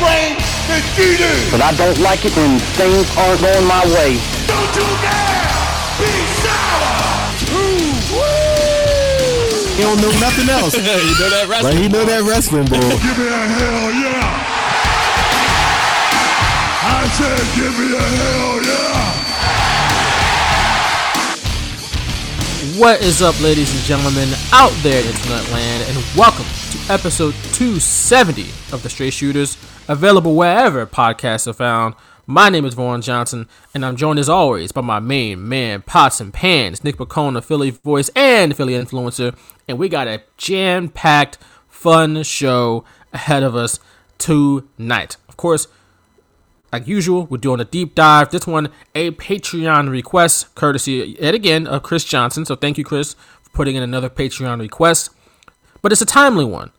brain that you do. But I don't like it when things aren't going my way. Don't you dare be sour. He don't know nothing else. you know that Like he know that wrestling bull. Give me a hell yeah. I said, give me a hell yeah. What is up, ladies and gentlemen, out there in internet land, and welcome to episode 270 of The Straight Shooters, available wherever podcasts are found. My name is Vaughn Johnson, and I'm joined as always by my main man, Pots and Pans, Nick McCone, Philly voice and Philly influencer, and we got a jam-packed, fun show ahead of us tonight. Of course, like usual, we're doing a deep dive. This one, a Patreon request, courtesy yet again of Chris Johnson. So thank you, Chris, for putting in another Patreon request. But it's a timely one.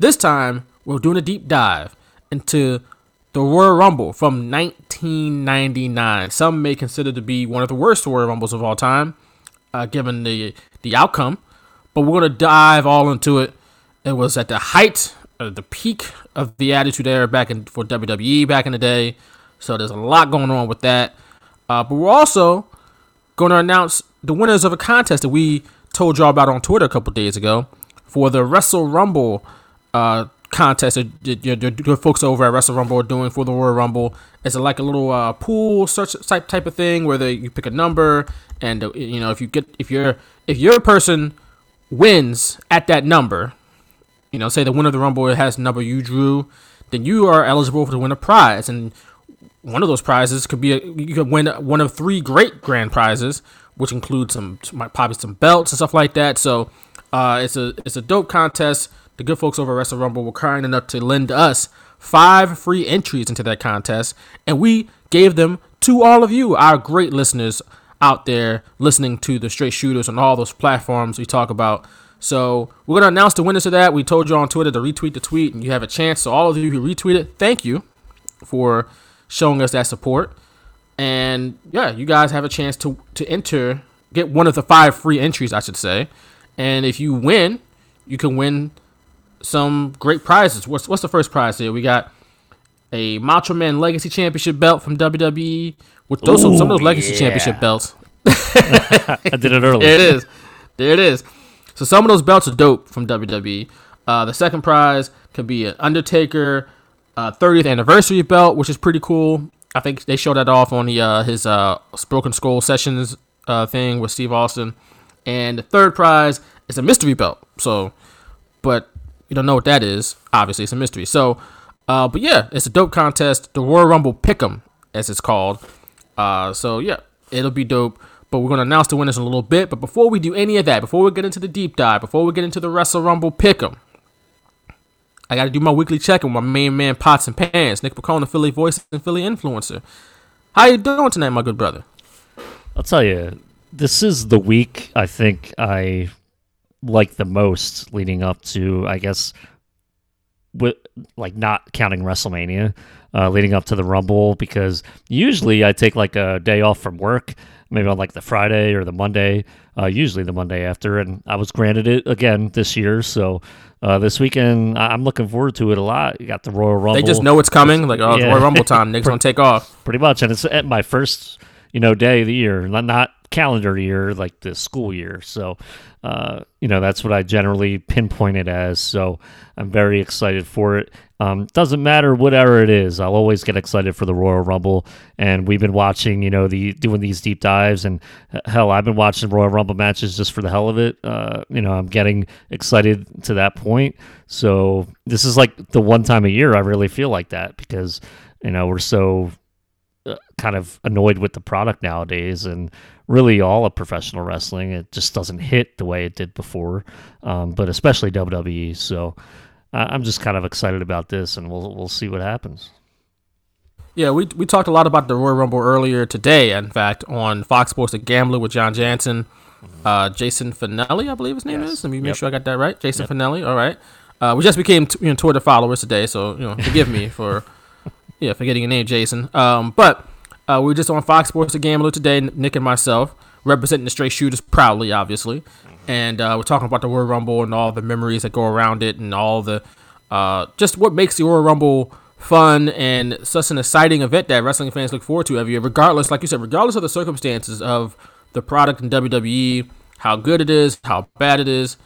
This time, we're doing a deep dive into the Royal Rumble from 1999. Some may consider to be one of the worst Royal Rumbles of all time, uh, given the the outcome. But we're gonna dive all into it. It was at the height, uh, the peak of the Attitude Era back in for WWE back in the day. So there's a lot going on with that. Uh, but we're also going to announce the winners of a contest that we told y'all about on Twitter a couple days ago for the Wrestle Rumble uh, contest that the, the, the folks over at Wrestle Rumble are doing for the Royal Rumble. It's like a little uh, pool search type type of thing where they, you pick a number and uh, you know if you get if you're if your person wins at that number, you know, say the winner of the Rumble has the number you drew, then you are eligible to win a prize. And one of those prizes could be a, you could win one of three great grand prizes, which include some probably some belts and stuff like that. So uh, it's a it's a dope contest. The good folks over at Wrestle Rumble were kind enough to lend us five free entries into that contest, and we gave them to all of you, our great listeners out there listening to the Straight Shooters on all those platforms we talk about. So we're gonna announce the winners of that. We told you on Twitter to retweet the tweet, and you have a chance. So all of you who retweeted, thank you for showing us that support. And yeah, you guys have a chance to to enter, get one of the five free entries, I should say. And if you win, you can win some great prizes. What's what's the first prize here? We got a Macho Man Legacy Championship belt from WWE. With those some of those Legacy Championship belts. I did it earlier. It is. There it is. So some of those belts are dope from WWE. Uh, the second prize could be an Undertaker uh, 30th anniversary belt, which is pretty cool. I think they showed that off on the uh, his uh, Broken Skull Sessions uh, thing with Steve Austin. And the third prize is a mystery belt. So, but you don't know what that is. Obviously, it's a mystery. So, uh, but yeah, it's a dope contest. The Royal Rumble Pick'em, as it's called. Uh, so yeah, it'll be dope. But we're gonna announce the winners in a little bit. But before we do any of that, before we get into the deep dive, before we get into the Wrestle Rumble Pick'em, I gotta do my weekly check with my main man Pots and Pans, Nick the Philly voice and Philly influencer. How you doing tonight, my good brother? I'll tell you, this is the week I think I like the most leading up to, I guess, with like not counting WrestleMania, uh, leading up to the Rumble, because usually I take like a day off from work, maybe on like the Friday or the Monday, uh, usually the Monday after, and I was granted it again this year, so. Uh, this weekend, I- I'm looking forward to it a lot. You got the Royal Rumble. They just know it's coming. Like, oh, Yeah. Royal Rumble time. Nick's gonna take off. pretty much and it's at my first you know day of the year not, calendar year like the school year. So uh, you know that's what i generally pinpoint it as. So i'm very excited for it. Um, doesn't matter whatever it is i'll always get excited for the royal rumble. And we've been watching you know the doing these deep dives and uh, hell i've been watching royal rumble matches just for the hell of it. Uh, you know i'm getting excited to that point. So this is like the one time a year i really feel like that because you know we're so kind of annoyed with the product nowadays and really all of professional wrestling it just doesn't hit the way it did before um, but especially WWE so I'm just kind of excited about this and we'll we'll see what happens Yeah, we we talked a lot about the Royal Rumble earlier today. In fact, on Fox Sports The Gambler with John Jansen, uh, Jason Finelli, I believe his name Yes. is. Let me make Yep. sure I got that right. Jason Finelli. All right. Uh, we just became t- you know Twitter followers today, so you know forgive me for yeah forgetting your name, Jason. Um, but uh, we were just on Fox Sports The Gambler today, Nick and myself, representing the straight shooters proudly, obviously, and uh, we're talking about the Royal Rumble and all the memories that go around it and all the uh, just what makes the Royal Rumble fun and such an exciting event that wrestling fans look forward to every year, regardless, like you said, regardless of the circumstances of the product in WWE, how good it is, how bad it is.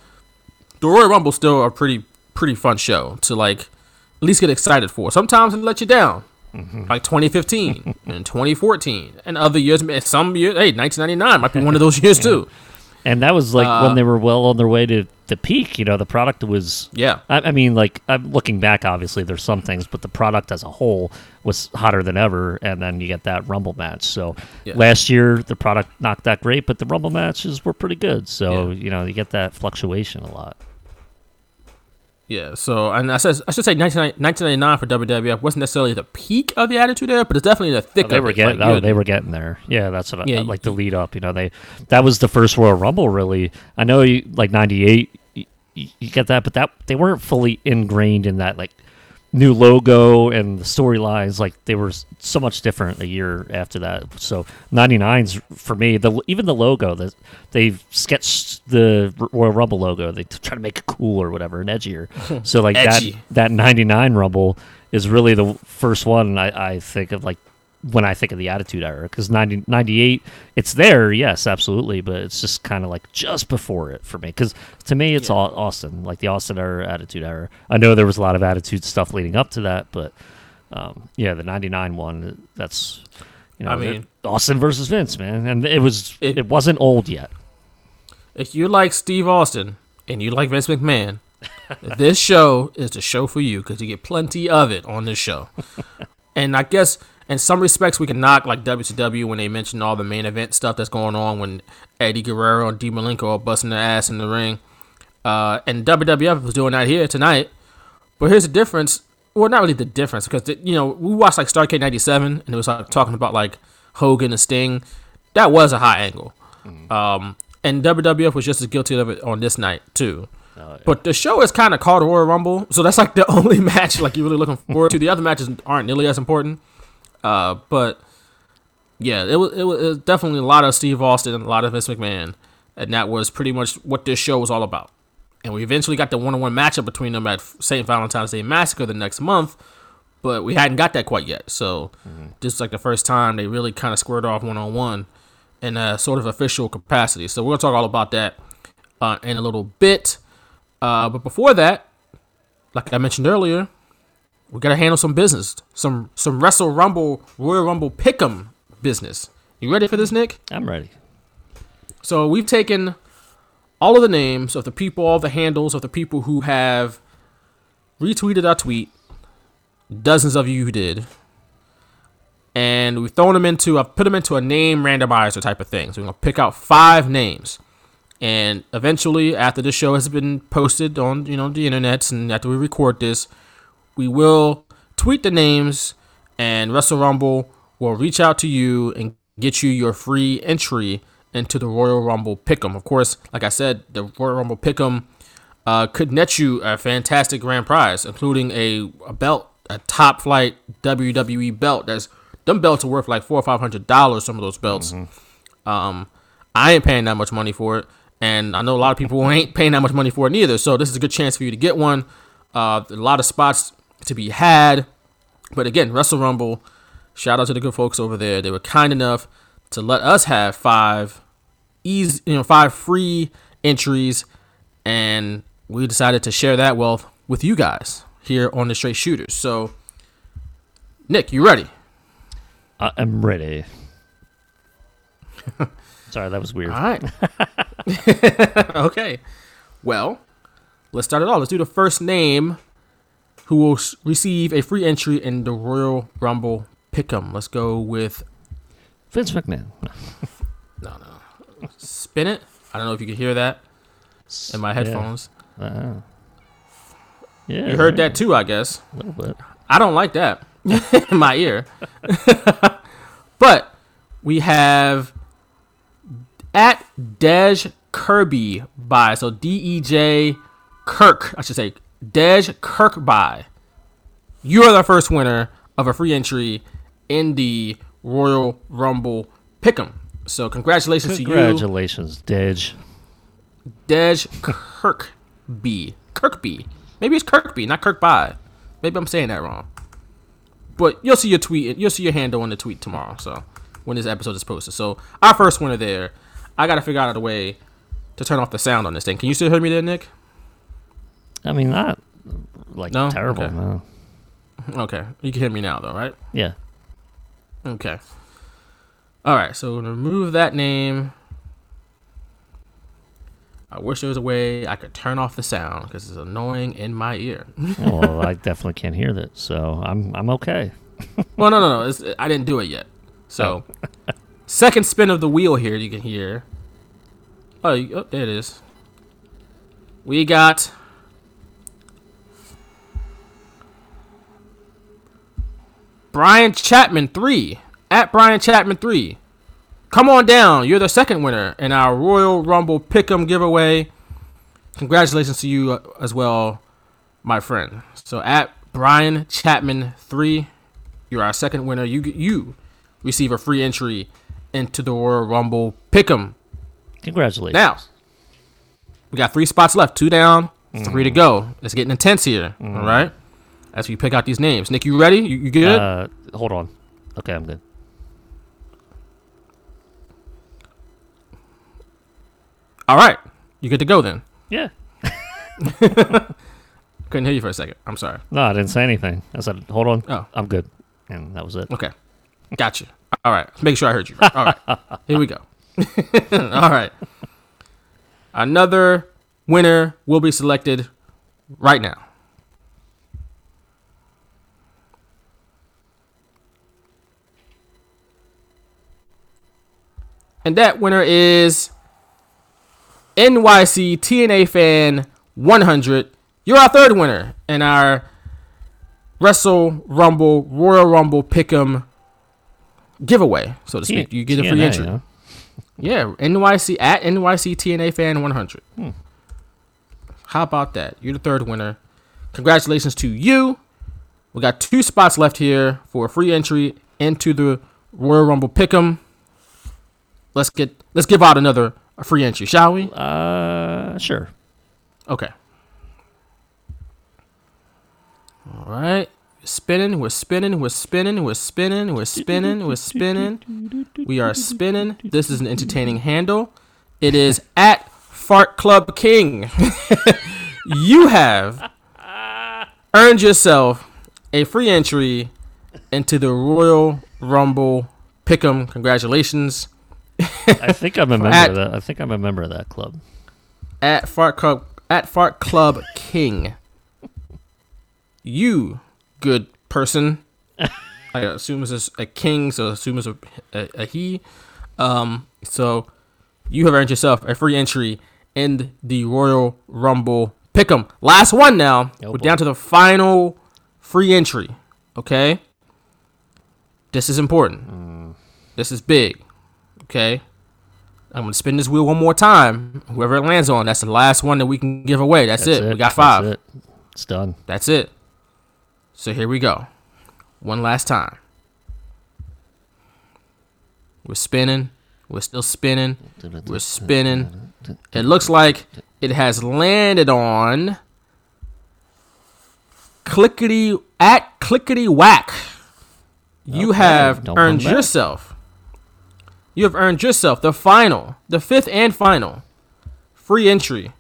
The Royal Rumble's still a pretty pretty fun show to like at least get excited for. Sometimes it let you down. Like 2015 and 2014 and other years. Some years, hey, 1999 might be one of those years too. And that was like Uh, when they were well on their way to the peak. You know, the product was. Yeah. I, I mean, like I'm looking back, obviously there's some things, but the product as a whole was hotter than ever. And then you get that Rumble match. So Yeah. last year the product not that great, but the Rumble matches were pretty good. So Yeah. you know, you get that fluctuation a lot. Yeah, so and I said I should say 1999 for WWF wasn't necessarily the peak of the Attitude Era, but it's definitely the thick Oh, they of were it. getting. Like, oh, they were getting there. Yeah, that's what Yeah, I like the lead up. You know, they that was the first Royal Rumble. Really, I know you, like '98. You, you get that, but that they weren't fully ingrained in that like new logo and the storylines. Like they were so much different a year after that. So '99's for me. The even the logo that they've sketched the Royal Rumble logo. They try to make it cool or whatever and edgier. So like Edgy. that that '99 Rumble is really the first one I, I think of like when I think of the Attitude Era because 90, 98, it's there, yes, absolutely, but it's just kind of like just before it for me because to me it's all Austin, like the Austin era, Attitude Era. I know there was a lot of Attitude stuff leading up to that, but um, yeah, the 99 one, that's you know, I mean- Austin versus Vince, man, and it was It- it, wasn't old yet. if you like Steve Austin and you like Vince McMahon, this show is the show for you because you get plenty of it on this show. and I guess in some respects we can knock like WCW when they mention all the main event stuff that's going on when Eddie Guerrero and Dean Malenko are busting their ass in the ring. Uh, and WWF was doing that here tonight. But here's the difference. Well, not really the difference because you know we watched like Starcade '97 and it was like talking about like Hogan and Sting. That was a high angle. Um, and WWF was just as guilty of it on this night too. But the show is kind of called Royal Rumble, so that's like the only match like you're really looking forward to. The other matches aren't nearly as important. Uh, but yeah, it was, it was it was definitely a lot of Steve Austin and a lot of Vince McMahon, and that was pretty much what this show was all about. And we eventually got the one-on-one matchup between them at St. Valentine's Day Massacre the next month, but we hadn't got that quite yet. So this is like the first time they really kind of squared off one-on-one in a sort of official capacity. So we're gonna talk all about that uh, in a little bit. Uh, but before that, like I mentioned earlier, we gotta handle some business, some some Wrestle Rumble Royal Rumble Pick'em business. You ready for this, Nick? I'm ready. So we've taken all of the names of the people, all the handles of the people who have retweeted our tweet. Dozens of you did. And we've thrown them into, I've put them into a name randomizer type of thing. So we're going to pick out five names. And eventually, after the show has been posted on, you know, the internets and after we record this, we will tweet the names and Wrestle Rumble will reach out to you and get you your free entry into the Royal Rumble Pick'em. Of course, like I said, the Royal Rumble Pick'em uh, could net you a fantastic grand prize, including a, a belt, a top flight WWE belt. That's them belts are worth like four or five hundred dollars. Some of those belts. Um, I ain't paying that much money for it, and I know a lot of people ain't paying that much money for it neither. So this is a good chance for you to get one. Uh, a lot of spots to be had, but again, Wrestle Rumble. Shout out to the good folks over there. They were kind enough to let us have five easy, you know, five free entries, and we decided to share that wealth with you guys here on the Straight Shooters. So, Nick, you ready? I- I'm ready. Sorry, that was weird. All right. okay. Well, let's start it off. Let's do the first name who will receive a free entry in the Royal Rumble Pick'em. Let's go with Vince McMahon. No, no. Spin It. I don't know if you can hear that in my headphones. Uh, yeah, You heard that too, I guess. a little bit. I don't like that. in my ear. but we have at Dej Kirby by so D E J Kirk, I should say Dej Kirkby. You are the first winner of a free entry in the Royal Rumble Pick'em. So congratulations to you, Congratulations, Dej. Dej Kirkby. Kirkby. Maybe it's Kirkby, not Kirkby. Maybe I'm saying that wrong. But you'll see your tweet. You'll see your handle on the tweet tomorrow. So when this episode is posted. So our first winner there. I gotta figure out a way to turn off the sound on this thing. Can you still hear me there, Nick? I mean, not like No? terrible. Okay. No. Okay, you can hear me now, though, right? Yeah. Okay. All right, so we're gonna remove that name. I wish there was a way I could turn off the sound because it's annoying in my ear. Oh, well, I definitely can't hear that, so I'm I'm okay. well, no, no, no. It's, I didn't do it yet. So, oh. second spin of the wheel here, you can hear. Oh, oh, there it is. We got. Brian Chapman 3. At Brian Chapman 3. Come on down. You're the second winner in our Royal Rumble Pick'em giveaway. Congratulations to you uh, as well, my friend. So at Brian Chapman 3, you're our second winner. You you receive a free entry into the Royal Rumble Pick'em. Congratulations. Now, we got three spots left. Two down, three to go. It's getting intense here. All right. As we pick out these names, Nick, you ready? You, you good? Uh, hold on. Okay, I'm good. All right. You good to go then? Yeah. Couldn't hear you for a second. I'm sorry. No, I didn't say anything. I said, hold on. Oh. I'm good. And that was it. Okay. Gotcha. All right. Make sure I heard you. All right. Here we go. All right. Another winner will be selected right now. And that winner is NYC TNA fan 100. You're our third winner in our Wrestle Rumble Royal Rumble Pick'em giveaway, so to speak. You get a free TNA, entry. huh? Yeah, NYC at NYC TNA fan 100. Hmm. How about that? You're the third winner. Congratulations to you. We got two spots left here for a free entry into the Royal Rumble Pick'em. Let's get let's give out another free entry, shall we? Uh, sure. Okay. All right. Spinning, we're spinning, we're spinning, we're spinning, we're spinning, we're spinning. We are spinning. This is an entertaining handle. It is at Fart Club King. you have earned yourself a free entry into the Royal Rumble Pick'em. Congratulations. I think I'm a member At- of that. I think I'm a member of that club. at Fart Club at Fart Club King. You good person. I assume it's a king, so I assume it's a, a, a he. Um, so you have earned yourself a free entry in the Royal Rumble Pick'em. Last one now. Oh, We're boy. down to the final free entry. Okay. This is important. This is big. Okay. I'm gonna spin this wheel one more time. Whoever it lands on, that's the last one that we can give away. That's, it. We got That's five. it. It's done. That's it. So here we go. One last time. We're spinning. We're still spinning. We're spinning. It looks like it has landed on clickety at clickety whack. You Okay, have earned yourself. You have earned yourself the final, the fifth and final free entry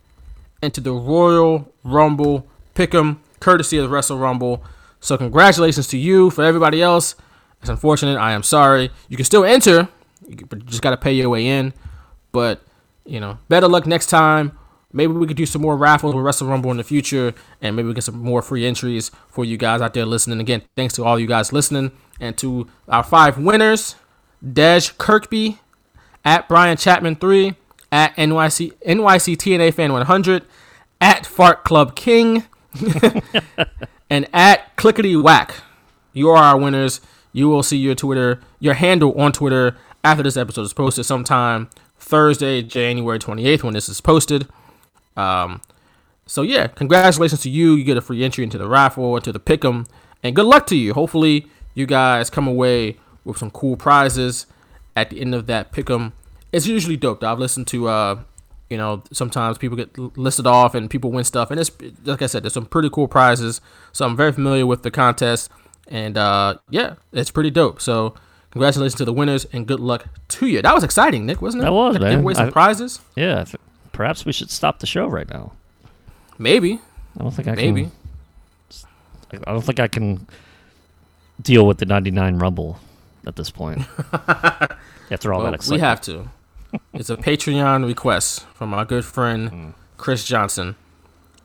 into the Royal Rumble Pick'em, courtesy of Wrestle Rumble. So congratulations to you. For everybody else, it's unfortunate. I am sorry. You can still enter, but you just got to pay your way in. But you know, better luck next time. Maybe we could do some more raffles with Wrestle Rumble in the future, and maybe we get some more free entries for you guys out there listening. Again, thanks to all you guys listening, and to our five winners: Dej Kirkby, at Brian Chapman three, at NYC NYC TNA fan one hundred, at Fart Club King, and at Clickety Whack. you are our winners. You will see your Twitter, your handle on Twitter after this episode is posted sometime Thursday, January 28th when this is posted. Um, so yeah, congratulations to you. You get a free entry into the raffle, into the pick'em, and good luck to you. Hopefully, you guys come away with some cool prizes at the end of that pick'em. It's usually dope. I've listened to, uh, you know, sometimes people get listed off and people win stuff, and it's like I said, there's some pretty cool prizes. So I'm very familiar with the contest, and uh, yeah, it's pretty dope. So congratulations to the winners, and good luck to you. That was exciting, Nick, wasn't it? That was, Like, man. Give away some I- prizes. Yeah, perhaps we should stop the show right now. Maybe, I don't think I maybe. can. I don't think I can deal with the 99 Rumble at this point. After all Well, that we have to. It's a Patreon request from our good friend mm. Chris Johnson,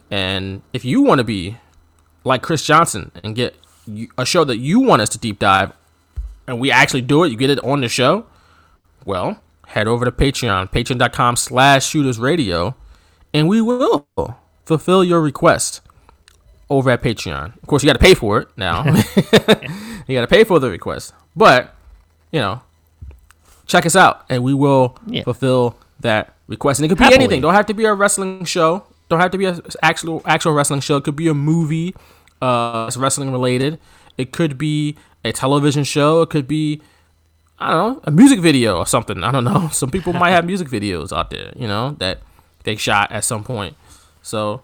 and if you want to be like Chris Johnson and get a show that you want us to deep dive, and we actually do it, you get it on the show. Well, head over to Patreon, patreon.com/slash Shooters Radio, and we will fulfill your request over at Patreon. Of course, you got to pay for it now. you got to pay for the request, but you know, check us out and we will Yeah. fulfill that request. And it could be Happily. anything. Don't have to be a wrestling show. Don't have to be a actual actual wrestling show. It could be a movie, uh, it's wrestling related. It could be a television show. It could be I don't know, a music video or something. I don't know. Some people might have music videos out there, you know, that they shot at some point. So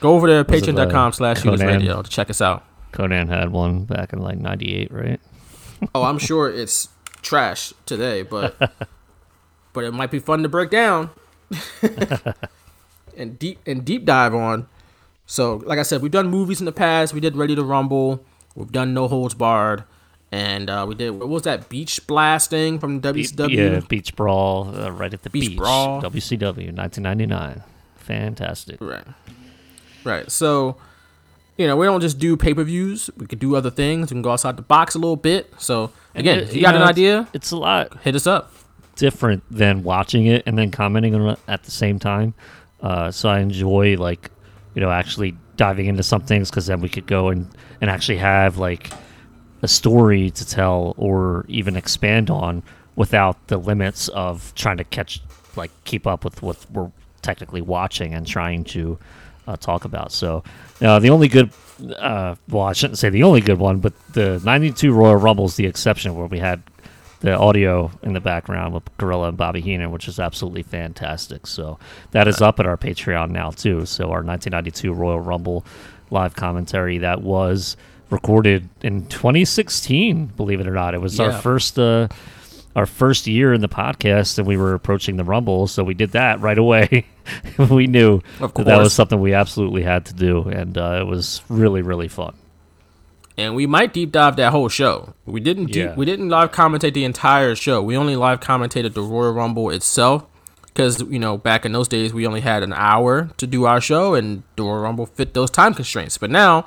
go over to uh, patreon.com slash radio to check us out. Conan had one back in like 98, right? Oh, I'm sure it's trash today, but but it might be fun to break down and deep and deep dive on. So, like I said, we've done movies in the past. We did Ready to Rumble. We've done No Holds Barred, and uh, we did what was that Beach Blast thing from Be- WCW? Yeah, Beach Brawl, uh, right at the Beach beach. Brawl. WCW, 1999. Fantastic. Right. Right. So, you know, we don't just do pay per views. We could do other things. We can go outside the box a little bit. So, again, And, if you got know, an idea, It's a lot hit us up. different than watching it and then commenting on it at the same time. Uh, so I enjoy like, you know, actually diving into some things because then we could go and and actually have like a story to tell or even expand on without the limits of trying to catch like keep up with what we're technically watching and trying to uh, talk about. So uh, the only good, uh, well, I shouldn't say the only good one, but the '92 Royal Rumble is the exception where we had the audio in the background with Gorilla and Bobby Heenan, which is absolutely fantastic. So that is up at our Patreon now too. So our 1992 Royal Rumble live commentary that was recorded in 2016. Believe it or not, it was our first. Uh, our first year in the podcast and we were approaching the rumble so we did that right away we knew that, that was something we absolutely had to do and uh, it was really really fun and we might deep dive that whole show. We didn't deep, Yeah. we didn't live commentate the entire show. We only live commentated the Royal Rumble itself because you know back in those days we only had an hour to do our show, and the Royal Rumble fit those time constraints. But now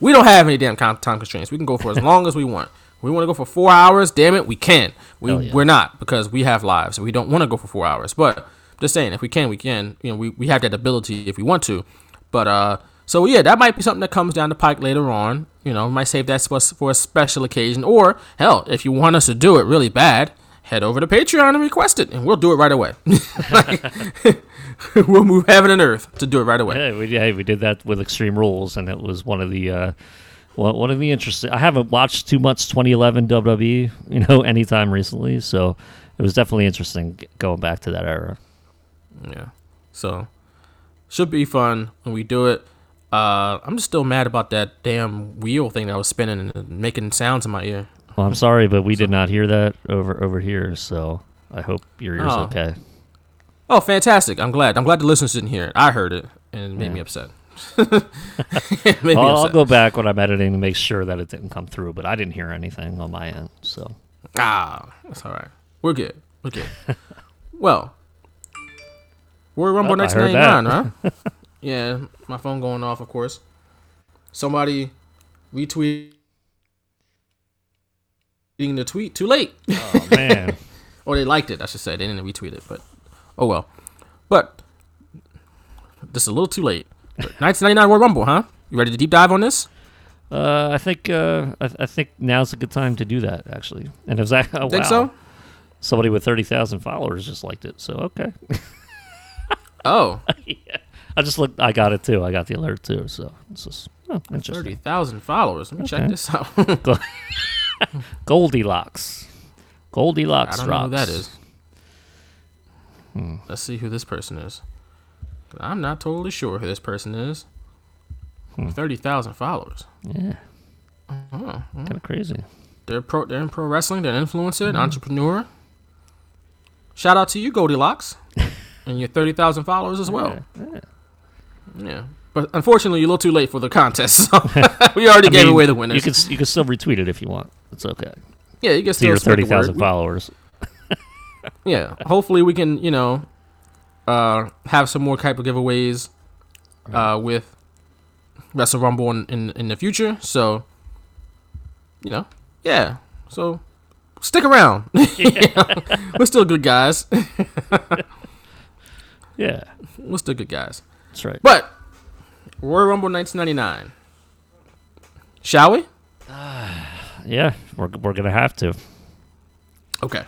we don't have any damn time constraints. We can go for as long as we want. We want to go for four hours. Damn it, we can. We yeah. we're not because we have lives. We don't want to go for four hours. But just saying, if we can, we can. You know, we, we have that ability if we want to. But uh, so yeah, that might be something that comes down the pike later on. You know, we might save that for, for a special occasion, or hell, if you want us to do it really bad, head over to Patreon and request it, and we'll do it right away. we'll move heaven and earth to do it right away. yeah we, yeah, we did that with extreme rules and it was one of the uh, one, one of the interesting i haven't watched too much 2011 wwe you know anytime recently so it was definitely interesting going back to that era Yeah. So should be fun when we do it. Uh, I'm just still mad about that damn wheel thing that was spinning and making sounds in my ear. well i'm sorry but we did not hear that over over here so i hope your ears Oh. okay Oh, fantastic! I'm glad. I'm glad the listeners didn't hear it. I heard it and it made me upset. me I'll, I'll go back when i'm editing to make sure that it didn't come through but i didn't hear anything on my end so Ah, that's all right. We're good. We're good. well, Royal Rumble I heard that. 1999, huh? yeah, my phone going off, of course. Somebody retweeting the tweet too late. oh man or they liked it, I should say. They didn't retweet it, but oh well. But this is a little too late. But 1999 Royal Rumble, huh? You ready to deep dive on this? Uh, I think uh, I, I think now's a good time to do that actually. And it was oh, Think wow. so? Somebody with thirty thousand followers just liked it. So okay. Oh, yeah. I just looked. I got it too. I got the alert too. So it's just oh, interesting. 30,000 followers. Let me check this out. Goldilocks. Goldilocks I don't know who rocks. that is. Let's see who this person is. I'm not totally sure who this person is. Hmm. 30,000 followers. Yeah. Oh, Kind of crazy. They're pro. They're in pro wrestling. They're an influencer, an mm-hmm. entrepreneur. Shout out to you, Goldilocks, and your thirty thousand followers as well. Yeah, Yeah. but unfortunately, you're a little too late for the contest. So we already I gave mean, away the winners. You can you can still retweet it if you want. It's okay. yeah, you can To still your spread thirty thousand followers. Yeah, hopefully we can, you know, uh, have some more type of giveaways uh, with Wrestle Rumble in, in in the future. So, you know, yeah. So stick around. Know, We're still good guys. Yeah, We're still good guys. that's right. But Royal Rumble 1999. Shall we? Uh, Yeah, we're we're gonna have to. Okay.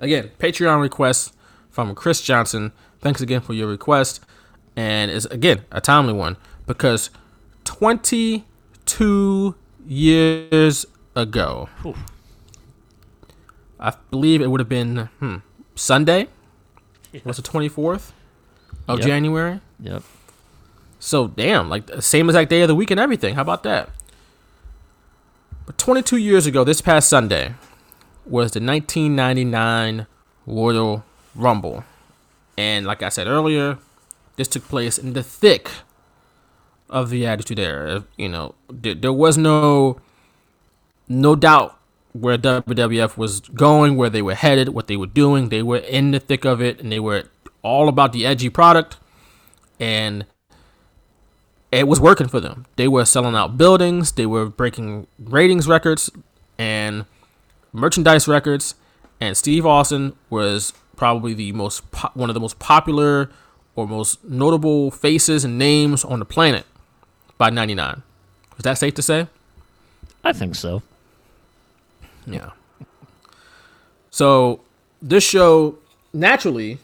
Again, Patreon request from Chris Johnson. Thanks again for your request. And it's again a timely one because 22 years ago, I believe it would have been hmm, Sunday. Was the 24th of Yep. January? Yep. So damn, like the same exact day of the week and everything. How about that? But 22 years ago, this past Sunday, was the 1999 Royal Rumble, and like I said earlier, this took place in the thick of the Attitude Era. You know, there, there was no no doubt where WWF was going, where they were headed, what they were doing. They were in the thick of it, and they were all about the edgy product, and it was working for them. They were selling out buildings, they were breaking ratings records and merchandise records, and Steve Austin was probably the most po- one of the most popular or most notable faces and names on the planet by 99. Is that safe to say? I think so. Yeah. So this show naturally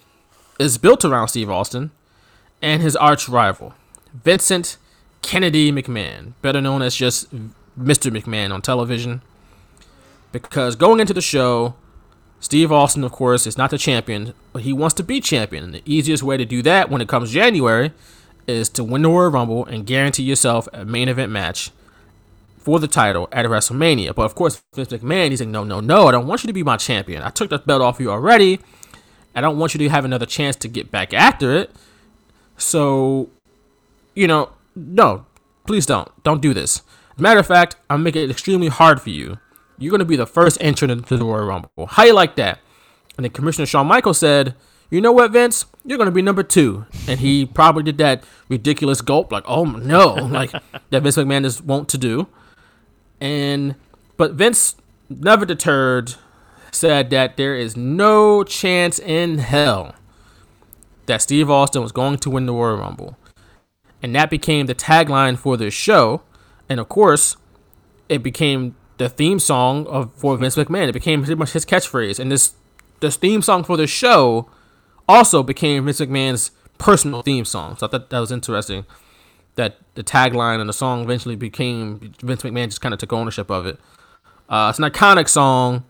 is built around Steve Austin and his arch rival, Vincent Kennedy McMahon, better known as just Mr. McMahon on television. Because going into the show, Steve Austin, of course, is not the champion, but he wants to be champion. And the easiest way to do that when it comes January is to win the Royal Rumble and guarantee yourself a main event match for the title at WrestleMania. But of course, Vince McMahon, he's like, no, no, no, I don't want you to be my champion. I took that belt off you already. I don't want you to have another chance to get back after it. So, you know, no, please don't. Don't do this. Matter of fact, I'm making it extremely hard for you. You're going to be the first entrant into the Royal Rumble. How you like that? And then Commissioner Shawn Michaels said, you know what, Vince? You're going to be number two. And he probably did that ridiculous gulp, like, oh no, like that Vince McMahon is wont to do. And, but Vince never deterred, said that there is no chance in hell that Steve Austin was going to win the Royal Rumble. And that became the tagline for this show. And of course, it became the theme song of for Vince McMahon. It became pretty much his catchphrase. And this this theme song for the show also became Vince McMahon's personal theme song. So I thought that was interesting. That the tagline and the song eventually became Vince McMahon just kind of took ownership of it. Uh, it's an iconic song.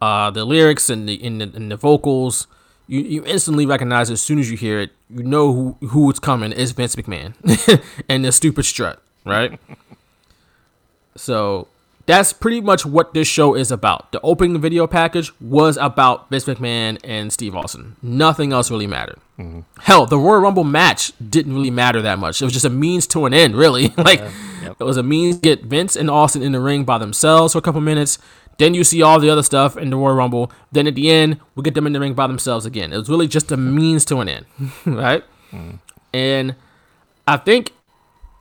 Uh, the lyrics and the, and the and the vocals, you, you instantly recognize as soon as you hear it. You know who who it's coming is Vince McMahon and the stupid strut, right? so that's pretty much what this show is about. The opening video package was about Vince McMahon and Steve Austin. Nothing else really mattered. Mm-hmm. Hell, the Royal Rumble match didn't really matter that much. It was just a means to an end, really. like it was a means to get Vince and Austin in the ring by themselves for a couple minutes. Then you see all the other stuff in the Royal Rumble. Then at the end, we get them in the ring by themselves again. It was really just a means to an end, right? Mm. And I think,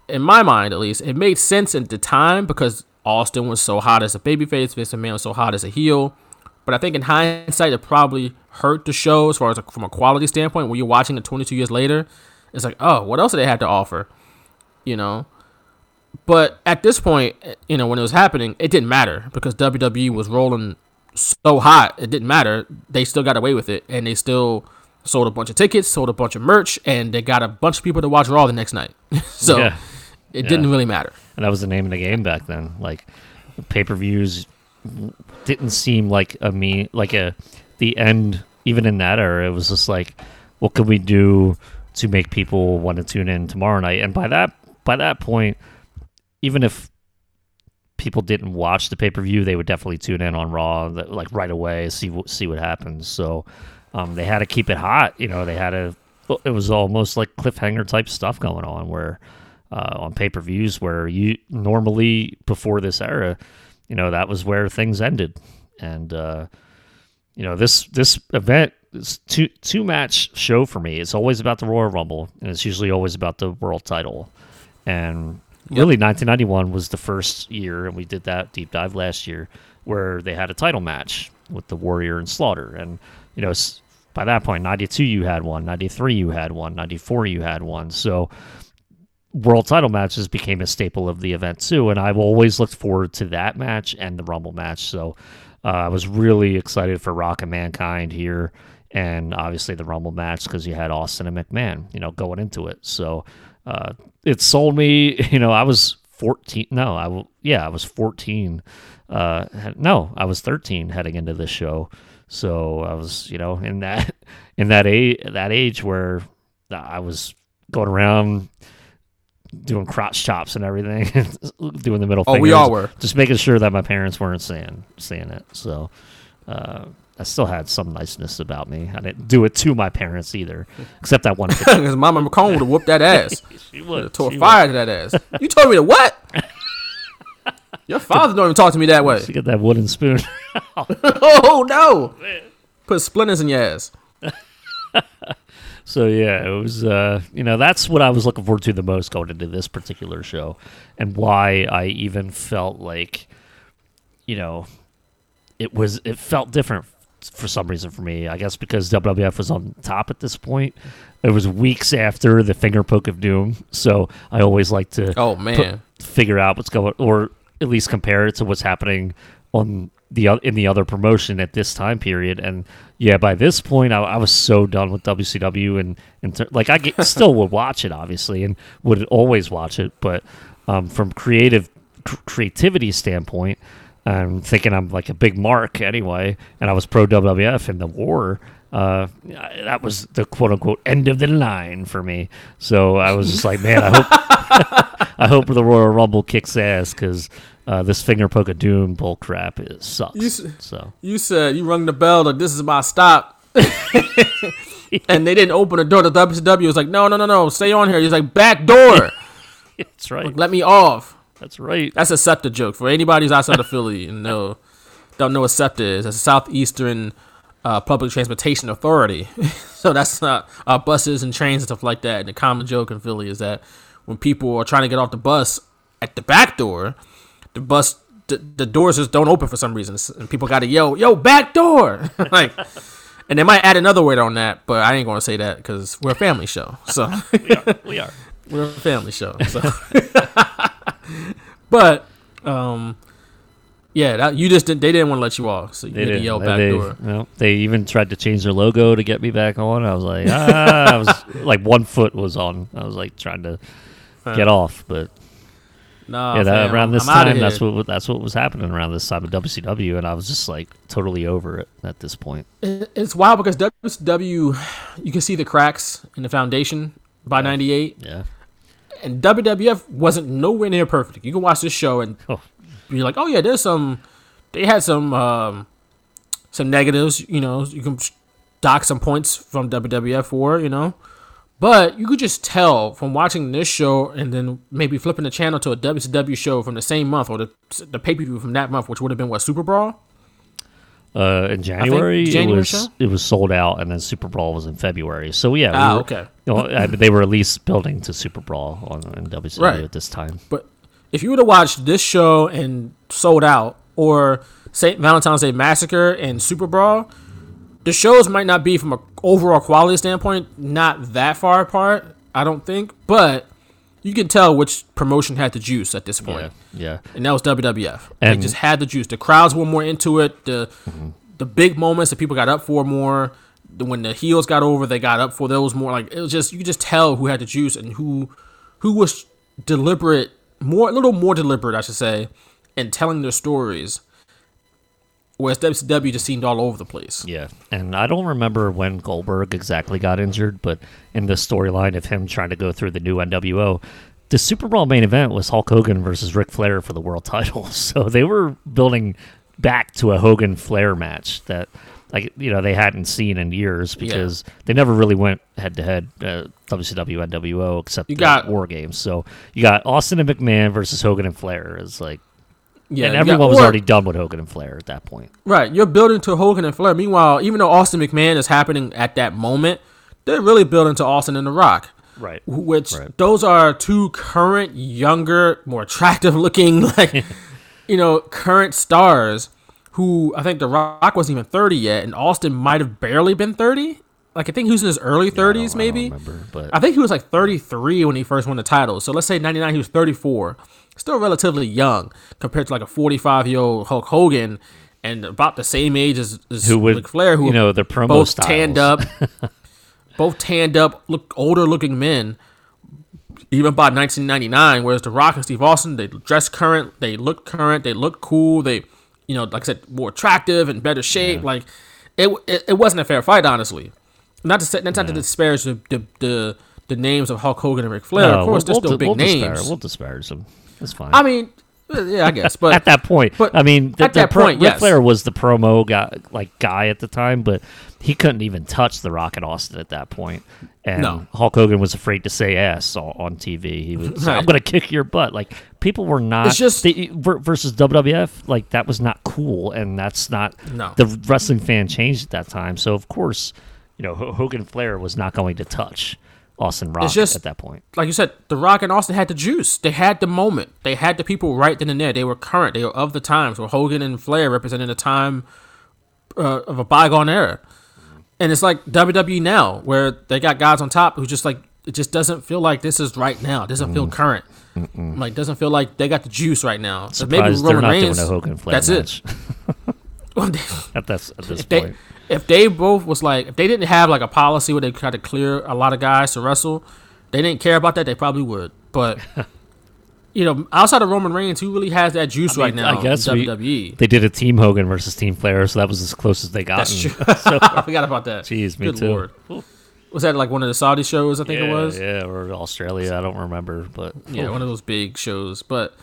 in my mind at least, it made sense at the time because Austin was so hot as a babyface, Vince McMahon was so hot as a heel. But I think in hindsight, it probably hurt the show as far as a, from a quality standpoint. When you're watching it 22 years later, it's like, oh, what else do they have to offer? You know. But at this point, you know, when it was happening, it didn't matter because WWE was rolling so hot. It didn't matter. They still got away with it, and they still sold a bunch of tickets, sold a bunch of merch, and they got a bunch of people to watch Raw the next night. so Yeah. It Yeah. didn't really matter. and that was the name of the game back then. Like pay per views didn't seem like a me like a the end. Even in that era, it was just like, what could we do to make people want to tune in tomorrow night? And by that by that point, even if people didn't watch the pay per view, they would definitely tune in on Raw like right away, see what see what happens. So um, they had to keep it hot. You know, they had to. It was almost like cliffhanger type stuff going on where uh, on pay per views where you normally before this era, you know, that was where things ended, and uh, you know this this event is two two match show for me. It's always about the Royal Rumble, and it's usually always about the world title, and really 1991 was the first year, and we did that deep dive last year where they had a title match with the Warrior and Slaughter, and you know. By that point, 92 you had one, 93 you had one, 94 you had one. So world title matches became a staple of the event too, and I've always looked forward to that match and the Rumble match. So uh, I was really excited for Rock and Mankind here, and obviously the Rumble match because you had Austin and McMahon, you know, going into it. So uh, it sold me. You know, I was 14. No, I w- yeah, I was 14. Uh, no, I was 13 heading into this show. So I was, you know, in that in that age that age where I was going around doing crotch chops and everything, doing the middle. Oh, we all were. just making sure that my parents weren't seeing seeing it. So uh, I still had some niceness about me. I didn't do it to my parents either, except that one. Because Mama McCone would have whooped that ass. she Would have tore fire to that ass. You told me to what? Your father don't even talk to me that way. would. She got that wooden spoon. Oh no! Put splinters in your ass. So yeah, it was uh, you know that's what I was looking forward to the most going into this particular show, and why I even felt like, you know, it was it felt different for some reason for me. I guess because WWF was on top at this point. It was weeks after the finger poke of doom, so I always like to Oh put- man. figure out what's going, or at least compare it to what's happening on the in the other promotion at this time period. And yeah, by this point, I, I was so done with WCW, and and ter- like I get, still would watch it obviously, and would always watch it, but um, from creative cr- creativity standpoint. I'm thinking I'm like a big mark anyway, and I was pro WWF in the war. Uh, that was the quote unquote end of the line for me. So I was just like, man, I hope I hope the Royal Rumble kicks ass because uh, this finger poke of doom bull crap is sucks. You so You said you rung the bell like this is my stop. and they didn't open the door to WCW. Was like, no, no, no, no, stay on here. He's like, back door. that's right. Let me off. That's right. That's a SEPTA joke for anybody who's outside of Philly and know don't know what SEPTA is. That's a Southeastern uh, Public Transportation Authority. so that's not uh, buses and trains and stuff like that. And the common joke in Philly is that when people are trying to get off the bus at the back door, the bus the, the doors just don't open for some reason, and people got to yell, "Yo, back door!" like, and they might add another word on that, but I ain't gonna say that because we're a family show. So. we are. We are. We're a family show. So. but um yeah, that, you just didn't they didn't want to let you off. So you They had to yell back they, door. well, they even tried to change their logo to get me back on. I was like, ah, I was like one foot was on. I was like trying to get off, but Nah, yeah, that, fam, around this I'm time, that's what that's what was happening around this time of WCW, and I was just like totally over it at this point. It- It's wild because WCW you can see the cracks in the foundation by 98 Yeah. and WWF wasn't nowhere near perfect. You can watch this show and Oh. be like, "Oh yeah, there's some they had some um some negatives, you know, you can dock some points from WWF for, you know. But you could just tell from watching this show and then maybe flipping the channel to a WCW show from the same month or the the pay-per-view from that month, which would have been what Super Brawl. Uh, in January, January it was show? it was Souled Out, and then Super Brawl was in February. So yeah, we Ah, were- okay. You know, I, they were at least building to Super Brawl on in WCW Right. at this time. But if you would have watched this show and Souled Out, or St. Valentine's Day Massacre and Super Brawl, the shows might not be from an overall quality standpoint not that far apart. I don't think, but you can tell which promotion had the juice at this point, Yeah. and that was WWF. And- Mm-hmm. they just had the juice. The crowds were more into it. The the big moments that people got up for more. The, when the heels got over, they got up for those more. Like it was just you could just tell who had the juice and who who was deliberate, more a little more deliberate, I should say, in telling their stories. Whereas WCW just seemed all over the place. Yeah, and I don't remember when Goldberg exactly got injured, but in the storyline of him trying to go through the new NWO, the Super Bowl main event was Hulk Hogan versus Ric Flair for the world title. So they were building back to a Hogan Flair match that, like you know, they hadn't seen in years because they never really went head to head uh, WCW NWO except You the got- War Games. So you got Austin and McMahon versus Hogan and Flair is like. Yeah, and everyone got- was or- already done with Hogan and Flair at that point. Right, you're building to Hogan and Flair. Meanwhile, even though Austin McMahon is happening at that moment, they're really building to Austin and The Rock. Right. Which Right. those are two current, younger, more attractive looking, like you know, current stars. Who I think The Rock wasn't even 30 yet, and Austin might have barely been 30. Like I think he was in his early 30s, maybe. remember, but- I think he was like 33 when he first won the title. So let's say 99, he was 34. Still relatively young compared to like a 45 year old Hulk Hogan and about the same age as, as Who would- Ric Flair, who you know, the promo both tanned up, both tanned up, look older looking men. Even by 1999, whereas The Rock and Steve Austin, they dress current, they look current, they look cool, they, you know, like I said, more attractive and better shape. Like, it, it it wasn't a fair fight, honestly. Not to say, not to disparage the, the the the names of Hulk Hogan and Ric Flair. No, of course, they're still we'll, big we'll names. Disparage, we'll disparage them. It's fine. I mean, yeah, I guess, but at that point, but I mean, the, at the that pro- point, Ric yes. Flair was the promo guy, like guy at the time, but he couldn't even touch the Rock and Austin at that point. And No. Hulk Hogan was afraid to say "ass" on, on TV. He was, Right. "I'm going to kick your butt." Like people were not. It's just- they- versus WWF, like that was not cool, and that's not No. the wrestling fan changed at that time. So of course, you know, H- Hogan Flair was not going to touch Austin Rock just- at that point. like you said, The Rock and Austin had the juice. They had the moment. They had the people right then and there. They were current. They were of the times. Where Hogan and Flair represented a time uh, of a bygone era. And it's like WWE now, where they got guys on top who just like it just doesn't feel like this is right now. It doesn't feel current. Like doesn't feel like they got the juice right now. So maybe Roman Reigns. doing a Hogan Flair that's match it. At this at this if they point. If they both was like if they didn't have like a policy where they tried to clear a lot of guys to wrestle, they didn't care about that. They probably would, but. You know, outside of Roman Reigns, who really has that juice right now I guess we- WWE? They did a Team Hogan versus Team Flair, so that was as close as they got. That's true. I forgot about that. Jeez, me Good too. Lord. Was that like one of the Saudi shows? I think yeah, it was. yeah, or Australia. I don't remember, but Yeah, one of those big shows. But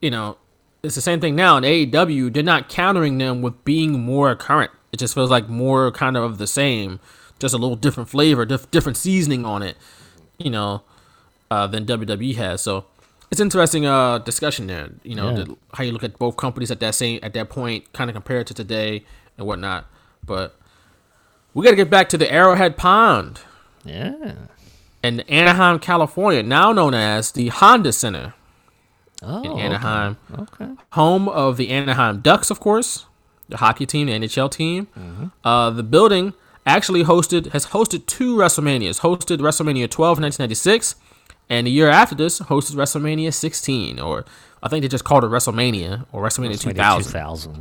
you know, it's the same thing now in AEW. They're not countering them with being more current. It just feels like more kind of of the same, just a little different flavor, diff- different seasoning on it. You know, uh, than WWE has. So it's interesting uh discussion there. You know, Yeah. the, how you look at both companies at that same at that point, kind of compared to today and whatnot. But we got to get back to the Arrowhead Pond yeah. in Anaheim, California, now known as the Honda Center Oh, in Anaheim, Okay. home of the Anaheim Ducks, of course, the hockey team, the NHL team. Uh, the building actually hosted has hosted two WrestleManias. Hosted WrestleMania 12 in 1996, and the year after this hosted WrestleMania 16, or I think they just called it WrestleMania or WrestleMania, WrestleMania 2000,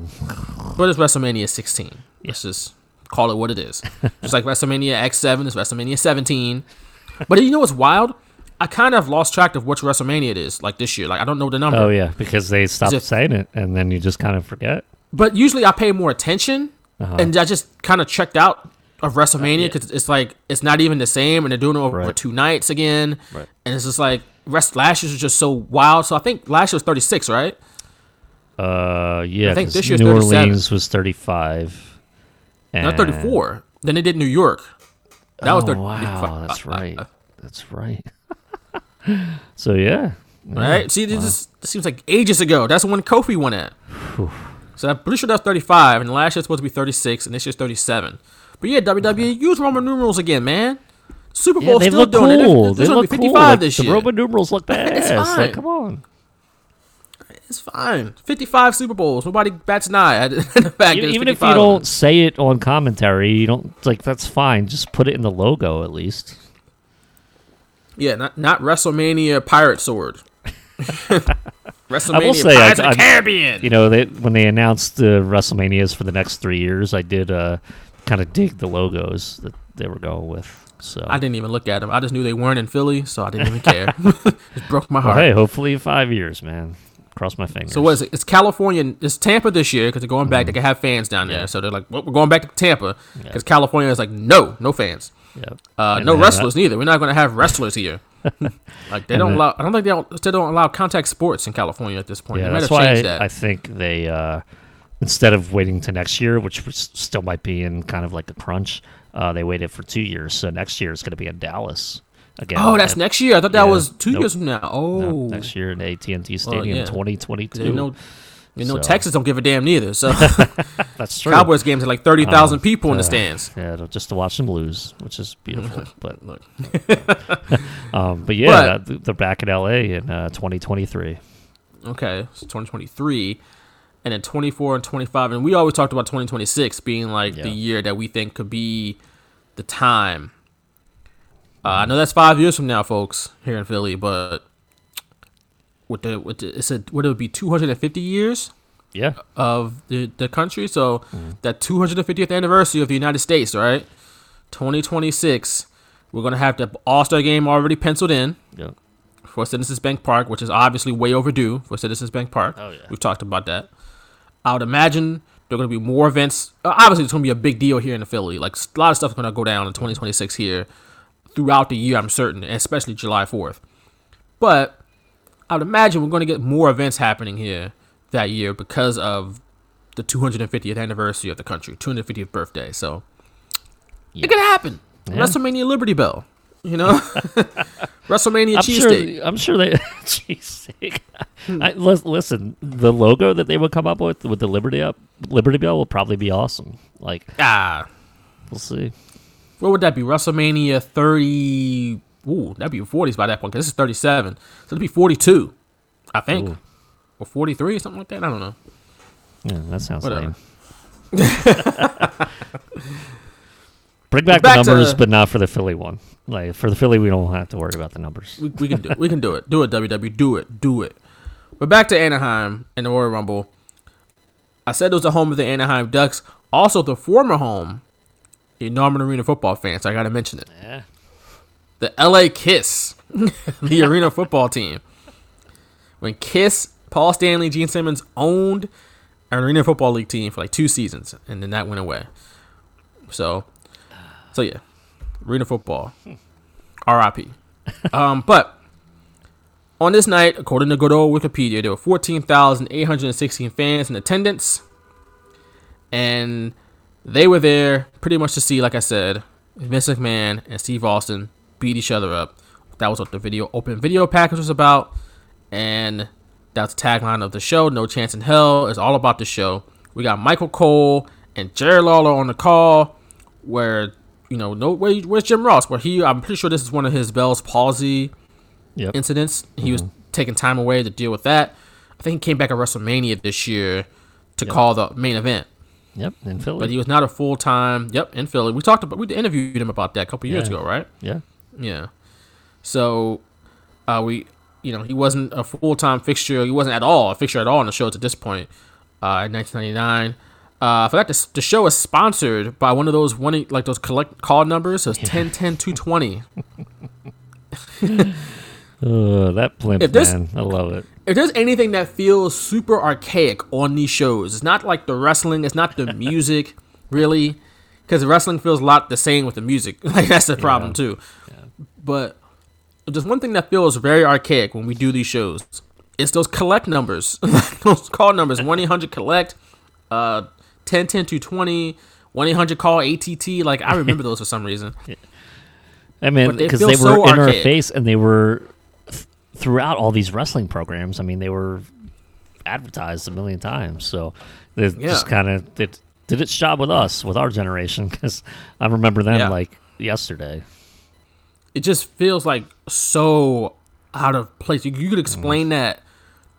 2000. but it's WrestleMania 16. Let's just call it what it is. just like WrestleMania X7 is WrestleMania 17. But you know what's wild? I kind of lost track of which WrestleMania it is. Like this year, like I don't know the number. Oh yeah, because they stopped if- saying it, and then you just kind of forget. But usually I pay more attention, Uh-huh. and I just kind of checked out of WrestleMania because it's like it's not even the same, and they're doing it over Right. two nights again, Right. and it's just like rest last year's was just so wild. So I think last year was 36, right? Uh, yeah. I think this year's New 37. Orleans was 35. Not 34. Then they did New York. That was oh, 30. wow, that's right. That's right. so yeah, Right? See, this, is, this seems like ages ago. That's when Kofi won at. So I'm pretty sure that's 35, and last year's supposed to be 36, and this year's 37. But yeah, WWE use Roman numerals again, man. Super yeah, Bowl they still look doing cool. it. They There's gonna look be cool. 55 Like, this the year. Roman numerals look bad. It's fine. Like, come on. It's fine. 55 Super Bowls. Nobody bats an eye at the fact Even, even if you don't say it on commentary, you don't like that's fine. Just put it in the logo at least. Yeah, not not WrestleMania Pirate Sword. WrestleMania I will say, Pirates I, of the I- Caribbean. you know, they, when they announced the WrestleManias for the next three years, I did uh, kind of dig the logos that they were going with. So, I didn't even look at them. I just knew they weren't in Philly, so I didn't even care. it broke my well, heart. hey, hopefully five years, man. Cross my fingers. So what is it? It's California. It's Tampa this year because they're going back. They can have fans down there. Mm-hmm. Yeah. So they're like, well, we're going back to Tampa because California is like, no, no fans. Yep. Uh, no wrestlers that- neither. We're not going to have wrestlers here. like they don't then- allow. I don't think they don't, still don't allow contact sports in California at this point. Yeah, that's why I, that. I think they uh, instead of waiting to next year, which still might be in kind of like a crunch, uh, they waited for two years. So next year is going to be in Dallas again. oh, that's And- next year. I thought that Yeah. was two Nope. years from now. Oh, no, next year in AT and T Stadium, yeah. twenty twenty two. You know, So- Texas don't give a damn neither. So That's true. Cowboys games are like thirty thousand Um, people in the stands. Yeah, just to watch them lose, which is beautiful. but Look, um, but yeah, But- they're back in LA in uh, 2023. okay, so twenty twenty three. And then 24 and 25. And we always talked about 2026 being like the year that we think could be the time. Uh, I know that's five years from now, folks, here in Philly, but with the, with the, it's a, would it be 250 years Yeah, of the, the country? So Mm-hmm. that 250th anniversary of the United States, right? 2026, we're going to have the All Star game already penciled in yeah, for Citizens Bank Park, which is obviously way overdue for Citizens Bank Park. Oh, yeah. We've talked about that. I would imagine there are going to be more events. Uh, obviously, it's going to be a big deal here in Philly. Like a lot of stuff's going to go down in 2026 here throughout the year. I'm certain, especially July 4th. But I would imagine we're going to get more events happening here that year because of the 250th anniversary of the country, 250th birthday. So it could happen. Yeah. WrestleMania Liberty Bell, you know, WrestleMania I'm sure. cheesesteak. I'm sure they. cheesesteak. Hmm. Listen, the logo that they would come up with with the Liberty up Liberty Bell will probably be awesome. Like Ah, we'll see. what would that be? WrestleMania 30. Ooh, that'd be 40s by that point because this is 37. So it'd be 42, I think. Ooh. Or 43, or something like that. I don't know. Yeah, that sounds Whatever. lame. Bring back, back the to- numbers, but not for the Philly one. Like for the Philly, we don't have to worry about the numbers. We, we can do it. We can do it. Do it, WW. Do it. Do it. But back to Anaheim and the Royal Rumble. I said it was the home of the Anaheim Ducks, also the former home, the Norman Arena football fans. So I got to mention it. Yeah. The LA Kiss, the arena football team. When Kiss, Paul Stanley, Gene Simmons owned an arena football league team for like two seasons, and then that went away. So, so yeah, arena football, R.I.P. Um, but on this night, according to good old Wikipedia, there were fourteen thousand eight hundred sixteen fans in attendance, and they were there pretty much to see, like I said, Vince McMahon and Steve Austin beat each other up. That was what the video open video package was about, and that's the tagline of the show. No chance in hell is all about the show. We got Michael Cole and Jerry Lawler on the call, where you know no where, where's Jim Ross? Where he I'm pretty sure this is one of his Bell's palsy Yep. incidents. He was mm-hmm. taking time away to deal with that. I think he came back at WrestleMania this year to call the main event. Yep. In Philly. But he was not a full time. Yep, in Philly. We talked about. We interviewed him about that a couple years Yeah. ago, right? yeah. Yeah. So, uh, we, you know, he wasn't a full time fixture. He wasn't at all a fixture at all on the show at this point. Uh, in 1999. Uh, I forgot the, the show is sponsored by one of those one like those collect call numbers. So it's 10 10 220. Uh, that blimp If man, I love it. if there's anything that feels super archaic on these shows, it's not like the wrestling, it's not the music, really, because the wrestling feels a lot the same with the music. Like that's the problem too. But just one thing that feels very archaic when we do these shows. It's those collect numbers, those call numbers, one eight hundred collect, uh, 10 10 220, 1 800 call ATT. Like I remember those for some reason. I mean, But they because they were so in our archaic. face and they were th- throughout all these wrestling programs. I mean, they were advertised a million times. So they Yeah. just kind of did, did its job with us, with our generation, because I remember them Yeah. like yesterday. It just feels like so out of place. You, you could explain that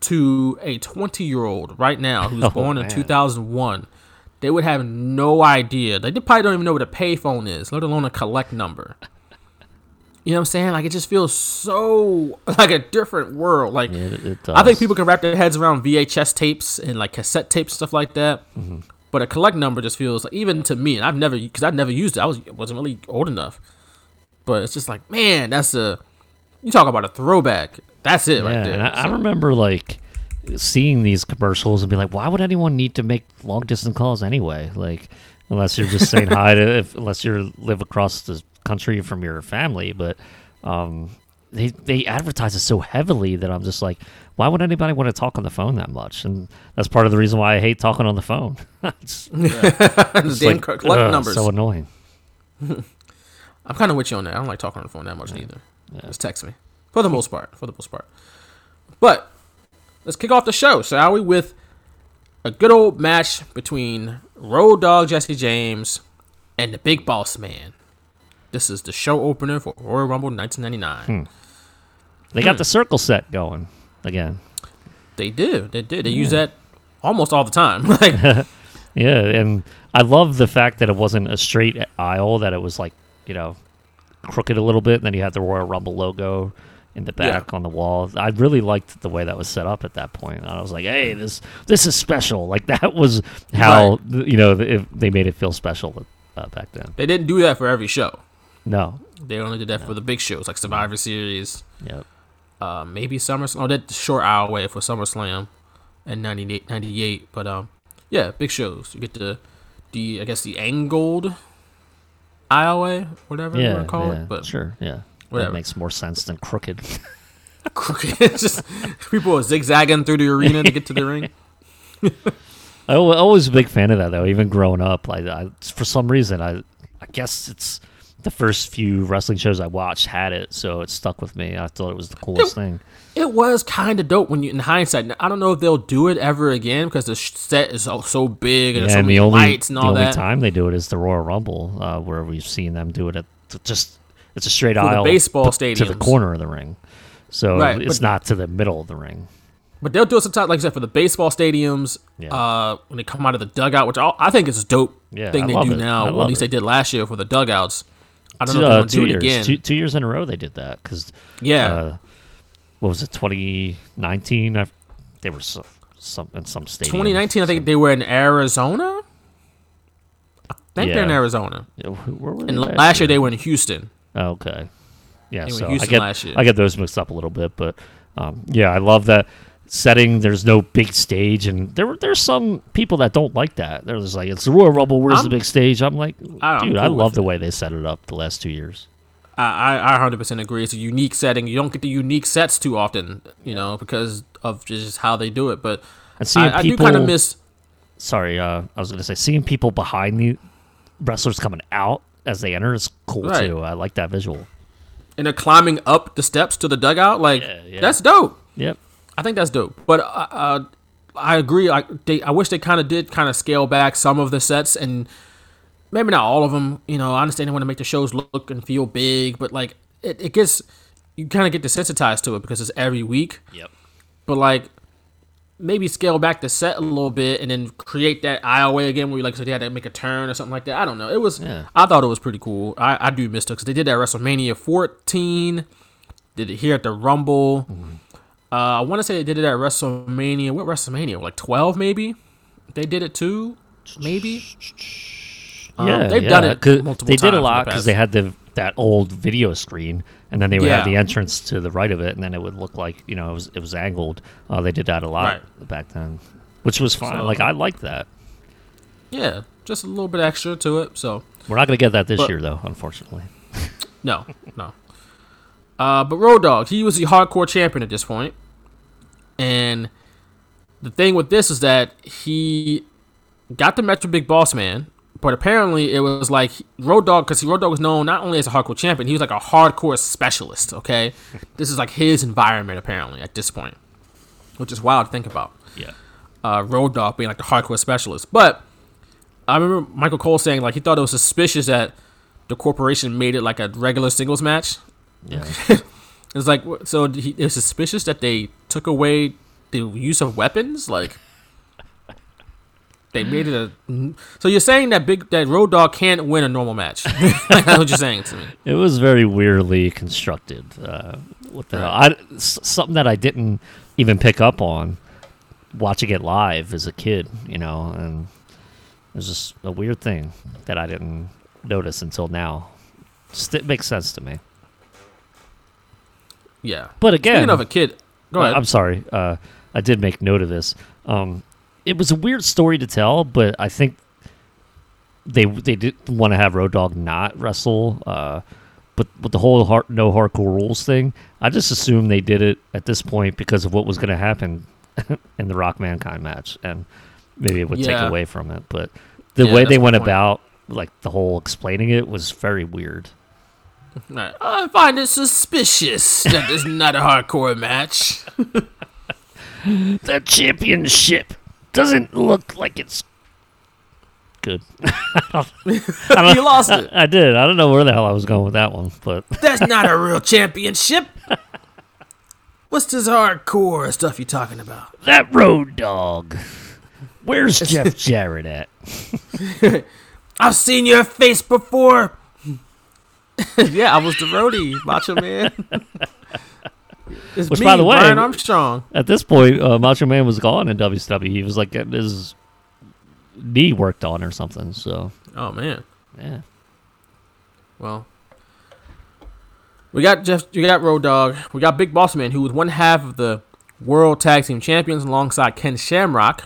to a 20 year old right now who's Oh, born in 2001. They would have no idea. They probably don't even know what a payphone is, let alone a collect number. You know what I'm saying? Like it just feels so like a different world. Like It, it I think people can wrap their heads around VHS tapes and like cassette tapes stuff like that. Mm-hmm. But a collect number just feels like, even to me, and I've never because I've never used it. I was wasn't really old enough. But it's just like, man, that's a you talk about a throwback. That's it Yeah, right there. and I, I remember like seeing these commercials and be like, why would anyone need to make long distance calls anyway? Like, unless you're just saying hi to, if, unless you live across the country from your family. But um, they they advertise it so heavily that I'm just like, why would anybody want to talk on the phone that much? And that's part of the reason why I hate talking on the phone. it's the damn like, ugh, numbers. so annoying. I'm kind of with you on that. I don't like talking on the phone that much neither. Just text me for the most part. For the most part. But let's kick off the show, shall we? With a good old match between Road Dogg Jesse James and the Big Boss Man. This is the show opener for Royal Rumble 1999. They Hmm. got the circle set going again. They did. They did. They use that almost all the time. like, Yeah, and I love the fact that it wasn't a straight aisle; that it was like you know crooked a little bit, and then you had the Royal Rumble logo in the Yeah. back on the wall. I really liked the way that was set up at that point. I was like, "Hey, this this is special." Like that was how you know they made it feel special uh, back then. they didn't do that for every show. No, They only did that for the big shows like Survivor Series, yep, uh, maybe SummerSlam. Oh, that short hour away for SummerSlam and 98, 98. But um, yeah, big shows. You get the the I guess the angled aisleway, whatever you want to call yeah, it. But sure, yeah, whatever. that makes more sense than crooked. crooked. It's just people are zigzagging through the arena to get to the ring. I al- always a big fan of that though. Even growing up, like I, for some reason, I I guess it's the first few wrestling shows I watched had it, so it stuck with me. I thought it was the coolest thing. It was kind of dope when you, in hindsight. Now, I don't know if they'll do it ever again because the set is so, so big and Yeah, so and many the only lights and the all only time they do it is the Royal Rumble, uh, where we've seen them do it at just it's a straight the aisle baseball stadium to the corner of the ring, so Right, it's but- not to the middle of the ring. But they'll do it sometimes, like I said, for the baseball stadiums. Yeah. Uh, when they come out of the dugout, which I, I think is a dope Yeah, thing I they do it. now. Well, at least it. they did last year for the dugouts. I don't know if Uh, they're gonna two do it years, again. two, two years in a row they did that because yeah, uh, what was it 2019? I, they were so, some in some stadium. 2019. I think they were in Arizona. I think they're in Arizona. Yeah, where were they And last year they were in Houston. Oh, okay. Yeah, They so I get year. I get those mixed up a little bit, but um, yeah, I love that setting. There's no big stage, and there there's some people that don't like that. They're just like, it's the Royal Rumble. Where's the I'm- big stage? I'm like, dude, I love the it. way they set it up the last two years. I, I I 100% agree. It's a unique setting. You don't get the unique sets too often, you know, because of just how they do it. But And seeing I, I do kind of miss. sorry, uh, I was gonna say seeing people behind the wrestlers coming out as they enter is cool Right. too. I like that visual. And they're climbing up the steps to the dugout. Like Yeah, yeah. that's dope. Yep. I think that's dope. But uh, uh, I agree. I they I wish they kind of did kind of scale back some of the sets and maybe not all of them. You know, I understand they want to make the shows look and feel big, but like it, it gets you kind of get desensitized to it because it's every week. Yep. But like maybe scale back the set a little bit and then create that aisleway again where you like so they had to make a turn or something like that. I don't know. It was Yeah. I thought it was pretty cool. I, I do miss it because they did that at WrestleMania 14. Did it here at the Rumble. Mm-hmm. Uh, I want to say they did it at WrestleMania. What WrestleMania? Like 12 maybe. They did it too. Maybe. Um, Yeah, they've yeah, done it multiple They did a the lot because past. they had the that old video screen, and then they would have the entrance to the right of it, and then it would look like you know it was it was angled. Uh, they did that a lot back then, which was fine. So- like I liked that. Yeah, just a little bit extra to it. So We're not gonna get that this But- year though, unfortunately. No, no. Uh, but Road Dogg, he was the hardcore champion at this point, and the thing with this is that he got the Metro Big Boss Man, but apparently it was like Road Dogg because Road Dogg was known not only as a hardcore champion, he was like a hardcore specialist. Okay, this is like his environment apparently at this point, which is wild to think about Yeah. uh, Road Dogg being like the hardcore specialist. But I remember Michael Cole saying like he thought it was suspicious that the corporation made it like a regular singles match. Yeah. It's like so he, it was suspicious that they took away the use of weapons. Like they made it a. So you're saying that big that Road Dogg can't win a normal match? That's what you're saying to me. It was very weirdly constructed. Uh, what the hell? I, s- something that I didn't even pick up on watching it live as a kid, you know, and it was just a weird thing that I didn't notice until now. Just, it makes sense to me. Yeah. But again, Speaking of a kid, go ahead. I'm sorry. Uh, I did make note of this. Um, it was a weird story to tell, but I think they they did want to have Road Dogg not wrestle. Uh, but with the whole hard, no hardcore rules thing, I just assumed they did it at this point because of what was going to happen in the Rock Mankind match, and maybe it would take away from it. But the Yeah, way they went point. about, like the whole explaining it, was very weird. I find it suspicious that this is not a hardcore match. The championship doesn't look like it's good. you lost it. I did. I don't know where the hell I was going with that one, but That's not a real championship. What's this hardcore stuff you talking about? that road dog. Where's Jeff Jarrett at? I've seen your face before. yeah, I was the roadie, Macho Man. It's Which, me, by the way- Brian Armstrong. At this point, uh, Macho Man was gone in WCW. He was like getting his knee worked on or something. So Oh man. yeah, Well, we got Jeff. We got Road Dogg. We got Big Boss Man, who was one half of the World Tag Team Champions, alongside Ken Shamrock.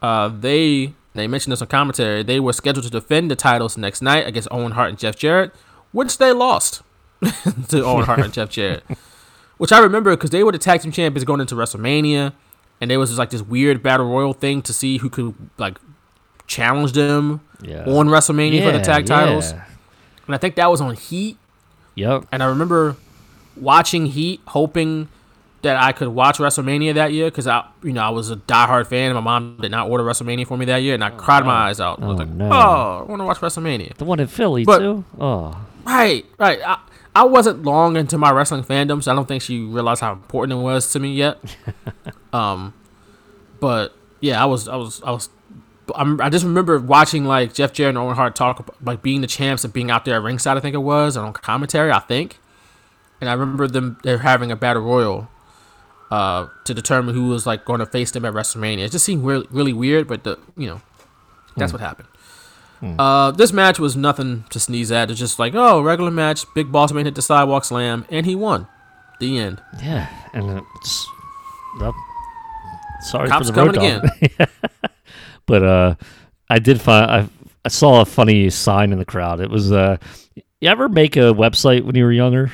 Uh, they they mentioned this on commentary. They were scheduled to defend the titles next night against Owen Hart and Jeff Jarrett, which they lost to Owen Hart and Jeff Jarrett. Which I remember because they were the tag team champions going into WrestleMania, and there was just like this weird battle royal thing to see who could like challenge them yeah. on WrestleMania for the tag titles. yeah. And I think that was on Heat. Yep. And I remember watching Heat, hoping that I could watch WrestleMania that year because I, you know, I was a diehard fan. and My mom did not order WrestleMania for me that year, and I oh, cried my eyes out. I was Oh, like, no. "Oh, I want to watch WrestleMania." The one in Philly But- too. Oh, Right, right. I, I wasn't long into my wrestling fandom, so I don't think she realized how important it was to me yet. um, but yeah, I was, I was, I was. I'm, I just remember watching like Jeff Jarrett and Owen Hart talk about like being the champs and being out there at ringside. I think it was on commentary. I think, and I remember them they're having a battle royal, uh, to determine who was like going to face them at WrestleMania. It just seemed really, really weird, but the you know, that's what happened. Uh, this match was nothing to sneeze at. It's just like, oh, regular match. Big Boss Man hit the sidewalk slam, and he won. The end. yeah. And it's. Well, sorry Cops for the road coming dog. again. but uh, I did find I I saw a funny sign in the crowd. It was uh, you ever make a website when you were younger,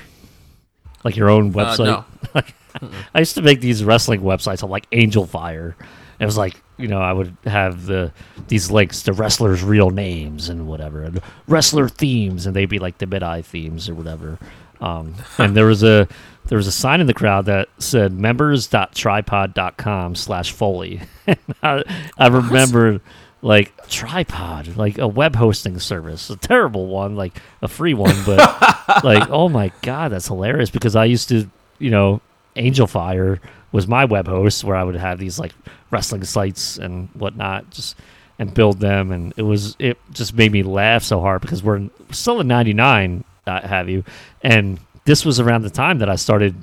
like your own Uh, website? no. I used to make these wrestling websites on like Angelfire. It was like you know I would have the these links to wrestlers' real names and whatever, and wrestler themes, and they'd be like the MIDI themes or whatever. Um, and there was a there was a sign in the crowd that said members.tripod.com slash Foley. I, I remember like tripod, like a web hosting service, a terrible one, like a free one, but like oh my god, that's hilarious because I used to, you know, Angelfire was my web host where I would have these like wrestling sites and whatnot, just and build them, and it was it just made me laugh so hard because we're still in '99, uh, have you? And this was around the time that I started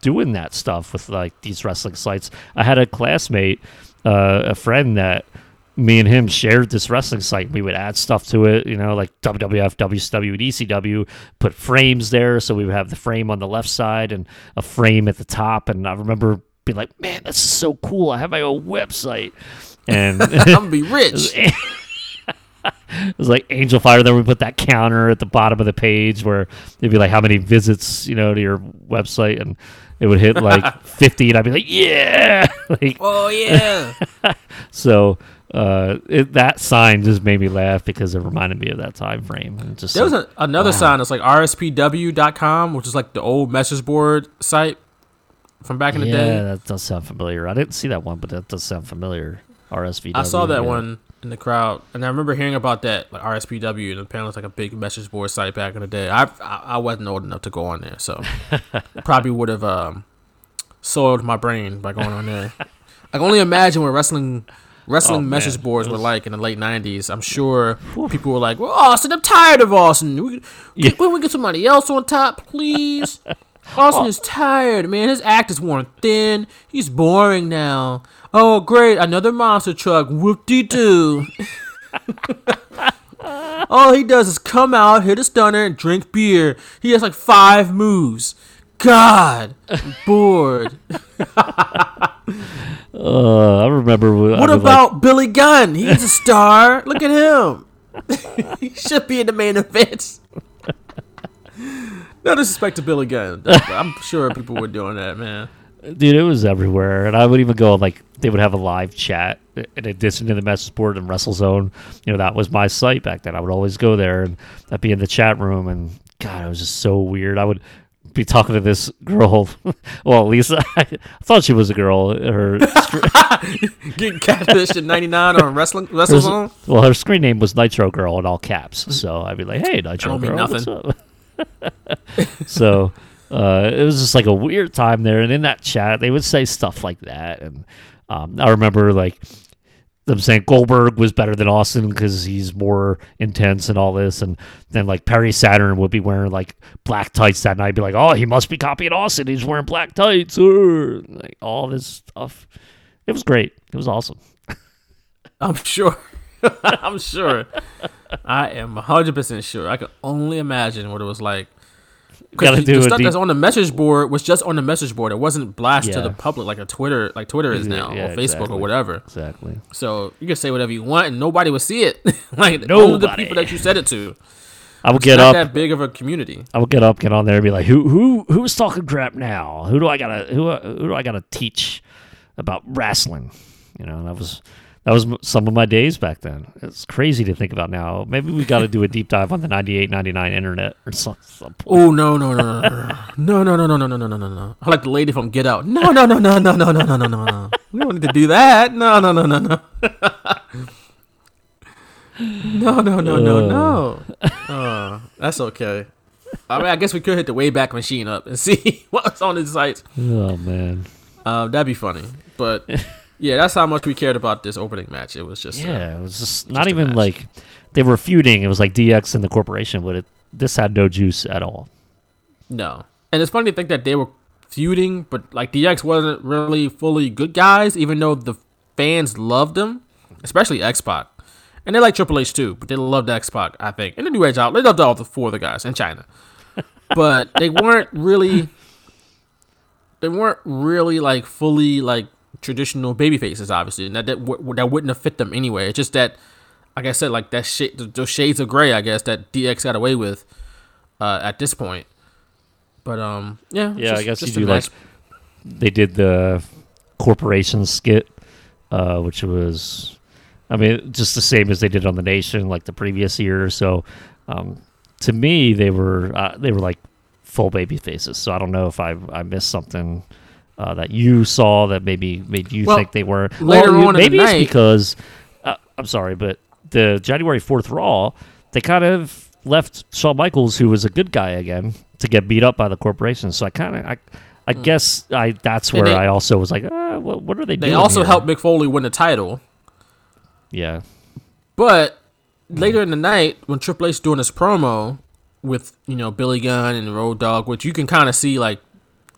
doing that stuff with like these wrestling sites. I had a classmate, uh, a friend that me and him shared this wrestling site. We would add stuff to it, you know, like WWF, WCW, and ECW, put frames there. So we would have the frame on the left side and a frame at the top. And I remember being like, man, this is so cool. I have my own website. And I'm gonna be rich. it was like Angelfire. Then we put that counter at the bottom of the page where it'd be like how many visits, you know, to your website, and it would hit like fifty, and I'd be like, yeah, like oh yeah. so. Uh, it, that sign just made me laugh because it reminded me of that time frame. And just There was like, a, another sign that's like rspw.com, which is like the old message board site from back in the yeah, day. Yeah, that does sound familiar. I didn't see that one, but that does sound familiar. RSPW. I saw that yeah. one in the crowd, and I remember hearing about that, like RSPW, and apparently it's like a big message board site back in the day. I I, I wasn't old enough to go on there, so probably would have um, soiled my brain by going on there. I can only imagine what wrestling wrestling Oh, man. message boards It were like in the late '90s. I'm sure people were like, "Well, Austin, I'm tired of Austin. We, Yeah. Can we get somebody else on top, please?" Oh. Austin is tired, man. His act is worn thin. He's boring now. Oh, great, another monster truck. Whoop de doo. All he does is come out, hit a stunner, and drink beer. He has like five moves. God, I'm bored. Uh, I remember. I What was like- about Billy Gunn? He's a star. Look at him. he should be in the main event. no disrespect to Billy Gunn. I'm sure people were doing that, man. dude, it was everywhere, and I would even go like they would have a live chat in addition to the message board and WrestleZone. You know, that was my site back then. I would always go there and I'd be in the chat room, and God, it was just so weird. I would be talking to this girl. well, Lisa, I thought she was a girl. Her Getting catfished in 99 on wrestling WrestleZone. well, her screen name was Nitro Girl in all caps. So I'd be like, "Hey, Nitro Girl, what's up?" so uh, it was just like a weird time there. And in that chat, they would say stuff like that. And um, I remember like them saying Goldberg was better than Austin because he's more intense and all this. And then like Perry Saturn would be wearing like black tights that night. Be like, "Oh, he must be copying Austin. He's wearing black tights." Or like all this stuff. It was great. It was awesome. I'm sure. I'm sure. I am 100% sure. I can only imagine what it was like. Gotta do the stuff deep- that's on the message board was just on the message board. It wasn't blasted to the public like a Twitter, like Twitter is now, Yeah, or Facebook exactly. or whatever. Exactly. So you can say whatever you want, and nobody will see it. like only the people that you said it to. I would It's get not up. that big of a community. I would get up, get on there, and be like, "Who, who, who's talking crap now? Who do I gotta, who, who do I gotta teach about wrestling?" You know, and that was that was some of my days back then. It's crazy to think about now. Maybe we got to do a deep dive on the 98, 99 internet or some, some. Oh no no no no no no no no no no no no no no! I like the lady from Get Out. No no no no no no no no no no no. We don't need to do that. No no no no no. No no no no no. Uh, that's okay. I mean, I guess we could hit the Wayback Machine up and see what's on his sites. Oh man, Um, that'd be funny. But yeah, that's how much we cared about this opening match. It was just uh, yeah, it was just not even like they were feuding. It was like DX and the corporation, but it this had no juice at all. No. And it's funny to think that they were feuding, but like DX wasn't really fully good guys, even though the fans loved them, especially X Pac. And they like Triple H too, but they loved X Pac, I think. And the New Age out, they loved all the four of the guys in Chyna. but they weren't really they weren't really like fully like traditional baby faces, obviously. And that that, w- that wouldn't have fit them anyway. It's just that like I said, like that shade, those shades of gray, I guess that DX got away with uh, at this point. But um, yeah, Yeah, just- I guess you do like they did the corporation skit, uh, which was, I mean, just the same as they did on the Nation like the previous year. So, um, to me, they were uh, they were like full baby faces. So I don't know if I I missed something. Uh, that you saw that maybe made you Well, think they were later Well, you- on in the maybe it's night- because uh, I'm sorry, but the January Fourth Raw, they kind of left Shawn Michaels, who was a good guy again, to get beat up by the corporation. So I kind of, I, I guess I that's where they- I also was like, uh, what, what are they, They doing? They also here? helped Mick Foley win the title. Yeah, But later in the night, when Triple H doing his promo with you know Billy Gunn and Road Dogg, which you can kind of see like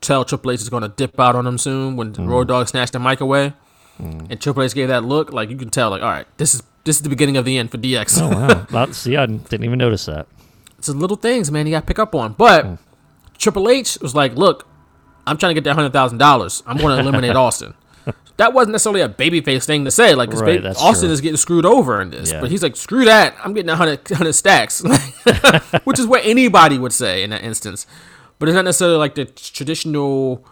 tell Triple H is going to dip out on him soon when Mm. Road Dogg snatched the mic away, and Triple H gave that look, like you can tell, like all right, this is this is the beginning of the end for DX. oh wow, Not- see, I didn't even notice that. it's the little things, man. You got to pick up on. But Hmm. Triple H was like, "Look, I'm trying to get that hundred thousand dollars. I'm going to eliminate Austin." That wasn't necessarily a babyface thing to say. Like, Right, ba- Austin true. is getting screwed over in this, Yeah. but he's like, "Screw that! I'm getting a hundred hundred stacks," which is what anybody would say in that instance. But it's not necessarily like the traditional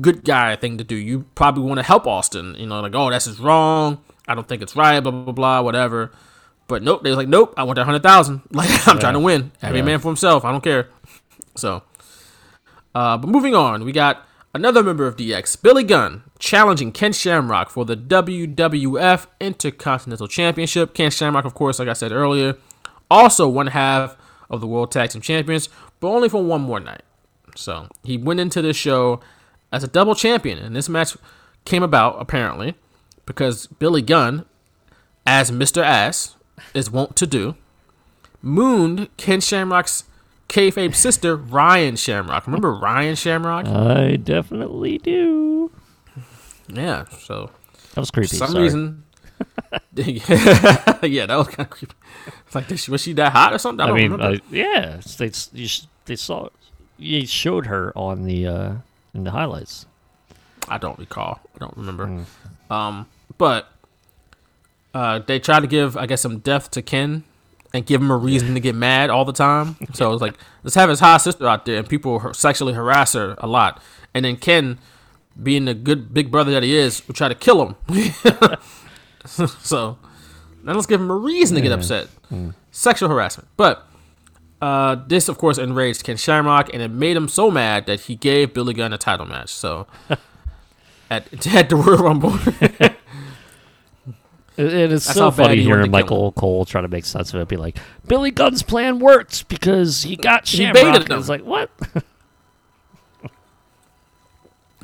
good guy thing to do. You probably want to help Austin. You know, like, "Oh, this is wrong. I don't think it's right." Blah blah blah. Whatever. But nope, they was like, nope, I want that hundred thousand. Like I'm trying to win. Every Yeah. man for himself. I don't care. So, uh, but moving on, we got another member of DX, Billy Gunn, challenging Ken Shamrock for the WWF Intercontinental Championship. Ken Shamrock, of course, like I said earlier, also one half of the World Tag Team Champions, but only for one more night. So he went into this show as a double champion, and this match came about apparently because Billy Gunn, as Mr. Ass, is wont to do, mooned Ken Shamrock's kayfabe sister, Ryan Shamrock. Remember Ryan Shamrock? I definitely do. yeah, so That was creepy. for some sorry. reason. yeah, that was kind of creepy. It's like, was she that hot or something? I I mean, remember. uh, yeah, they you they saw you showed her on the uh in the highlights. I don't recall. I don't remember. Mm. Um, but uh, they try to give, I guess, some depth to Ken and give him a reason to get mad all the time. So it's like, let's have his high sister out there, and people sexually harass her a lot. And then Ken, being the good big brother that he is, would try to kill him. so now let's give him a reason to get upset. Sexual harassment, but. Uh, this, of course, enraged Ken Shamrock, and it made him so mad that he gave Billy Gunn a title match. So, at, at the Royal Rumble, It, it is That's so funny hearing Michael Cole try to make sense of it. Be like, Billy Gunn's plan worked because he got He Shamrock. baited And him. It's like what?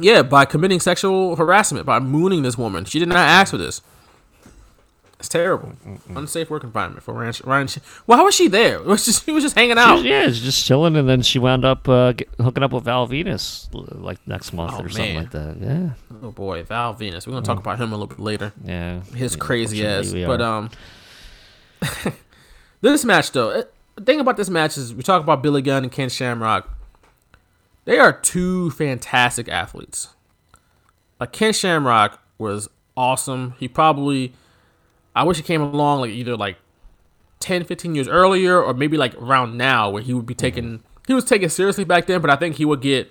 yeah, by committing sexual harassment, by mooning this woman. She did not ask for this. It's terrible. Unsafe work environment for Ryan. Ryan well, how was she there? It was just, she was just hanging out. She was- yeah, she's just chilling, and then she wound up uh, get, hooking up with Val Venis like next month Oh, or something like that. Yeah, Oh boy, Val Venis. We're gonna talk about him a little bit later. yeah. his Yeah, crazy ass. But um, this match though, it- the thing about this match is we talk about Billy Gunn and Ken Shamrock. They are two fantastic athletes. Like Ken Shamrock was awesome. He probably, I wish he came along like either like 10, 15 years earlier or maybe like around now where he would be taken. He was taken seriously back then, but I think he would get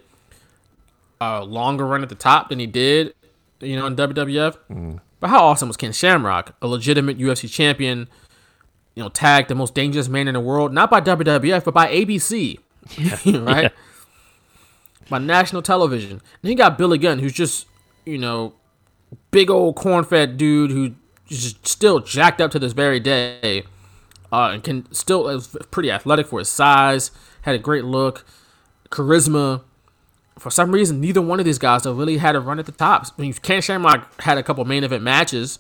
a longer run at the top than he did, you know, in WWF. Mm. But how awesome was Ken Shamrock, a legitimate UFC champion, you know, tagged the most dangerous man in the world, not by WWF, but by ABC, right? By national television. And you got Billy Gunn, who's just, you know, big old corn-fed dude who still jacked up to this very day, uh, and can still is pretty athletic for his size, had a great look, charisma for some reason, neither one of these guys have really had a run at the tops. I mean, Ken Shamrock had a couple main event matches.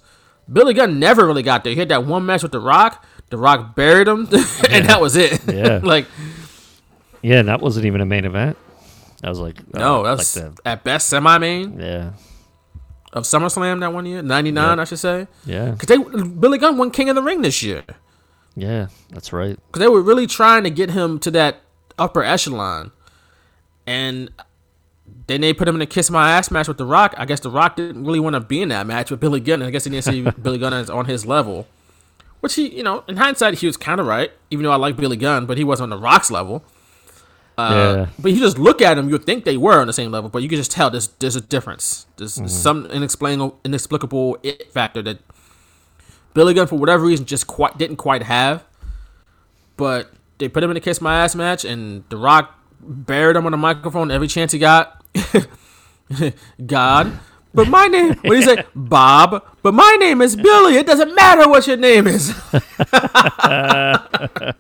Billy Gunn never really got there. He had that one match with The Rock. The Rock buried him, and that was it. Yeah. like, yeah, and that wasn't even a main event. I was like uh, no, that was like at best semi main yeah, of SummerSlam that one year, 99, I should say. yeah, Because they Billy Gunn won King of the Ring this year. yeah. That's right. Because they were really trying to get him to that upper echelon. And then they put him in a kiss my ass match with The Rock. I guess The Rock didn't really want to be in that match with Billy Gunn. I guess he didn't see Billy Gunn as on his level. Which he, you know, in hindsight, he was kind of right. Even though I like Billy Gunn, but he wasn't on The Rock's level. Uh, yeah, But you just look at them, you'd think they were on the same level, but you can just tell there's there's a difference. There's Mm-hmm. some inexplicable inexplicable it factor that Billy Gunn, for whatever reason, just quite didn't quite have. But they put him in a kiss my ass match, and The Rock buried him on the microphone every chance he got. God. But my name, what do you say? Bob. But my name is Billy. It doesn't matter what your name is.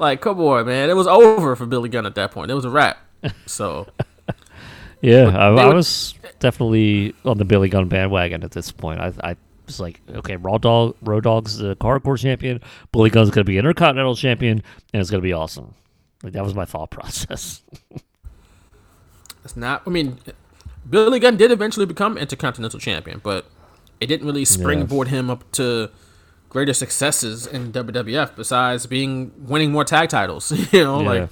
like, come on, man. It was over for Billy Gunn at that point. It was a wrap. So, yeah. I, I was definitely on the Billy Gunn bandwagon at this point. I, I was like, okay, Raw Dog, Road Dogg's the hardcore champion. Billy Gunn's gonna be Intercontinental champion, and it's gonna be awesome. Like that was my thought process. it's not, I mean, Billy Gunn did eventually become Intercontinental Champion, but it didn't really springboard him up to greater successes in WWF besides being winning more tag titles. you know, Yeah. like,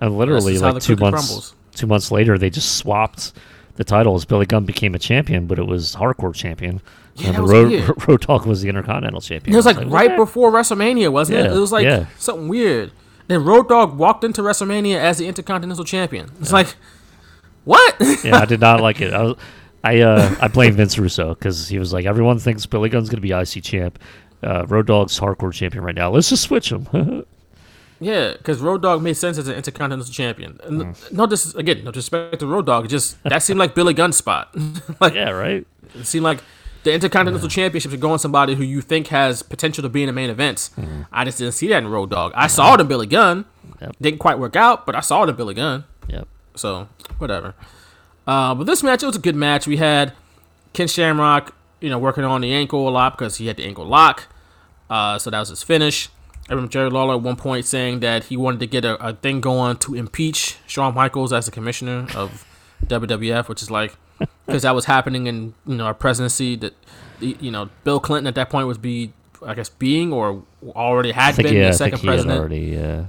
And literally, like two months, crumbles. two months later, they just swapped the titles. Billy Gunn became a champion, but it was hardcore champion. Yeah, and the Road. Road Dogg was the Intercontinental champion. It was I like right the- before WrestleMania, wasn't it? Yeah, It was like yeah. something weird. Then Road Dogg walked into WrestleMania as the Intercontinental Champion. It's like, what? yeah, I did not like it. I was, I uh, I blame Vince Russo because he was like, everyone thinks Billy Gunn's gonna be IC champ. Uh, Road Dogg's hardcore champion right now. Let's just switch him. yeah, because Road Dogg made sense as an Intercontinental Champion. And Mm. No, this is, again, no disrespect to Road Dogg. Just that seemed like Billy Gunn's spot. like yeah, right. it seemed like the Intercontinental Championship should go on somebody who you think has potential to be in the main events. I just didn't see that in Road Dogg. I saw it in Billy Gunn. Yep. Didn't quite work out, but I saw it in Billy Gunn. Yep. So whatever. Uh, but this match it was a good match. We had Ken Shamrock, you know, working on the ankle a lot because he had the ankle lock. Uh, so that was his finish. I remember Jerry Lawler at one point saying that he wanted to get a, a thing going to impeach Shawn Michaels as the commissioner of WWF, which is like because that was happening in you know our presidency that you know Bill Clinton at that point was be I guess being or already had think been yeah, the second president. already yeah.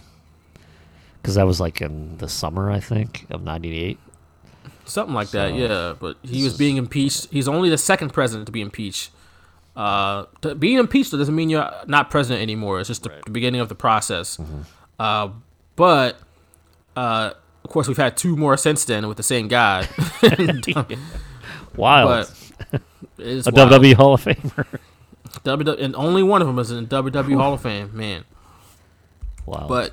Because that was like in the summer, I think, of '98. Something like that, yeah. But he was being impeached. He's only the second president to be impeached. Uh, to, being impeached doesn't mean you're not president anymore. It's just the, the beginning of the process. Mm-hmm. Uh, but uh, of course, we've had two more since then with the same guy. Wild. but it's a wild. WWE Hall of Famer. WWE, and only one of them is in WWE Hall of Fame, man. wow. But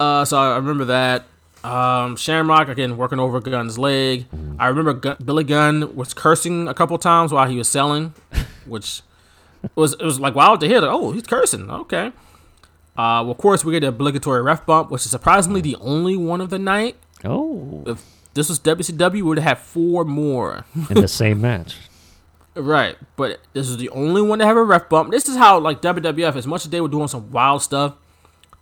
uh, so I remember that. Um, Shamrock again working over Gunn's leg. I remember Gun- Billy Gunn was cursing a couple times while he was selling, which was it was like wild to hear. that. oh, he's cursing. Okay. Uh, well, of course we get the obligatory ref bump, which is surprisingly the only one of the night. oh, If this was WCW, we would have had four more. in the same match. Right, but this is the only one to have a ref bump. This is how like WWF, as much as they were doing some wild stuff,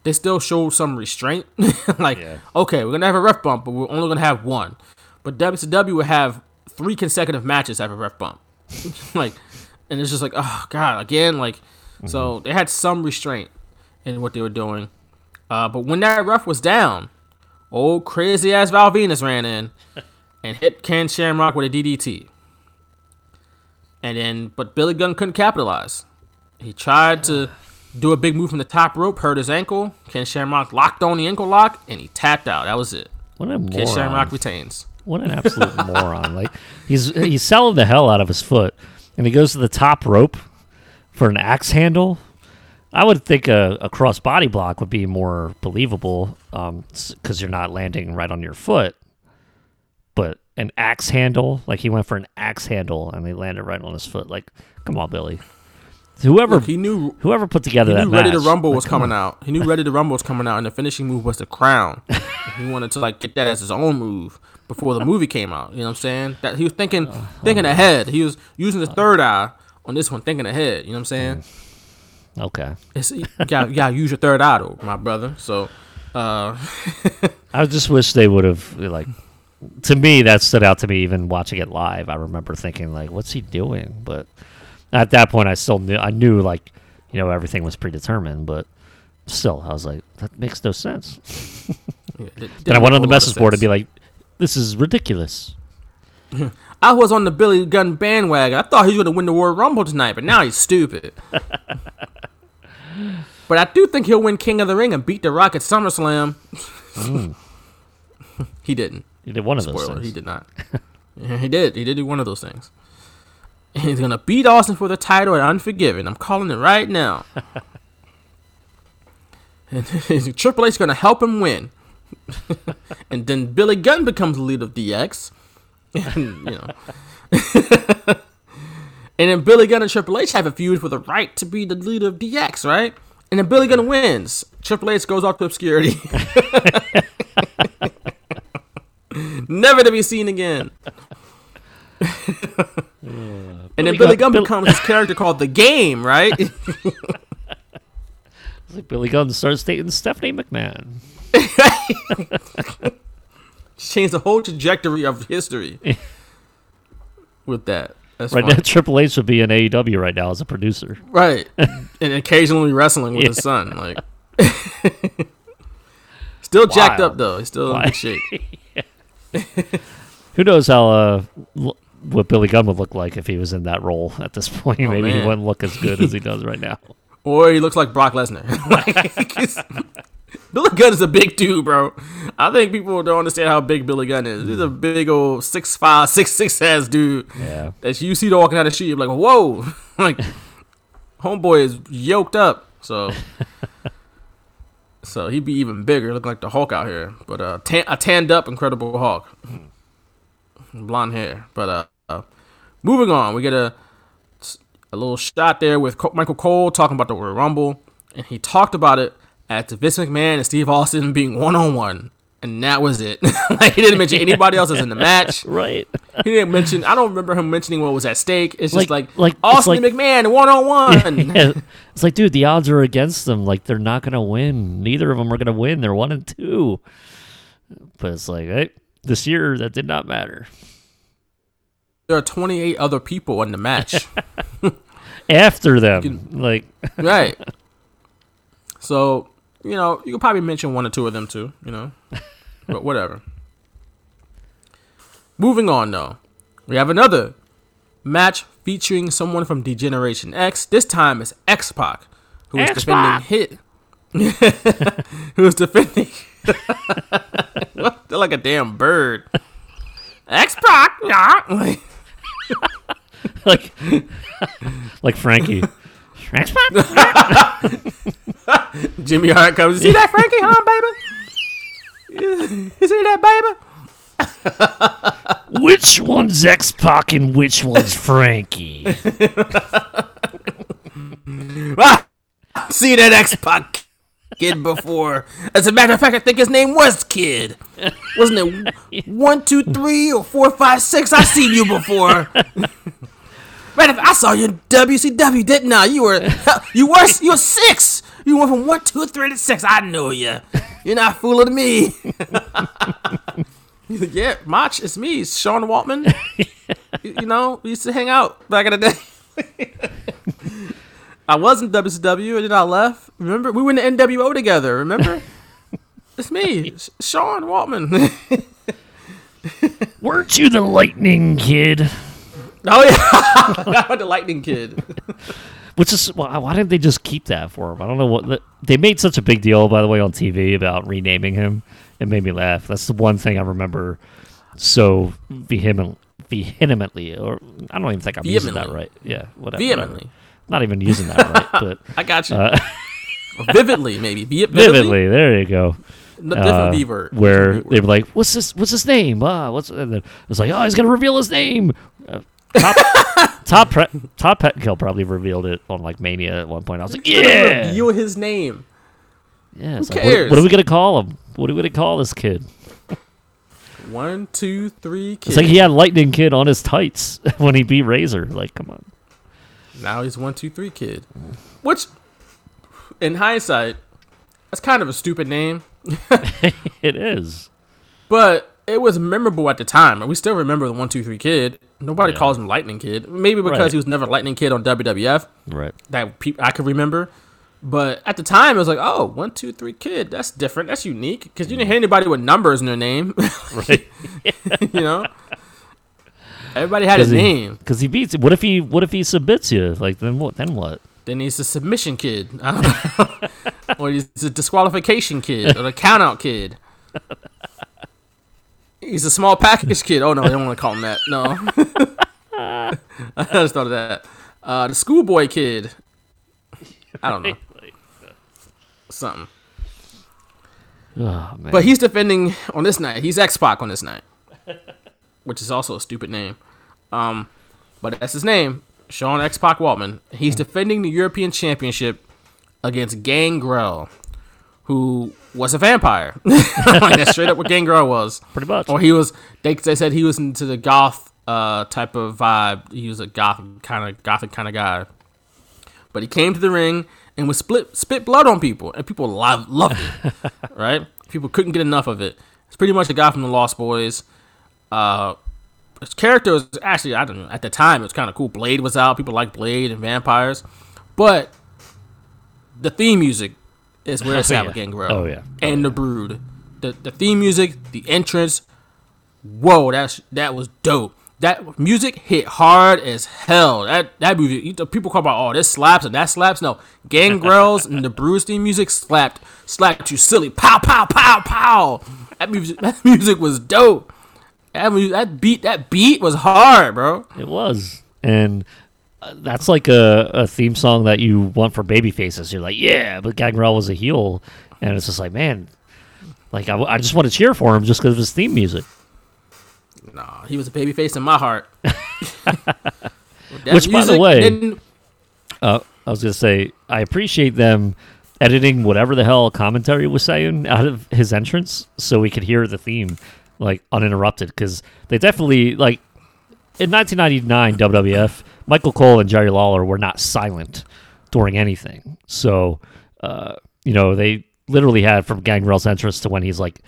they still showed some restraint. like, okay, we're gonna have a ref bump, but we're only gonna have one. But WCW would have three consecutive matches have a ref bump. like, and it's just like, oh god, again, like, so they had some restraint in what they were doing. Uh, but when that ref was down, old crazy ass Val Venis ran in and hit Ken Shamrock with a DDT. And then, but Billy Gunn couldn't capitalize. He tried to do a big move from the top rope, hurt his ankle. Ken Shamrock locked on the ankle lock, and he tapped out. That was it. What a Ken Shamrock moron! retains. What an absolute moron! Like he's he's selling the hell out of his foot, and he goes to the top rope for an axe handle. I would think a, a cross body block would be more believable um, because you're not landing right on your foot. But an axe handle, like he went for an axe handle and he landed right on his foot. Like, come on, Billy. Whoever Look, he knew whoever put together he that knew Ready to Rumble was coming out. He knew Ready to Rumble was coming out, and the finishing move was the crown. he wanted to like get that as his own move before the movie came out. You know what I'm saying? That he was thinking Uh-huh. thinking ahead. He was using the third eye on this one, thinking ahead. You know what I'm saying? Okay. It's, you gotta, you gotta use your third eye, though, my brother. So, uh, I just wish they would have like. To me, that stood out to me even watching it live. I remember thinking like, "What's he doing?" But at that point, I still knew. I knew like, you know, everything was predetermined. But still, I was like, "That makes no sense." yeah, Then I went on the lot message board to sense. be like, "This is ridiculous." I was on the Billy Gunn bandwagon. I thought he was gonna win the Royal Rumble tonight, but now he's stupid. but I do think he'll win King of the Ring and beat The Rock at SummerSlam. Mm. he didn't. He did one of those Spoiler, things. he did not. Yeah, he did. He did do one of those things. And he's gonna beat Austin for the title at Unforgiven. I'm calling it right now. and Triple H is gonna help him win. and then Billy Gunn becomes the leader of DX. And you know. and then Billy Gunn and Triple H have a feud for the right to be the leader of DX, right? And then Billy Gunn wins. Triple H goes off to obscurity. Never to be seen again. And then Billy Gunn Bill- becomes this character called the Game, right? It's like Billy Gunn starts dating Stephanie McMahon. Changed the whole trajectory of history with that. That's Right funny. now, Triple H would be in AEW right now as a producer. Right. and occasionally wrestling with his son. Like Still jacked up though. He's still in Wild. good shape. Who knows how uh, l- what Billy Gunn would look like if he was in that role at this point? Maybe he Oh, wouldn't look as good as he does right now. Or he looks like Brock Lesnar. like, Billy Gunn is a big dude, bro. I think people don't understand how big Billy Gunn is. He's a big old six five, six six ass dude. Yeah. That you see the walking down the street, you're like, whoa, like homeboy is yoked up. So, so he'd be even bigger, looking like the Hulk out here. But uh, tan- a tanned up Incredible Hulk, blonde hair. But uh, moving on, we get a a little shot there with Michael Cole talking about the Royal Rumble, and he talked about it at Vince McMahon and Steve Austin being one on one and that was it. like he didn't mention anybody else was in the match. Right. He didn't mention. I don't remember him mentioning what was at stake. It's just Like- like, Austin like- McMahon one on one. It's like, dude, the odds are against them. Like, they're not going to win. Neither of them are going to win. They're one and two. But it's like, hey, this year, that did not matter. There are 28 other people in the match. After them, like, right. So, you know, you could probably mention one or two of them too, you know. But whatever. Moving on though. We have another match featuring someone from Degeneration X. This time it's X Pac, who is defending hit. who is defending They're like a damn bird. X Pac, yeah. Like, like, Frankie. Jimmy Hart comes. See that Frankie, huh, baby? You see that, baby? which one's X Pac and which one's Frankie? Ah, see that X Pac kid before. As a matter of fact, I think his name was Kid. Wasn't it one, two, three, or four, five, six? I seen you before. Fact, I saw you in WCW, didn't I? You were, you were, you were six. You went from one, two, three to six. I know you. You're not fooling me. Yeah, Mach, it's me, Sean Waltman. you, you know, we used to hang out back in the day. I was in WCW and then I left. Remember, we were in the NWO together. Remember, it's me, Sean Waltman. Weren't you the Lightning Kid? oh yeah, I'm the Lightning Kid. Which is why, why didn't they just keep that for him? I don't know what the, they made such a big deal, by the way, on TV about renaming him. It made me laugh. That's the one thing I remember so vehement, vehemently, or I don't even think I'm using that right. Yeah, whatever. Vehemently. whatever. Not even using that right, but I got you. Uh, vividly, maybe. Ve- vividly. vividly. There you go. No, Uh, word. where they were like, "What's this? What's his name?" Ah, what's and then it's like, "Oh, he's gonna reveal his name." Uh, top top pre- Todd Pettengill probably revealed it on like Mania at one point. I was like, "Yeah, reveal his name. yeah." Who like, what- cares? what, are we gonna call him? What are we gonna call this kid? One, two, three, kid. It's like he had Lightning Kid on his tights when he beat Razor. Like, come on. Now he's one, two, three kid. Which, in hindsight, that's kind of a stupid name. It is. But it was memorable at the time. and We still remember the one, two, three kid. Nobody Yeah. calls him Lightning Kid. Maybe because Right. he was never Lightning Kid on WWF. Right. That pe- I could remember. But at the time, it was like, oh, one, two, three kid. That's different. That's unique. Because you didn't mm. hear anybody with numbers in their name. Right. you know? Everybody had his name. Because he beats. What if he? What if he submits you? Like then what? Then what? Then he's a submission kid. I don't know. or he's a disqualification kid or a countout kid. He's a small package kid. Oh no, they don't want to call him that. No. I just thought of that. Uh, the schoolboy kid. I don't know. Something. Oh man. But he's defending on this night. He's X Pac on this night, which is also a stupid name. Um, but that's his name, Sean X Pac Waltman. He's defending the European Championship against Gangrel, who was a vampire. like that's straight up what Gangrel was. Pretty much. Or he was. They, they said he was into the goth uh, type of vibe. He was a goth kind of gothic kind of guy. But he came to the ring and would split spit blood on people, and people loved loved it. right? People couldn't get enough of it. It's pretty much the guy from the Lost Boys. Uh, his character was actually I don't know at the time it was kind of cool. Blade was out. People like Blade and vampires, but the theme music is where it's Oh, at with Gangrel. Oh, yeah. and the Brood. The the theme music, the entrance. Whoa, that's that was dope. That music hit hard as hell. That that movie, people call about oh this slaps and that slaps. No, Gangrel's and the Brood theme music slapped slapped you silly. Pow pow pow pow. That music that music was dope. That that beat that beat was hard, bro. It was, and uh, that's like a, a theme song that you want for baby faces. You're like, yeah, but Gangrel was a heel, and it's just like, man, like I just want to cheer for him just because of his theme music. Nah, he was a baby face in my heart. Which, by the way- Uh, I was gonna say I appreciate them editing whatever the hell commentary was saying out of his entrance so we could hear the theme like uninterrupted because they definitely like in 1999 WWF Michael Cole and Jerry Lawler were not silent during anything. So uh, you know they literally had from Gangrel's entrance to when he's like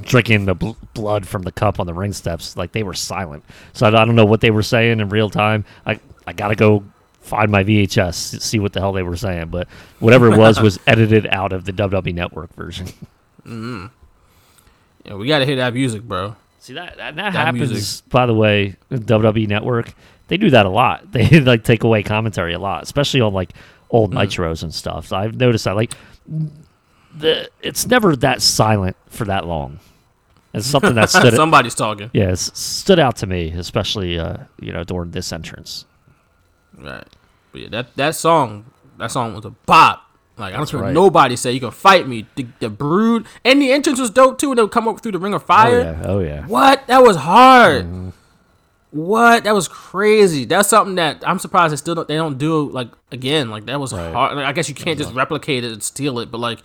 drinking the bl- blood from the cup on the ring steps like they were silent. So I, I don't know what they were saying in real time. I I gotta go find my VHS see what the hell they were saying but whatever it was was edited out of the WWE Network version Yeah, we gotta hear that music, bro. See that that, that happens. music. By the way, WWE Network, they do that a lot. They like take away commentary a lot, especially on like old Mm. nitros and stuff. So I've noticed that like the it's never that silent for that long. It's something that stood Somebody's talking. yeah it's stood out to me, especially uh, you know during this entrance. Right. But yeah, that that song, that song was a bop. Like I don't care right. nobody say you can fight me. The, the brood and the entrance was dope too. And they would come up through the ring of oh, fire. Oh yeah, oh yeah. What? That was hard. Mm-hmm. What? That was crazy. That's something that I'm surprised they still don't, they don't do like again. Like that was hard. Like, I guess you can't just replicate it and steal it, but like,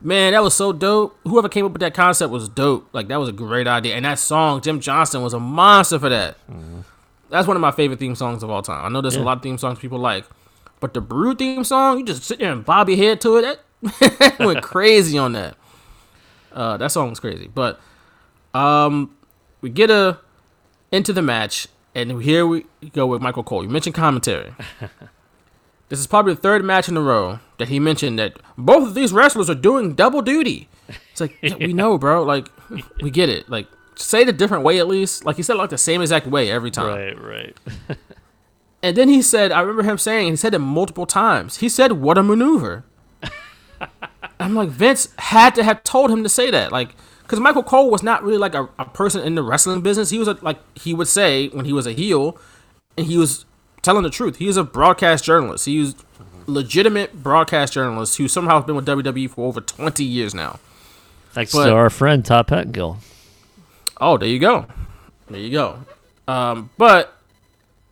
man, that was so dope. Whoever came up with that concept was dope. Like that was a great idea. And that song, Jim Johnston was a monster for that. Mm-hmm. That's one of my favorite theme songs of all time. I know there's a lot of theme songs people like, but the Brood theme song, you just sit there and bob your head to it. That went crazy on that. Uh, that song was crazy. But um, we get a into the match, and here we go with Michael Cole. You mentioned commentary. this is probably the third match in a row that he mentioned that both of these wrestlers are doing double duty. It's like yeah, we know, bro. Like we get it. Like say it a different way at least. Like he said, like the same exact way every time. Right, right. And then he said, I remember him saying, he said it multiple times. He said, "What a maneuver." I'm like Vince had to have told him to say that, like, because Michael Cole was not really like a, a person in the wrestling business. He was a, like he would say when he was a heel, and he was telling the truth. He was a broadcast journalist. He was legitimate broadcast journalist who somehow has been with WWE for over 20 years now. Thanks But- to our friend Top Hat Pettengill. Oh, there you go. There you go. Um, but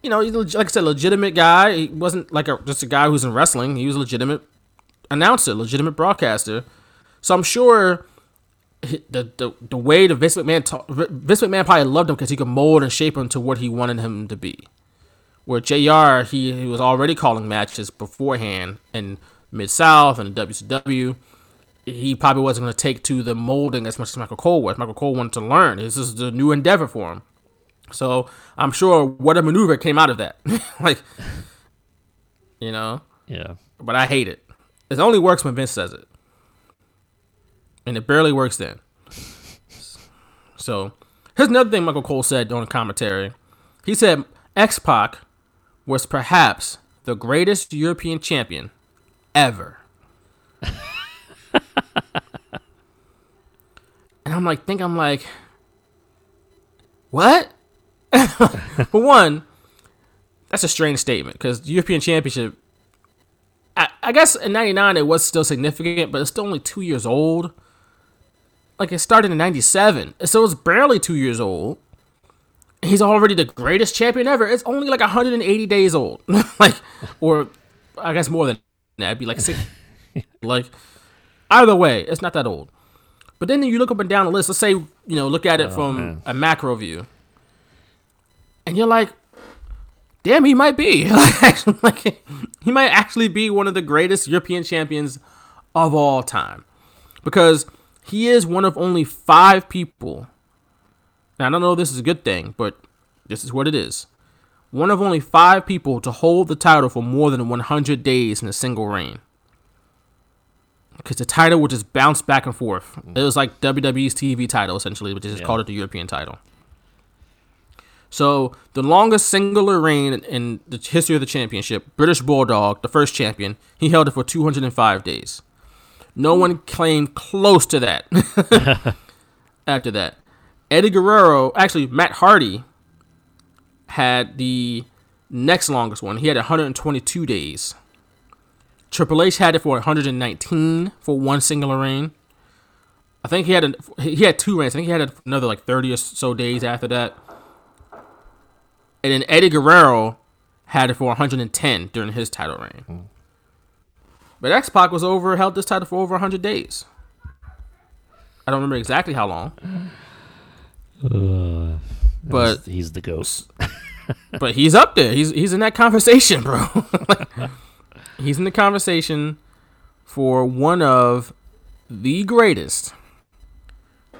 you know, he's like I said, legitimate guy. He wasn't like a just a guy who's in wrestling. He was a legitimate announcer, legitimate broadcaster. So I'm sure the the, the way the Vince McMahon ta- Vince McMahon probably loved him because he could mold and shape him to what he wanted him to be. Where Jr. He, he was already calling matches beforehand in Mid South and WCW he probably wasn't going to take to the molding as much as Michael Cole was. Michael Cole wanted to learn. This is the new endeavor for him. So I'm sure what a maneuver came out of that. like, you know, Yeah. but I hate it. It only works when Vince says it. And it barely works then. So here's another thing Michael Cole said on the commentary. He said X Pac was perhaps the greatest European champion ever. and I'm like, think I'm like, what? For one, that's a strange statement because European Championship. I, I guess in '99 it was still significant, but it's still only two years old. Like it started in '97, so it's barely two years old. He's already the greatest champion ever. It's only like 180 days old, like, or I guess more than that. It'd be like six. like, either way, it's not that old. But then you look up and down the list. Let's say you know, look at it oh, from man. a macro view, and you're like, damn, he might be. like, he might actually be one of the greatest European champions of all time. Because he is one of only five people. Now, I don't know if this is a good thing, but this is what it is. One of only five people to hold the title for more than 100 days in a single reign. Because the title would just bounce back and forth. It was like WWE's TV title, essentially, which is just called it the European title. So the longest singular reign in- the history of the championship, British Bulldog, the first champion, he held it for 205 days. No one claimed close to that. After that, Eddie Guerrero, actually Matt Hardy, had the next longest one. He had 122 days. Triple H had it for 119 for one singular reign. I think he had a, he had two reigns. I think he had another like 30 or so days after that. And then Eddie Guerrero had it for 110 during his title reign. But X Pac was over, held this title for over 100 days. I don't remember exactly how long, Uh, but he's, he's the ghost. but he's up there. He's he's in that conversation, bro. Like, he's in the conversation for one of the greatest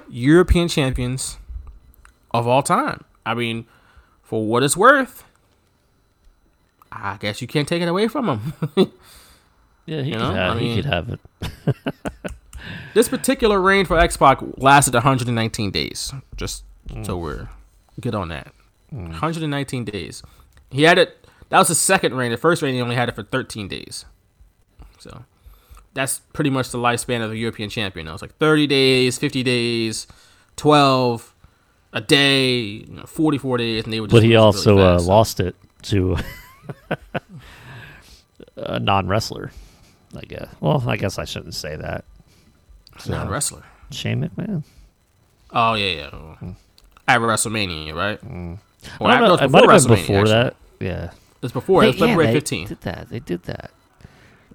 European champions of all time. I mean, for what it's worth, I guess you can't take it away from him. Yeah, he, You could, know, have, I he could have it. this particular reign for X Pac lasted 119 days. Just so mm. we're good on that. Mm. 119 days. He had it. That was his second reign. The first reign he only had it for 13 days. So that's pretty much the lifespan of a European champion. It was like 30 days, 50 days, 12, a day, you know, 44 days, and they would. Just But he lose really also uh, fast. lost it to a non wrestler. I guess. Well, I guess I shouldn't say that. non wrestler. Shame Shane McMahon. Oh yeah, yeah. At WrestleMania, right? Or I don't know. no, It it's might before have been WrestleMania, before actually. that. Yeah. It's before. It was yeah, February they 15th. Did that? They did that.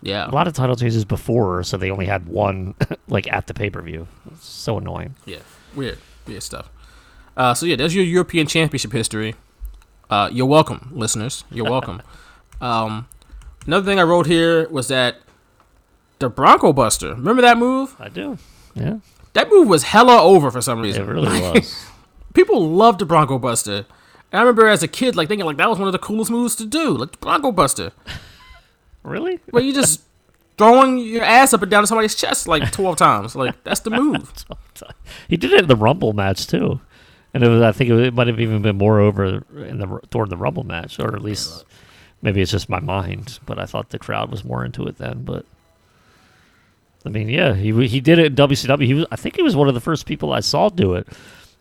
Yeah. A lot of title changes before, so they only had one like at the pay per view. So annoying. Yeah, weird, weird stuff. Uh, so yeah, there's your European Championship history. Uh, you're welcome, listeners. You're welcome. um, another thing I wrote here was that the Bronco Buster. Remember that move? I do. Yeah, That move was hella over for some reason. it reason. really was. People loved the Bronco Buster. And I remember as a kid, like thinking like that was one of the coolest moves to do, like the Bronco Buster, really? where you just throwing your ass up and down to somebody's chest like twelve times. Like that's the move. He did it in the Rumble match too, and it was. I think it, it might have even been more over in the toward the Rumble match, or at least maybe it's just my mind. But I thought the crowd was more into it then. But I mean, yeah, he he did it in WCW. He was. I think he was one of the first people I saw do it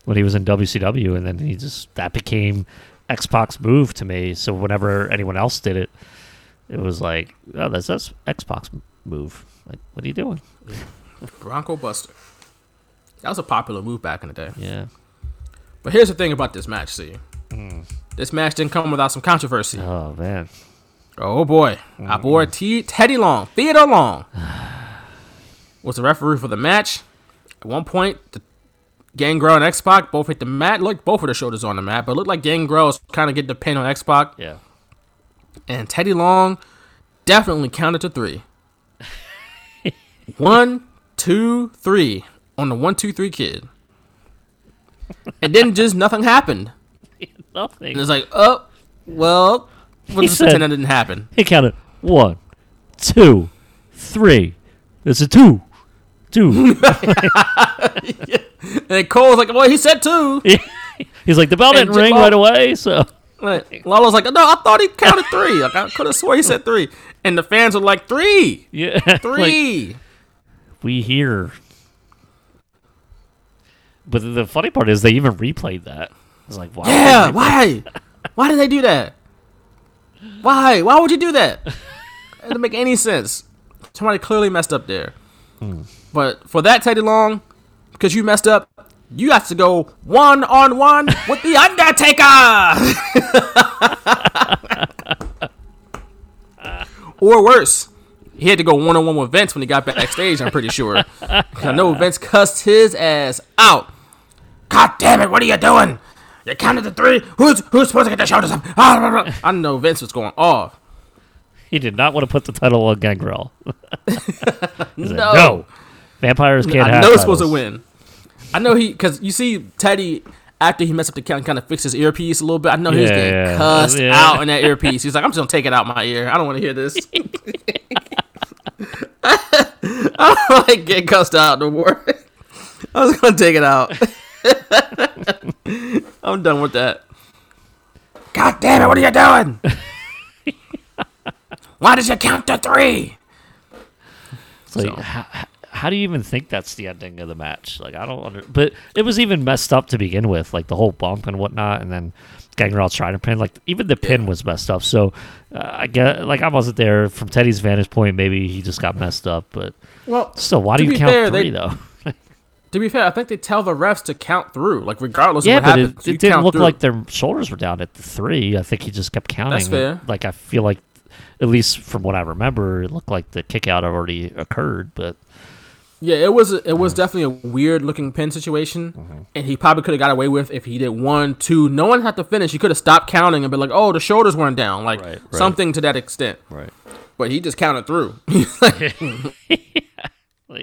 when he was in WCW, and then he just that became X Pac's move to me. So whenever anyone else did it, it was like, oh, that's that's X Pac's move. Like, what are you doing? Bronco Buster. That was a popular move back in the day. Yeah. But here's the thing about this match, see. Hmm. This match didn't come without some controversy. Oh man. Oh boy. Hmm. Our boy T- Teddy Long, Theodore Long, was the referee for the match. At one point, the Gangrel and X Pac both hit the mat. Look, both of their shoulders on the mat, but it looked like Gangrel was kind of getting the pin on X Pac. Yeah. And Teddy Long definitely counted to three. one, two, three on the one, two, three kid. And then just nothing happened. Nothing. And it's like, oh, well, we'll He just said- pretend that didn't happen. He counted one, two, three. It's a two. Two. And Cole's like, well, he said two. He's like, the bell didn't ring right away, so. Like, Lawler's like, no, I thought he counted three. Like, I could have swore he said three. And the fans were like, three, Yeah. like, three. we hear. But the funny part is they even replayed that. It's like, wow. yeah, why? Why did they do that? Why? Why would you do that? It doesn't make any sense. Somebody clearly messed up there. Hmm. But for that, Teddy Long, because you messed up, you got to go one on one with the Undertaker. or worse, he had to go one on one with Vince when he got backstage. I'm pretty sure. I know Vince cussed his ass out. God damn it! What are you doing? You counted to three. Who's who's supposed to get the shoulders up? Ah, blah, blah. I know Vince was going off. He did not want to put the title on Gangrel. He's No. Vampires can't I have know he's supposed to titles." win. I know he because you see Teddy after he messed up the count, kind of fixed his earpiece a little bit. I know he was Yeah, getting yeah. cussed Yeah. out in that earpiece. He's like, I'm just gonna take it out my ear. I don't want to hear this. I don't like getting cussed out no more. I was gonna take it out. I'm done with that. God damn it! What are you doing? Why did you count to three? It's like, So- how, how do you even think that's the ending of the match? Like, I don't under. But it was even messed up to begin with, like the whole bump and whatnot, and then Gangrel trying to pin. Like, even the pin was messed up. So, uh, I get like I wasn't there from Teddy's vantage point. Maybe he just got messed up, but Well, still, why do you count fair, three they- though? To be fair, I think they tell the refs to count through, like regardless yeah, of what but happens. it, it didn't look through. like their shoulders were down at the three. I think he just kept counting. That's fair. Like I feel like at least from what I remember, it looked like the kick out already occurred. But Yeah, it was it was definitely a weird looking pin situation, Mm-hmm. and he probably could have got away with if he did one, two. No one had to finish. He could have stopped counting and been like, "Oh, the shoulders weren't down," like Right, right. something to that extent. right, But he just counted through. like what?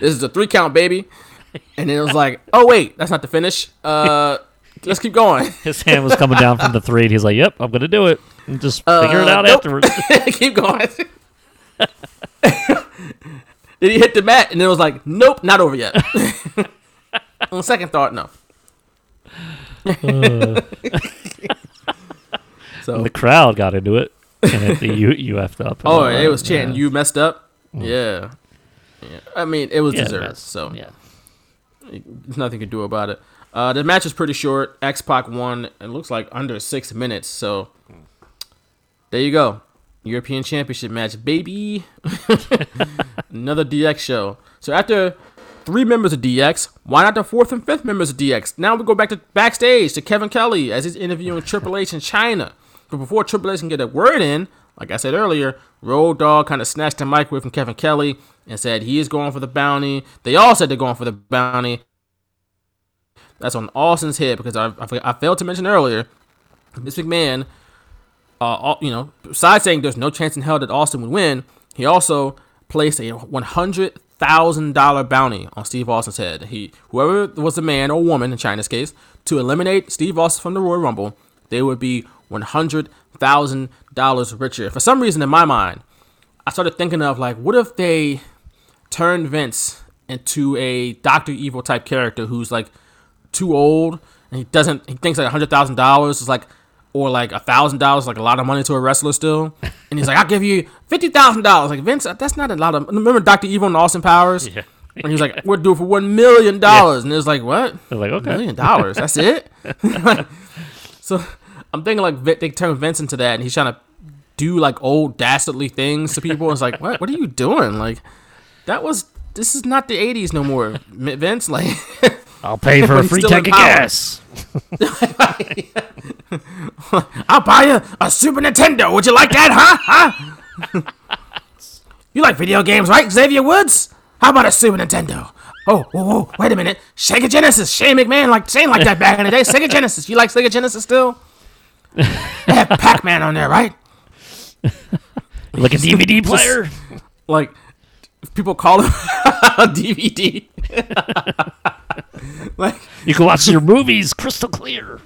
This is a three count, baby. And then it was like, "Oh wait, that's not the finish. Uh, let's keep going. His hand was coming down from the three, and he's like, "Yep, I'm gonna do it." And just figure it Uh, out nope. afterwards. keep going." then he hit the mat, and then it was like, "Nope, not over yet." On second thought, no. so And the crowd got into it, and the you you effed up. Oh, it uh, was chanting, "You messed up." Yeah. Yeah. I mean, it was yeah, deserved, so yeah. there's nothing you can do about it. Uh, the match is pretty short. X Pac won. It looks like under six minutes. So there you go, European Championship match, baby. Another DX show. So after three members of DX, why not the fourth and fifth members of DX? Now we go back to backstage to Kevin Kelly as he's interviewing Triple H in Chyna. But before Triple H can get a word in, like I said earlier, Road Dogg kind of snatched the mic away from Kevin Kelly and said he is going for the bounty. They all said they're going for the bounty. That's on Austin's head because I, I, I failed to mention earlier, Vince McMahon, uh, all- you know, besides saying there's no chance in hell that Austin would win, he also placed a one hundred thousand dollar bounty on Steve Austin's head. He, whoever was the man or woman in Chyna's case, to eliminate Steve Austin from the Royal Rumble, they would be one hundred thousand dollars richer. For some reason, in my mind, I started thinking of like, what if they turned Vince into a Doctor Evil type character who's like too old and he doesn't he thinks like a hundred thousand dollars is like or like a thousand dollars like a lot of money to a wrestler still. And he's like i'll give you fifty thousand dollars. Like vince that's not a lot of remember dr evil and austin powers? Yeah. and he was like we'll do it for one million dollars. And it was like what? They're like, okay. million dollars that's it? So i'm thinking like they turn vince into that and he's trying to do like old dastardly things to people it's like what what are you doing like that was this is not the 80s no more vince like I'll pay for a free tank of gas. I'll buy you a Super Nintendo. Would you like that, huh? Huh? you like video games, right, Xavier Woods? How about a Super Nintendo? Oh, whoa, whoa, wait a minute. Sega Genesis. Shane McMahon like Shane like that back in the day. Sega Genesis. You like Sega Genesis still? They have Pac-Man on there, right? Like a DVD player. Like people call him a DVD. like You can watch your movies crystal clear.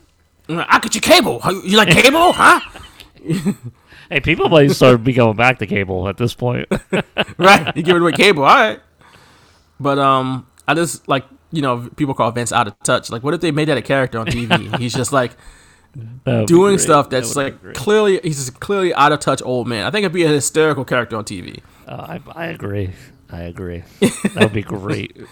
I get you cable. You like cable, huh? Hey, people might start be going back to cable at this point. right. You give it away cable, all right. But um, I just like you know people call Vince out of touch. Like, what if they made that a character on TV? He's just like That would be doing great. stuff that's be like clearly he's clearly out of touch old man. I think it'd be a hysterical character on TV. Uh, I, I agree. I agree. That would be great.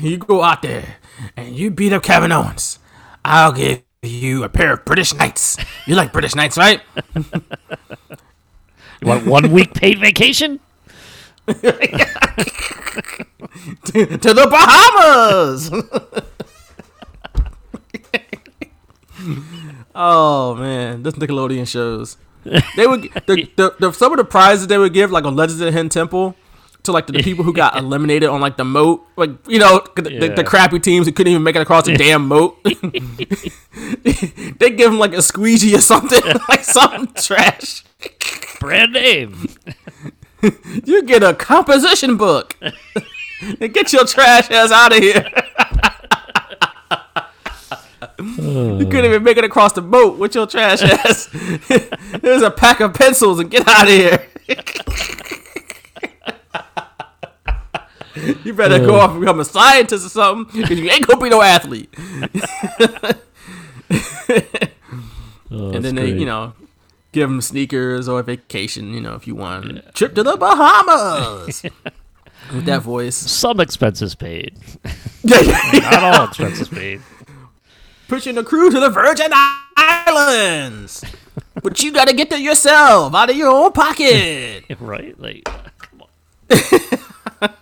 You go out there and you beat up Kevin Owens. I'll give you a pair of British Knights. You like British Knights, right? You want one week paid vacation? to the Bahamas. oh man, this Nickelodeon shows. They would the, the, the some of the prizes they would give like on Legends of the Hidden Temple to like the, the people who got eliminated on like the moat, like you know the, the, Yeah. the crappy teams who couldn't even make it across the damn moat. they give them like a squeegee or something, like something trash. Brand name. You get a composition book. and get your trash ass out of here. You couldn't uh. even make it across the boat with your trash ass. Here's a pack of pencils and get out of here. you better go uh. off and become a scientist or something because you ain't gonna be no athlete. Oh, and then that's they, great. you know, give them sneakers or a vacation, you know, if you want. Trip to the Bahamas. With that voice. some expenses paid. Yeah, yeah. Not all expenses paid. Pushing the crew to the Virgin Islands. but you gotta get there yourself, out of your own pocket. right? Like, come on.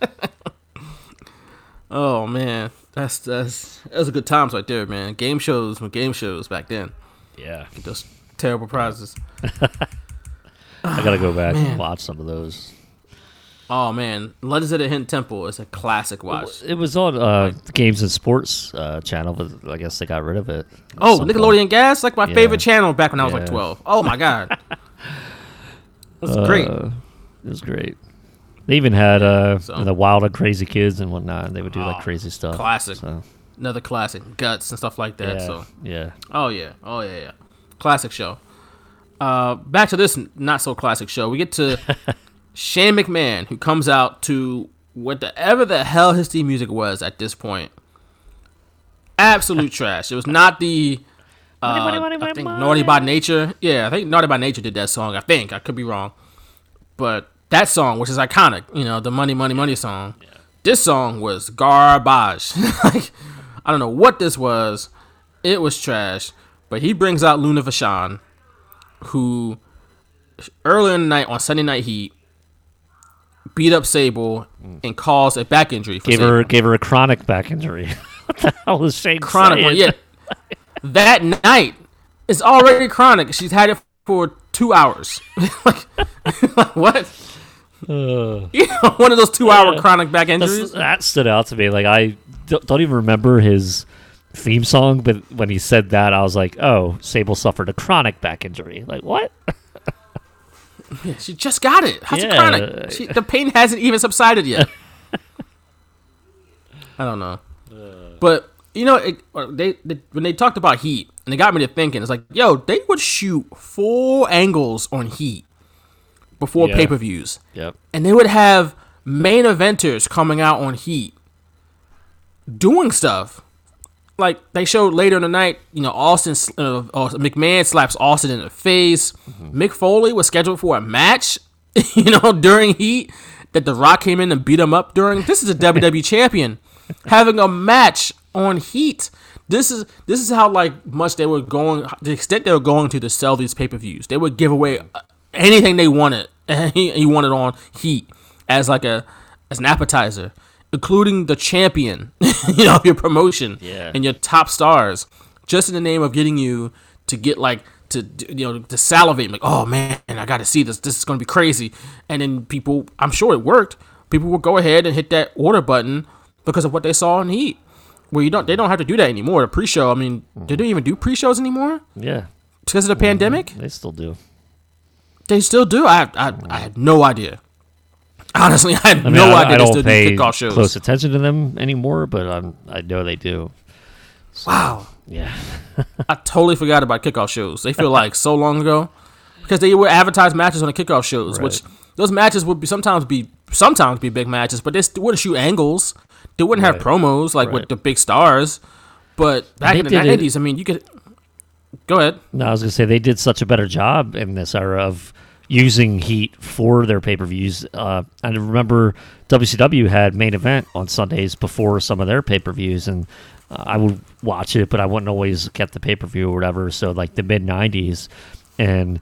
oh man. That's that's that was a good times right there, man. Game shows when game shows back then. Yeah. Those Terrible prizes. I gotta go back and watch some of those. Oh man, Legends of the Hidden Temple is a classic watch. It was on uh, Games and Sports uh, channel, but I guess they got rid of it. Oh, Nickelodeon point. Gas, like my Yeah. favorite channel back when I was like 12. Oh my god. That's great. Uh, it was great. They even had uh, So- the Wild and Crazy Kids and whatnot. They would do like crazy stuff. Classic. So, Another classic. Guts and stuff like that. yeah, So yeah. Oh yeah, oh yeah, yeah. Classic show. Uh, back to this not so classic show. We get to Shane McMahon, who comes out to whatever the hell his theme music was at this point. Absolute trash. It was not the. Uh, I think Naughty by Nature. Yeah, I think Naughty by Nature did that song. I think I could be wrong, but that song, which is iconic, you know, the Money Money Money song. This song was garbage. like, I don't know what this was. It was trash. But he brings out Luna Vachon, who earlier in the night on Sunday Night Heat beat up Sable and caused a back injury. For Gave Sable. her gave her a chronic back injury. what the hell was Shane chronic one. saying? Yeah, that night is already chronic. She's had it for two hours. like, like, what? you know, one of those two-hour chronic back That's- injuries. that stood out to me. Like I don't, don't even remember his theme song, but when he said that, I was like, "Oh, Sable suffered a chronic back injury." Like what? She just got it. How's it chronic? She, the pain hasn't even subsided yet. I don't know, but you know, it, uh, they, they when they talked about Heat, and it got me to thinking. It's like, yo, they would shoot full angles on Heat before Yeah. pay per views. Yep. and they would have main eventers coming out on Heat doing stuff. Like they showed later in the night, you know, Austin uh, uh, McMahon slaps Austin in the face. Mick Foley was scheduled for a match, you know, during Heat that The Rock came in and beat him up during. This is a WWE champion having a match on Heat. This is this is how like much they were going, the extent they were going to to sell these pay per views. They would give away uh, anything they wanted, and he, he wanted on Heat as like a as an appetizer, including the champion, you know, your promotion Yeah. and your top stars, just in the name of getting you to get like to you know to salivate like oh man I got to see this. This is gonna be crazy. And then people I'm sure it worked. People will go ahead and hit that order button because of what they saw in Heat. Where you don't they don't have to do that anymore. The pre-show I mean they don't even do pre-shows anymore? Yeah, because of the mm-hmm. pandemic? They still do. they still do? I I, I mm-hmm. had no idea honestly I had I mean, no I, idea I they don't still pay do kickoff shows close attention to them anymore, but I'm, I know they do. wow Yeah, I totally forgot about kickoff shows. They feel like so long ago because they would advertise matches on the kickoff shows, which those matches would be sometimes be sometimes be big matches, but they wouldn't shoot angles. They wouldn't have promos like with the big stars. But back They in the nineties, I mean, you could go ahead. no, I was gonna say they did such a better job in this era of using Heat for their pay per views. Uh, I remember WCW had main event on Sundays before some of their pay per views, and uh, I would watch it, but I wouldn't always get the pay per view or whatever. So like the mid '90s, and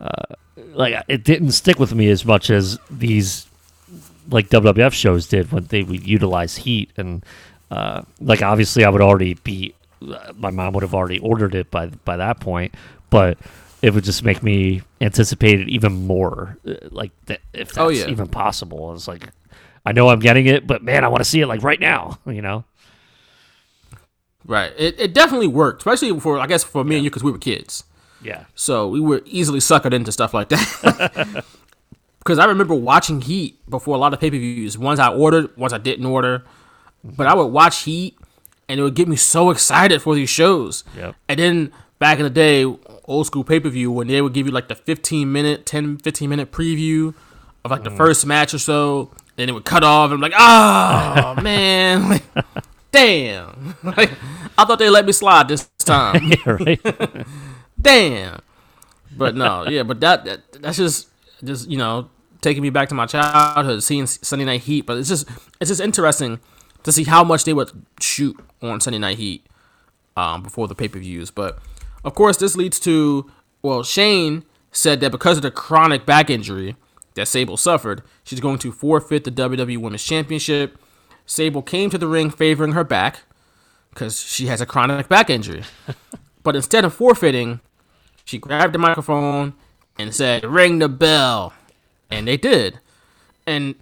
uh, like it didn't stick with me as much as these like WWF shows did when they would utilize Heat, and uh, like obviously I would already be, uh, my mom would have already ordered it by by that point, but it would just make me anticipate it even more, uh, like that if that's Oh, yeah. even possible. It's like I know I'm getting it, but man, I want to see it like right now, you know? Right, it, it definitely worked, especially for I guess for me and you because we were kids. Yeah, So we were easily suckered into stuff like that. Because I remember watching Heat before a lot of pay per views. Ones I ordered, ones I didn't order. But I would watch Heat, and it would get me so excited for these shows. Yep. And then back in the day, old school pay per view, when they would give you like the 15 minute, 10, 15 minute preview of like the first match or so, then it would cut off, and I'm like, oh man, like, damn. Like, I thought they let me slide this time yeah, right. damn. But no, yeah, but that, that that's just just you know taking me back to my childhood, seeing Sunday Night Heat. But it's just it's just interesting to see how much they would shoot on Sunday Night Heat um, before the pay per views. But of course, this leads to well, Shane said that because of the chronic back injury that Sable suffered, she's going to forfeit the WWE Women's Championship. Sable came to the ring favoring her back because she has a chronic back injury. but instead of forfeiting, she grabbed the microphone and said, "Ring the bell," and they did. And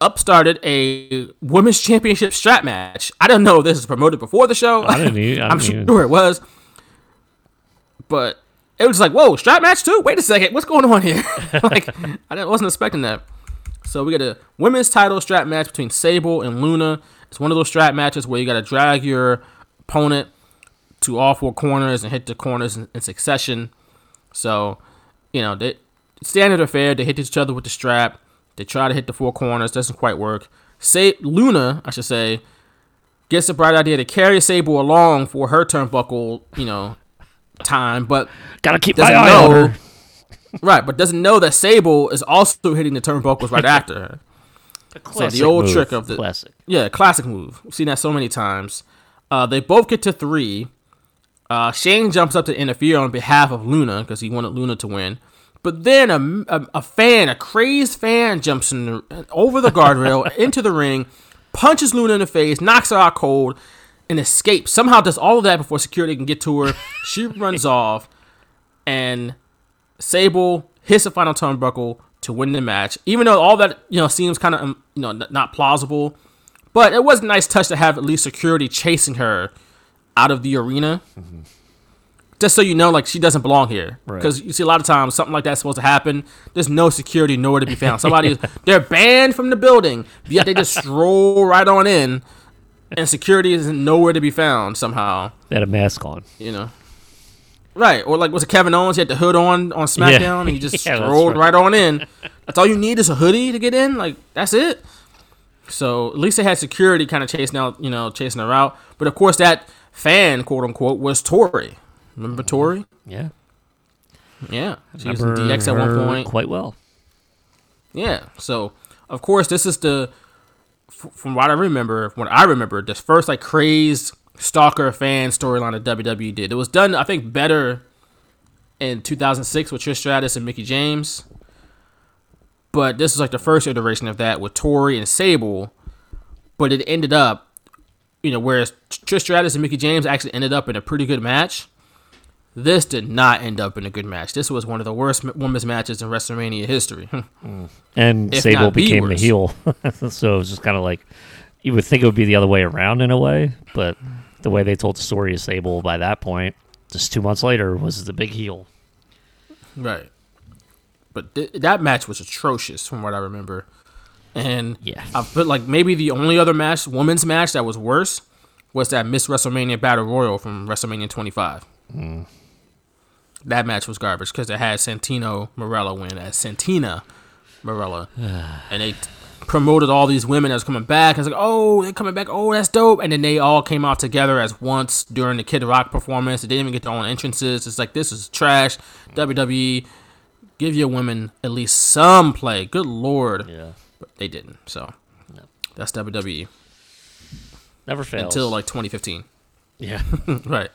up started a women's championship strap match. I don't know if this was promoted before the show. I didn't e- I even- sure it was, but it was like, whoa, strap match too. Wait a second, what's going on here? like, I wasn't expecting that. So we got a women's title strap match between Sable and Luna. It's one of those strap matches where you got to drag your opponent to all four corners and hit the corners in, in succession. So, you know, they, standard affair. They hit each other with the strap. They try to hit the four corners. Doesn't quite work. Say Luna, I should say, gets the bright idea to carry Sable along for her turnbuckle, you know, time, but Gotta keep my doesn't eye on her. Right, but doesn't know that Sable is also hitting the turnbuckles right after her. Classic old move. trick of the- classic. Yeah, classic move. We've seen that so many times. Uh, they both get to three. Uh, Shane jumps up to interfere on behalf of Luna because he wanted Luna to win. But then a, a, a fan, a crazed fan, jumps in the, over the guardrail into the ring, punches Luna in the face, knocks her out cold, and escapes. Somehow does all of that before security can get to her. She runs off, and Sable hits the final turnbuckle to win the match. Even though all that you know seems kind of um, you know not plausible, but it was a nice touch to have at least security chasing her out of the arena. Just so you know, like she doesn't belong here, Right. because you see a lot of times something like that's supposed to happen. There's no security nowhere to be found. Somebody is they're banned from the building, yet they just stroll right on in, and security is nowhere to be found somehow They had a mask on. you know. Right, or like was it Kevin Owens? He had the hood on on SmackDown, and he just Yeah, strolled right. right. on in. That's all you need is a hoodie to get in. Like that's it. So at least they had security kind of chasing out, you know, chasing her out. But of course, that fan, quote unquote, was Tori. Remember Tori? Yeah. Yeah, she was in DX at one point. Quite well. Yeah. So of course this is the f- from what I remember, what I remember, this first like crazed stalker fan storyline that WWE did. It was done, I think, better in 2006 with Trish Stratus and Mickie James. But this was like the first iteration of that with Tori and Sable. But it ended up, you know, whereas Trish Stratus and Mickie James actually ended up in a pretty good match. This did not end up in a good match. This was one of the worst m- women's matches in WrestleMania history. And If Sable became the heel. so it was just kind of like you would think it would be the other way around in a way, but the way they told the story of Sable by that point, just two months later, was the big heel. Right. But th- that match was atrocious from what I remember. And Yeah. I feel like maybe the only other match, women's match that was worse was that Miss WrestleMania Battle Royal from WrestleMania 25. Mm. That match was garbage because it had Santino Marella win as Santina Marella. and they promoted all these women was coming back. I was like, oh, they're coming back. Oh, that's dope. And then they all came out together as once during the Kid Rock performance. They didn't even get their own entrances. It's like, this is trash. WWE, give your women at least some play. Good lord. Yeah. But they didn't. So that's WWE Never fails. until like 2015. yeah. right.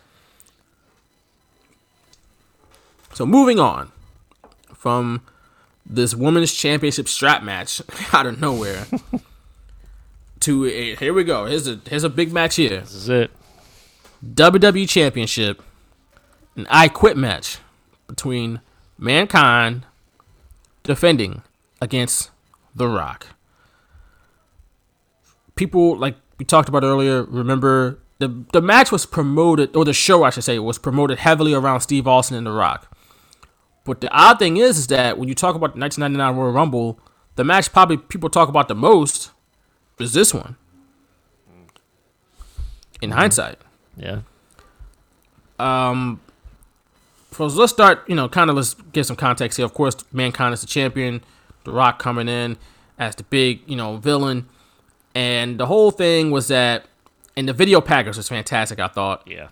So moving on from this women's championship strap match out of nowhere to a, here we go. Here's a here's a big match here. this is it. WWE Championship, an I Quit match between Mankind defending against The Rock. People like we talked about earlier. Remember the the match was promoted, or the show I should say, was promoted heavily around Steve Austin and The Rock. But the odd thing is, is that when you talk about the 1999 Royal Rumble, the match probably people talk about the most is this one. In hindsight. Yeah. Um. So let's start, you know, kind of let's get some context here. Of course, Mankind is the champion, The Rock coming in as the big, you know, villain. And the whole thing was that, and the video package was fantastic, I thought. Yeah.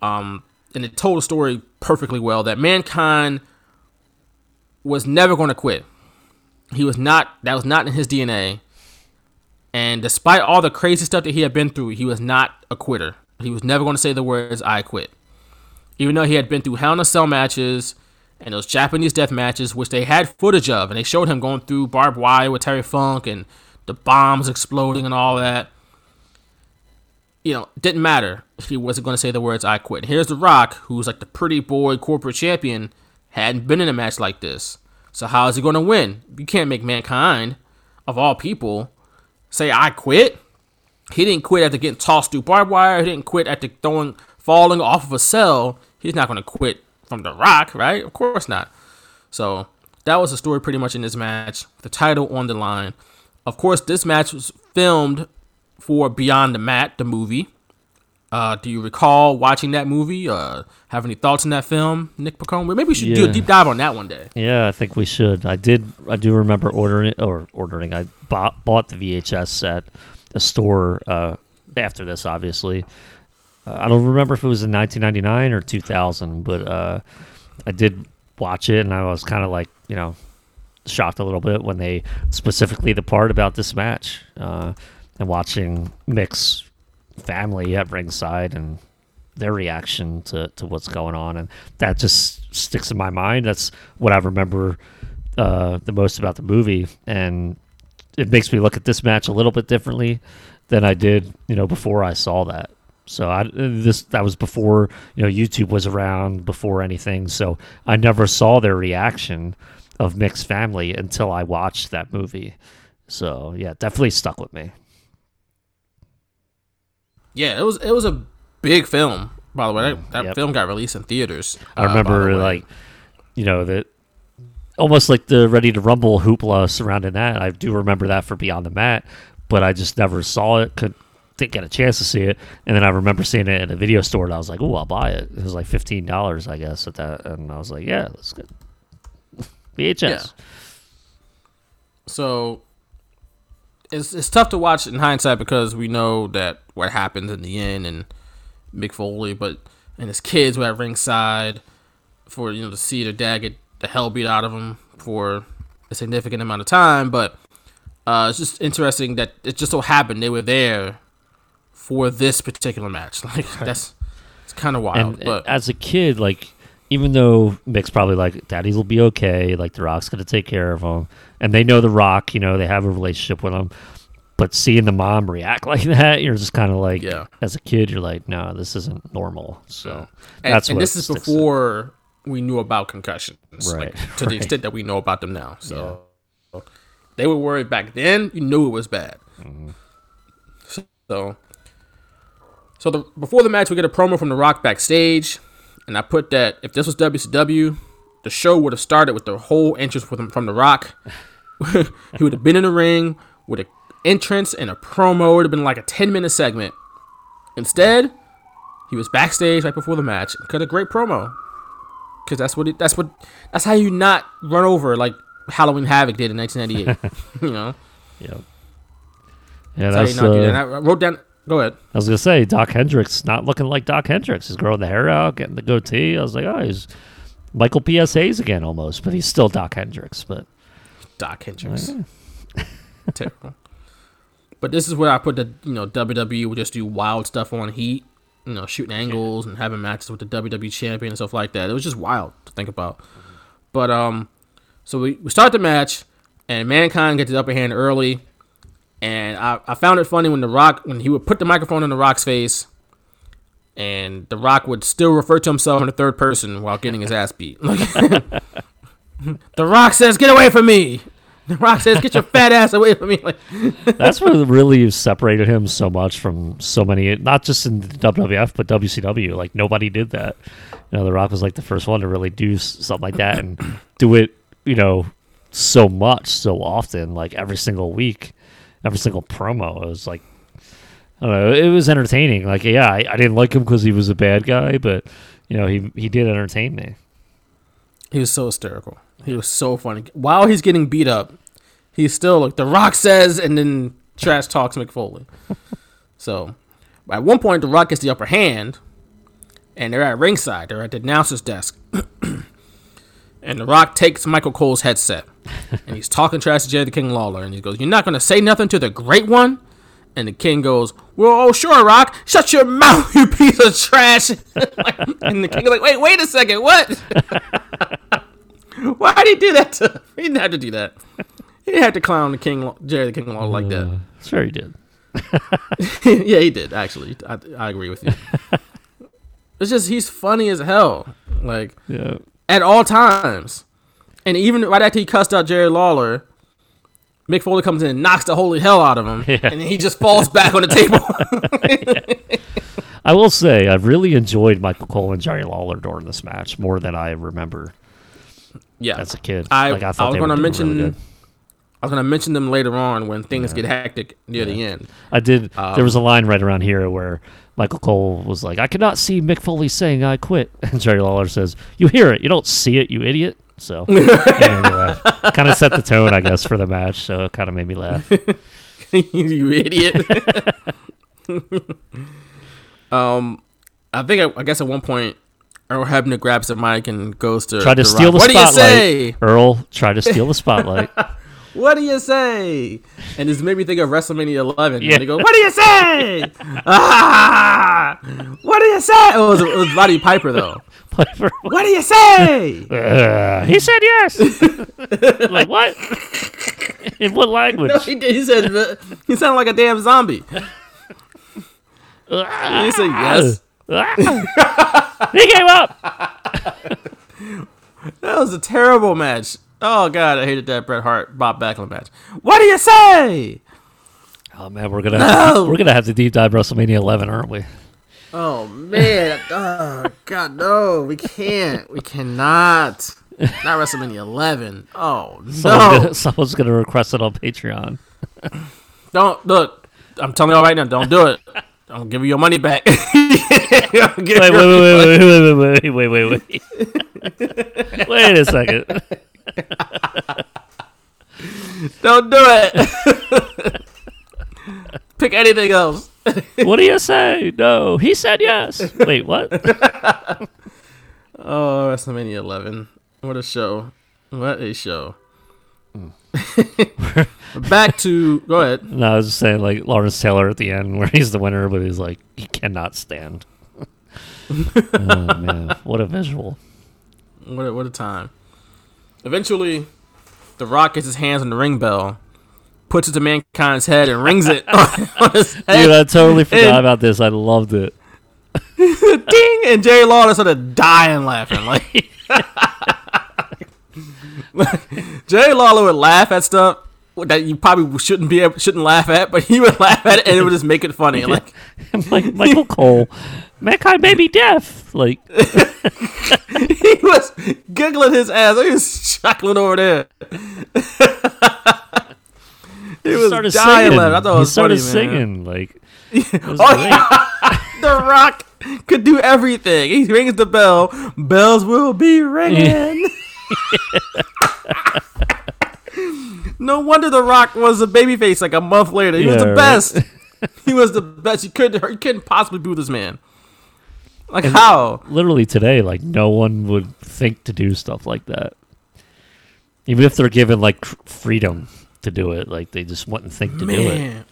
Um. And it told the story perfectly well that Mankind was never going to quit. He was not, that was not in his DNA. And despite all the crazy stuff that he had been through, he was not a quitter. He was never going to say the words, I quit even though he had been through Hell in a Cell matches and those Japanese death matches, which they had footage of, and they showed him going through barbed wire with Terry Funk and the bombs exploding and all that. you know, didn't matter if he wasn't going to say the words "I quit." Here's The Rock, who's like the pretty boy corporate champion, hadn't been in a match like this. So how is he going to win? You can't make mankind, of all people, say "I quit." He didn't quit after getting tossed through barbed wire. He didn't quit after throwing, falling off of a cell. He's not going to quit from The Rock, right? Of course not. So that was the story pretty much in this match. The title on the line. Of course, this match was filmed for Beyond the Mat, the movie. Uh, do you recall watching that movie? Uh, have any thoughts on that film, Nick Pacone? Maybe we should do a deep dive on that one day. Yeah, I think we should. I did. I do remember ordering it or ordering. I bought bought the VHS at a store uh, after this. Obviously, uh, I don't remember if it was in 1999 or 2000, but uh, I did watch it, and I was kind of like, you know, shocked a little bit when they specifically the part about this match uh, and watching Mick's family at ringside and their reaction to, to what's going on and that just sticks in my mind that's what i remember uh, the most about the movie and it makes me look at this match a little bit differently than i did you know before i saw that so I this that was before you know YouTube was around before anything. So I never saw their reaction of Mick's family until I watched that movie. So yeah, definitely stuck with me. Yeah, it was it was a big film. By the way, that, that Yep. film got released in theaters. I uh, by the remember like you know that almost like the Ready to Rumble hoopla surrounding that. I do remember that for Beyond the Mat, but I just never saw it. Could didn't get a chance to see it, and then I remember seeing it in a video store, and I was like, "Oh, I'll buy it." It was like fifteen dollars, I guess, at that, and I was like, "Yeah, that's good." VHS. Yeah. So it's it's tough to watch in hindsight because we know that what happens in the end and Mick Foley, but and his kids were at ringside for you know to see their dad get the hell beat out of him for a significant amount of time. But uh, it's just interesting that it just so happened they were there for this particular match. Like that's it's kind of wild. and but as a kid, like even though Mick's probably like, "Daddy's will be okay," like The Rock's gonna take care of him, and they know The Rock, you know, they have a relationship with him. But seeing the mom react like that, you're just kind of like, Yeah. as a kid, you're like, "No, this isn't normal." So and, that's and this is before we knew about concussions, Right, like, to the extent that we know about them now. So they were worried back then. You knew it was bad. Mm-hmm. So, so the before the match, we get a promo from The Rock backstage, and I put that if this was WCW, the show would have started with the whole entrance with him from The Rock. he would have been in the ring with an entrance and a promo. It would have been like a ten minute segment. Instead, he was backstage right before the match and cut a great promo. Cause that's what it, that's what that's how you not run over like Halloween Havoc did in 1998. you know, yeah, yeah. that's how you That's not do that. uh, And I wrote down. Go ahead. I was gonna say Dok Hendrix not looking like Dok Hendrix. He's growing the hair out, getting the goatee. I was like, oh, he's Michael P.S. Hayes again almost, but he's still Dok Hendrix. But Dok Hendrix. Terrible. But this is where I put the you know WWE would just do wild stuff on Heat, you know, shooting angles and having matches with the WWE champion and stuff like that. It was just wild to think about. But um, so we, we start the match and Mankind gets the upper hand early, and I, I found it funny when the Rock when he would put the microphone in the Rock's face, and the Rock would still refer to himself in the third person while getting his ass beat. The Rock says, "Get away from me." The Rock says, "Get your fat ass away from me!" Like, that's what really separated him so much from so many, not just in the WWF but WCW. Like nobody did that. You know, The Rock was like the first one to really do something like that and do it. You know, so much, so often, like every single week, every single promo. It was like. I don't know. It was entertaining. Like, yeah, I, I didn't like him because he was a bad guy, but you know, he he did entertain me. he was so hysterical. He was so funny. While he's getting beat up, he's still like, "The Rock says," and then trash talks Mick Foley. So, at one point, The Rock gets the upper hand, and they're at ringside. They're at the announcer's desk, and The Rock takes Michael Cole's headset, and he's talking trash to Jerry the King Lawler, and he goes, "You're not gonna say nothing to the Great One." And the king goes, "Well, oh sure, Rock, shut your mouth, you piece of trash." and the king is like, "Wait, wait a second, what?" Why did he do that to He didn't have to do that. He didn't have to clown the king, Jerry the King Lawler like that. Sure, he did. yeah, he did actually. I, I agree with you. it's just he's funny as hell, like Yeah. at all times, and even right after he cussed out Jerry Lawler, Mick Foley comes in and knocks the holy hell out of him, Yeah. and then he just falls back on the table. I will say I've really enjoyed Michael Cole and Jerry Lawler during this match more than I remember yeah, as a kid. I, like I I was going to mention. really. I was going to mention them later on when things get hectic near the end. I did. there was a Um, line right around here where Michael Cole was like, "I cannot see Mick Foley saying I quit," and Jerry Lawler says, "You hear it, you don't see it, you idiot." So, anyway, kind of set the tone, I guess, for the match. So it kind of made me laugh. you idiot. um, I think I, I guess at one point Earl Hebner grabs the mic and goes to Try to steal Rock. the What do you say? Earl tried to steal the spotlight. What do you say? And this made me think of WrestleMania 11. Yeah. And they go, "What do you say? ah, what do you say?" Oh, it was, it was Roddy Piper though. Piper, What do you say? uh, he said yes. like what? In what language? he did. He said he sounded like a damn zombie. He said yes. he gave up. That was a terrible match. Oh god, I hated that Bret Hart Bob Backlund match. What do you say? Oh man, we're gonna No. we're gonna have to deep dive WrestleMania 11, aren't we? Oh man, oh god, no, we can't, we cannot. Not WrestleMania 11. Oh Someone's, no! gonna, someone's gonna request it on Patreon. Don't look. I'm telling you all right now. Don't do it. I'll give you your money back. I'll give Wait, wait, wait, wait, wait, wait, wait, wait, wait. Wait a second. Don't do it. Pick anything else. What do you say? No, he said yes. Wait, what? Oh, WrestleMania 11. What a show. What a show. Hmm. Back to go ahead. No, I was just saying, like Lawrence Taylor at the end, where he's the winner, but he's like he cannot stand. oh man, what a visual! What a, what a time. Eventually, The Rock gets his hands on the ring bell, puts it to Mankind's head, and rings it on his Dude. I totally forgot And- about this. I loved it. Ding! And Jerry Lawler started dying laughing. Like, Jerry Lawler would laugh at stuff that you probably shouldn't be able, shouldn't laugh at, but he would laugh at it and it would just make it funny. Like Like Michael Cole, Mankind may be deaf. Like he was giggling his ass. He was chuckling over there. he was started dying singing. I thought it he was started funny, man. singing. Like it was Oh, the Rock could do everything. He rings the bell. Bells will be ringing. no wonder The Rock was a babyface like a month later. He was the right. best. he was the best. You couldn't. You couldn't possibly boo this man. Like how? literally today, like no one would think to do stuff like that. Even if they're given like freedom to do it, like they just wouldn't think to do it.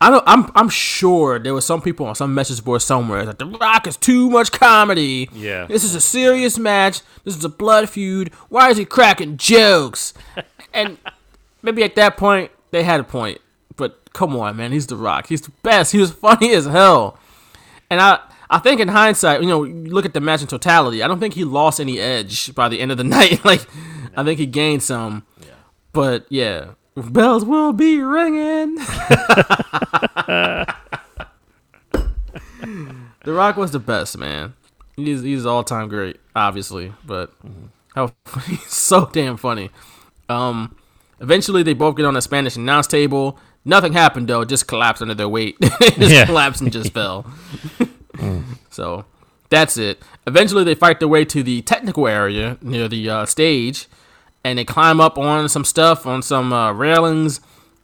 I don't. I'm. I'm sure there was some people on some message board somewhere that The Rock is too much comedy. Yeah. This is a serious match. This is a blood feud. Why is he cracking jokes? and maybe at that point they had a point. But come on, man. He's The Rock. He's the best. He was funny as hell. And I. I think in hindsight, you know, you look at the match in totality. I don't think he lost any edge by the end of the night. like, I think he gained some. But yeah, bells will be ringing. the Rock was the best, man. He's he's all time great, obviously, but how he's so damn funny. Um, eventually they both get on a Spanish announce table. Nothing happened though; just collapsed under their weight. Just Yeah. collapsed and just fell. So that's it. Eventually, they fight their way to the technical area near the uh, stage, and they climb up on some stuff, on some uh, railings,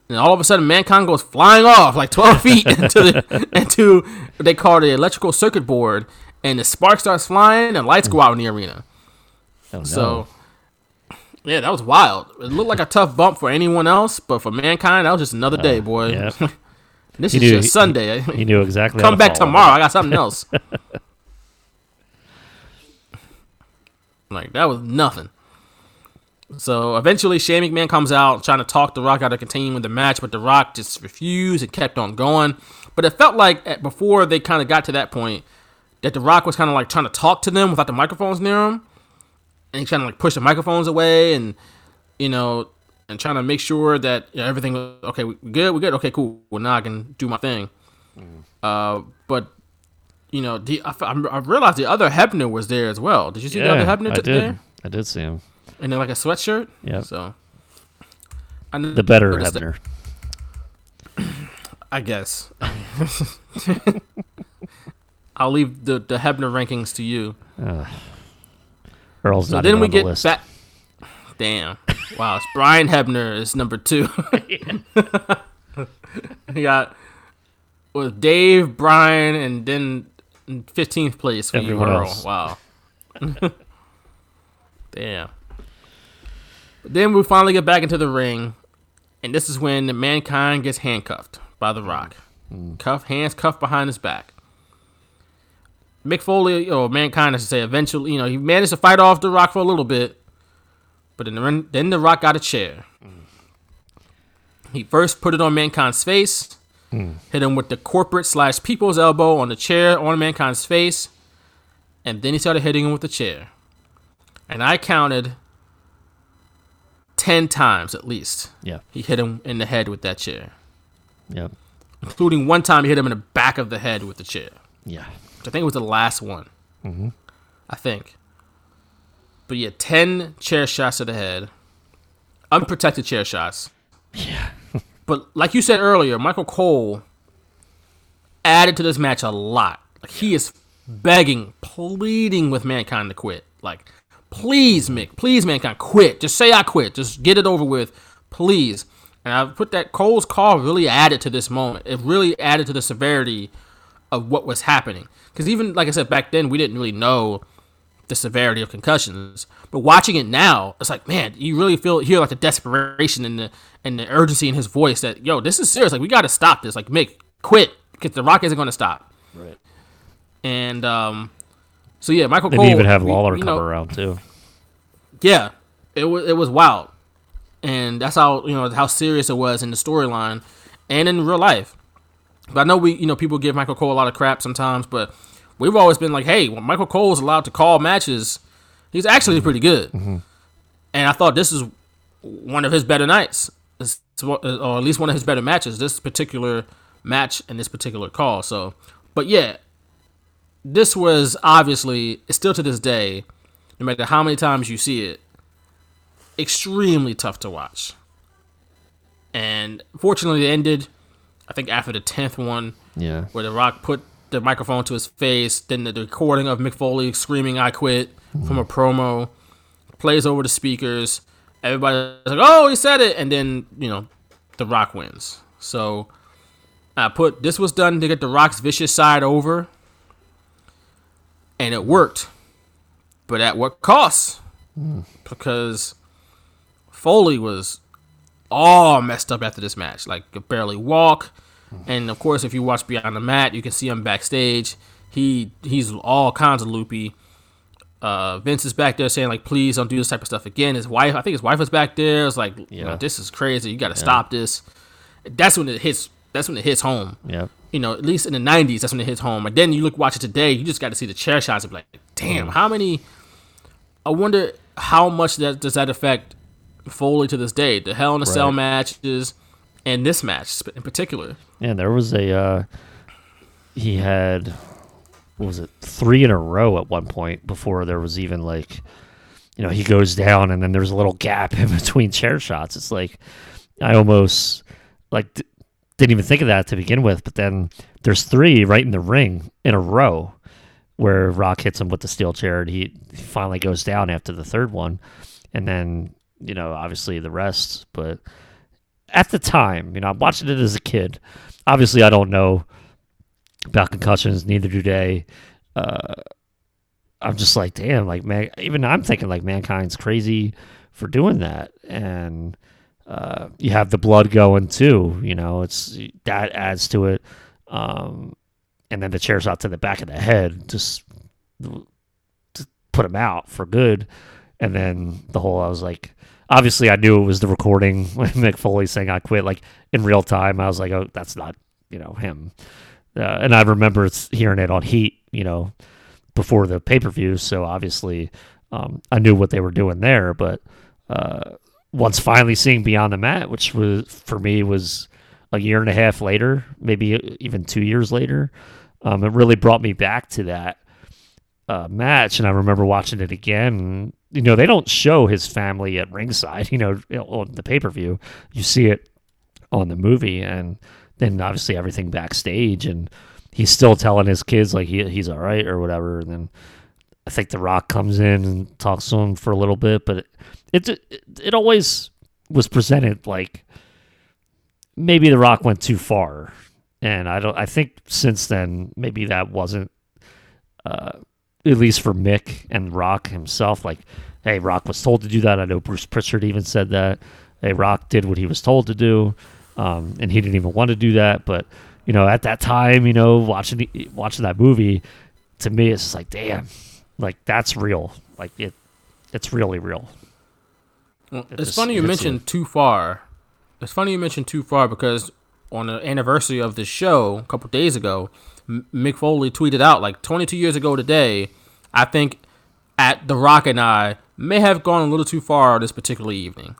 and all of a sudden, mankind goes flying off like twelve feet into the into what they call the electrical circuit board, and the spark starts flying, and lights go out in the arena. Oh, no. So. Yeah, that was wild. It looked like a tough bump for anyone else, but for mankind, that was just another day, boy. yeah. this is knew- just Sunday. Eh? he knew exactly. Come to back tomorrow. I got something else. like that was nothing. So eventually, Shane McMahon comes out trying to talk The Rock out of continuing the match, but The Rock just refused and kept on going. But it felt like at, before they kind of got to that point that The Rock was kind of like trying to talk to them without the microphones near him, and he trying to like push the microphones away and you know and trying to make sure that you know, everything was okay. We good, we good. Okay, cool. Well, now I can do my thing. Uh, but you know, the, I, I realized the other Hebner was there as well. Did you see the other Hebner I t- did. there? I did see him. And then like a sweatshirt. Yeah. So I The better Hebner. I guess. I'll leave the the Hebner rankings to you. Earl's So not then we on the get list. back. Damn. Wow. It's Brian Hebner is number two. he got with Dave, Brian, and then 15th place for Everyone Earl. else. Wow. Damn. But then we finally get back into the ring, and this is when Mankind gets handcuffed by The Rock. Mm. Cuff, hands cuffed behind his back. Mick Foley, or Mankind, I should say, eventually, you know, he managed to fight off The Rock for a little bit, but then the, then The Rock got a chair. He first put it on Mankind's face, hit him with the corporate slash people's elbow on the chair on Mankind's face, and then he started hitting him with the chair. And I counted 10 times at least. Yeah. He hit him in the head with that chair, Yep. including one time he hit him in the back of the head with the chair. Yeah. which I think it was the last one. Mm-hmm. I think. But yeah, 10 chair shots to the head, unprotected chair shots. Yeah. But like you said earlier, Michael Cole added to this match a lot. Like he is begging, pleading with Mankind to quit. Like, please, Mick, please, Mankind, quit. Just say I quit. Just get it over with, please. And I put that Cole's call really added to this moment. It really added to the severity of what was happening. Because even like I said back then, we didn't really know the severity of concussions. But watching it now, it's like, man, you really feel hear like the desperation and the and the urgency in his voice that yo, this is serious. Like we got to stop this. Like Mick, quit because the Rock isn't going to stop. Right. And um, so yeah, Michael They Cole. even have we- Lawler you come know, around too. yeah, it was it was wild, and that's how you know how serious it was in the storyline and in real life. But I know we you know people give Michael Cole a lot of crap sometimes, but we've always been like, hey, when Michael Cole is allowed to call matches, he's actually mm-hmm. pretty good. Mm-hmm. And I thought this is one of his better nights, uh, or at least one of his better matches. This particular match and this particular call. So, but yeah, this was obviously still to this day, no matter how many times you see it, extremely tough to watch. And fortunately, it ended. I think after the tenth one, Yeah. where The Rock put the microphone to his face, then the recording of Mick Foley screaming "I quit" from a promo plays over the speakers. Everybody's like, "Oh, he said it," and then you know, The Rock wins. So I put this was done to get The Rock's vicious side over, and it worked. But at what cost? Because Foley was all messed up after this match. Like could barely walk. And of course, if you watch Beyond the Mat, you can see him backstage. He he's all kinds of loopy. Uh, Vince is back there saying like, "Please don't do this type of stuff again." His wife, I think his wife was back there. It's like, you know, this is crazy. You got to stop this. That's when it hits. That's when it hits home. Yeah. You know, at least in the '90s, that's when it hits home. And then you look watch it today, you just got to see the chair shots and be like, "Damn, how many?" I wonder how much that does that affect Foley to this day. The Hell in a Cell Right. matches and this match in particular. Yeah, there was a uh, he had what was it three in a row at one point before there was even like you know he goes down and then there's a little gap in between chair shots. It's like I almost like d- didn't even think of that to begin with, but then there's three right in the ring in a row where Rock hits him with the steel chair and he he finally goes down after the third one, and then you know obviously the rest, but at the time, you know, I'm watching it as a kid. Obviously, I don't know about concussions, neither do they. Uh, I'm just like, damn, like man, even I'm thinking like mankind's crazy for doing that, and uh, you have the blood going too. You know, it's that adds to it, um, and then the chair shot to the back of the head just to put him out for good, and then the whole I was like, obviously I knew it was the recording when Mick Foley saying I quit. Like in real time, I was like, oh, that's not you know him. Uh, and I remember hearing it on Heat, you know, before the pay per view. So obviously, um, I knew what they were doing there. But uh, once finally seeing Beyond the Mat, which was for me was a year and a half later, maybe even two years later, um, it really brought me back to that uh, match. And I remember watching it again. You know, they don't show his family at ringside. You know, on the pay per view, you see it on the movie, and then obviously everything backstage, and he's still telling his kids like he he's all right or whatever. And then I think The Rock comes in and talks to him for a little bit, but it it, it always was presented like maybe The Rock went too far, and I don't. I think since then maybe that wasn't. Uh, at least for Mick and Rock himself, like, hey, Rock was told to do that. I know Bruce Pritchard even said that. Hey, Rock did what he was told to do, um, and he didn't even want to do that. But you know, at that time, you know, watching the- watching that movie, to me, it's just like, damn, like that's real. Like it, it's really real. Well, It it's just funny you mentioned too far. It's funny you mentioned too far because on the anniversary of the show a couple days ago, Mick Foley tweeted out like 22 years ago today. I think at The Rock and I may have gone a little too far this particular evening,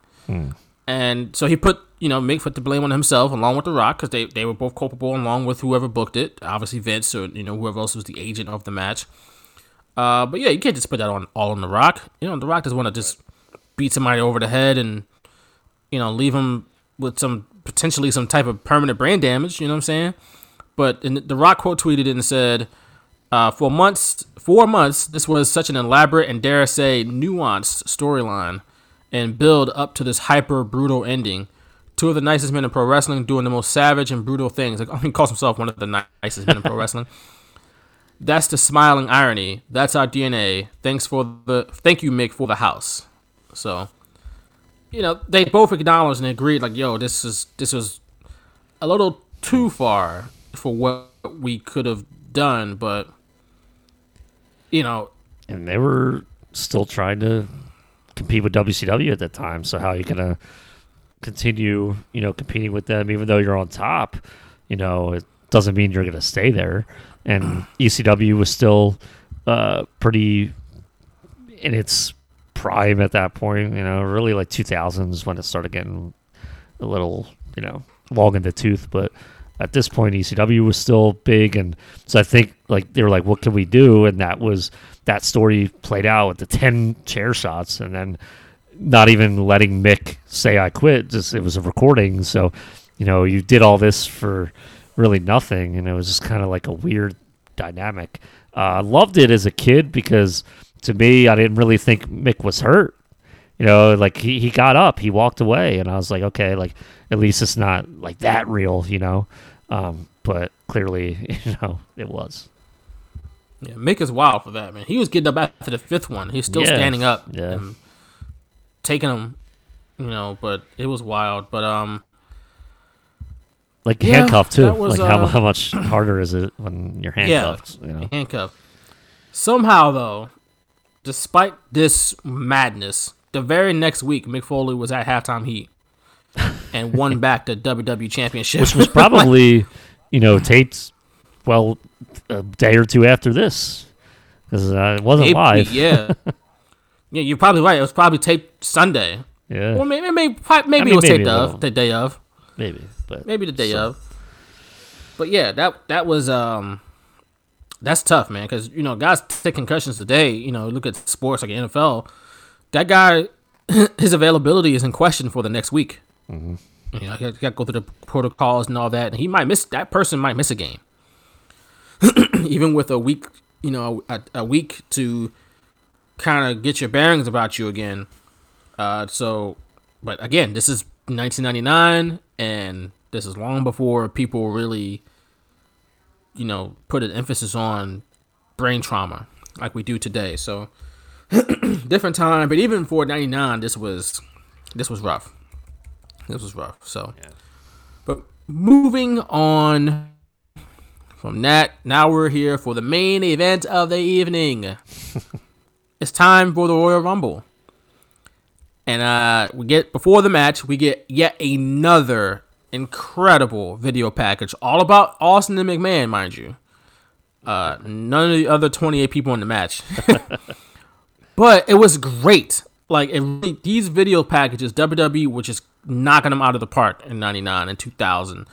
and so he put you know Mick put the blame on himself along with The Rock because they they were both culpable along with whoever booked it, obviously Vince or you know whoever else was the agent of the match. Uh, but yeah, you can't just put that on all on The Rock. You know, The Rock doesn't want to just beat somebody over the head and you know leave him with some potentially some type of permanent brain damage. You know what I'm saying? But the Rock quote tweeted and said, uh, "For months, four months, this was such an elaborate and dare I say nuanced storyline, and build up to this hyper brutal ending. Two of the nicest men in pro wrestling doing the most savage and brutal things. Like, I mean, he calls himself one of the nicest men in pro wrestling. That's the smiling irony. That's our DNA. Thanks for the thank you, Mick, for the house. So, you know, they both acknowledged and agreed, like, yo, this is this was a little too far for what we could have done, but you know, and they were still trying to compete with WCW at that time. So how are you gonna continue, you know, competing with them even though you're on top? You know, it doesn't mean you're gonna stay there. And ECW was still uh, pretty in its prime at that point. You know, really like 2000s when it started getting a little, you know, long in the tooth. But at this point, ECW was still big, and so I think like they were like, "What can we do?" And that was that story played out with the ten chair shots, and then not even letting Mick say I quit. Just it was a recording, so you know you did all this for really nothing, and it was just kind of like a weird dynamic. Uh, I loved it as a kid because to me, I didn't really think Mick was hurt. You know, like he, he got up, he walked away, and I was like, okay, like at least it's not like that real, you know. Um, but clearly, you know, it was. yeah, Mick is wild for that man. He was getting up after the fifth one. He's still Yeah, standing up, yeah. and taking him, you know. But it was wild. But um, Like Yeah, handcuffed too. was, like how, uh, how much harder is it when you're handcuffed? You know, handcuffed. Somehow, though, despite this madness, the very next week, Mick Foley was at halftime heat and won back the WWE Championship. which was probably, you know, taped well a day or two after this because uh, it wasn't live. Yeah, yeah, you're probably right. It was probably taped Sunday, Yeah, or maybe maybe maybe, mean, it was maybe taped of the day of, maybe, but maybe the day so- of. But yeah, that that was um, that's tough, man. Because you know, guys take concussions today. You know, look at sports like the NFL. That guy, his availability is in question for the next week. Mm-hmm. You know, got to go through the protocols and all that, and he might miss. That person might miss a game, even with a week. You know, a, a week to kind of get your bearings about you again. Uh, so, but again, this is 1999, and this is long before people really, you know, put an emphasis on brain trauma like we do today. So, different time, but even for 99, this was this was rough. This was rough. So, but moving on from that, now we're here for the main event of the evening. it's time for the Royal Rumble. And uh, we get before the match, we get yet another incredible video package, all about Austin and McMahon, mind you. Uh, none of the other 28 people in the match, but it was great. Like it really, these video packages, WWE which just knocking them out of the park in '99 and 2000,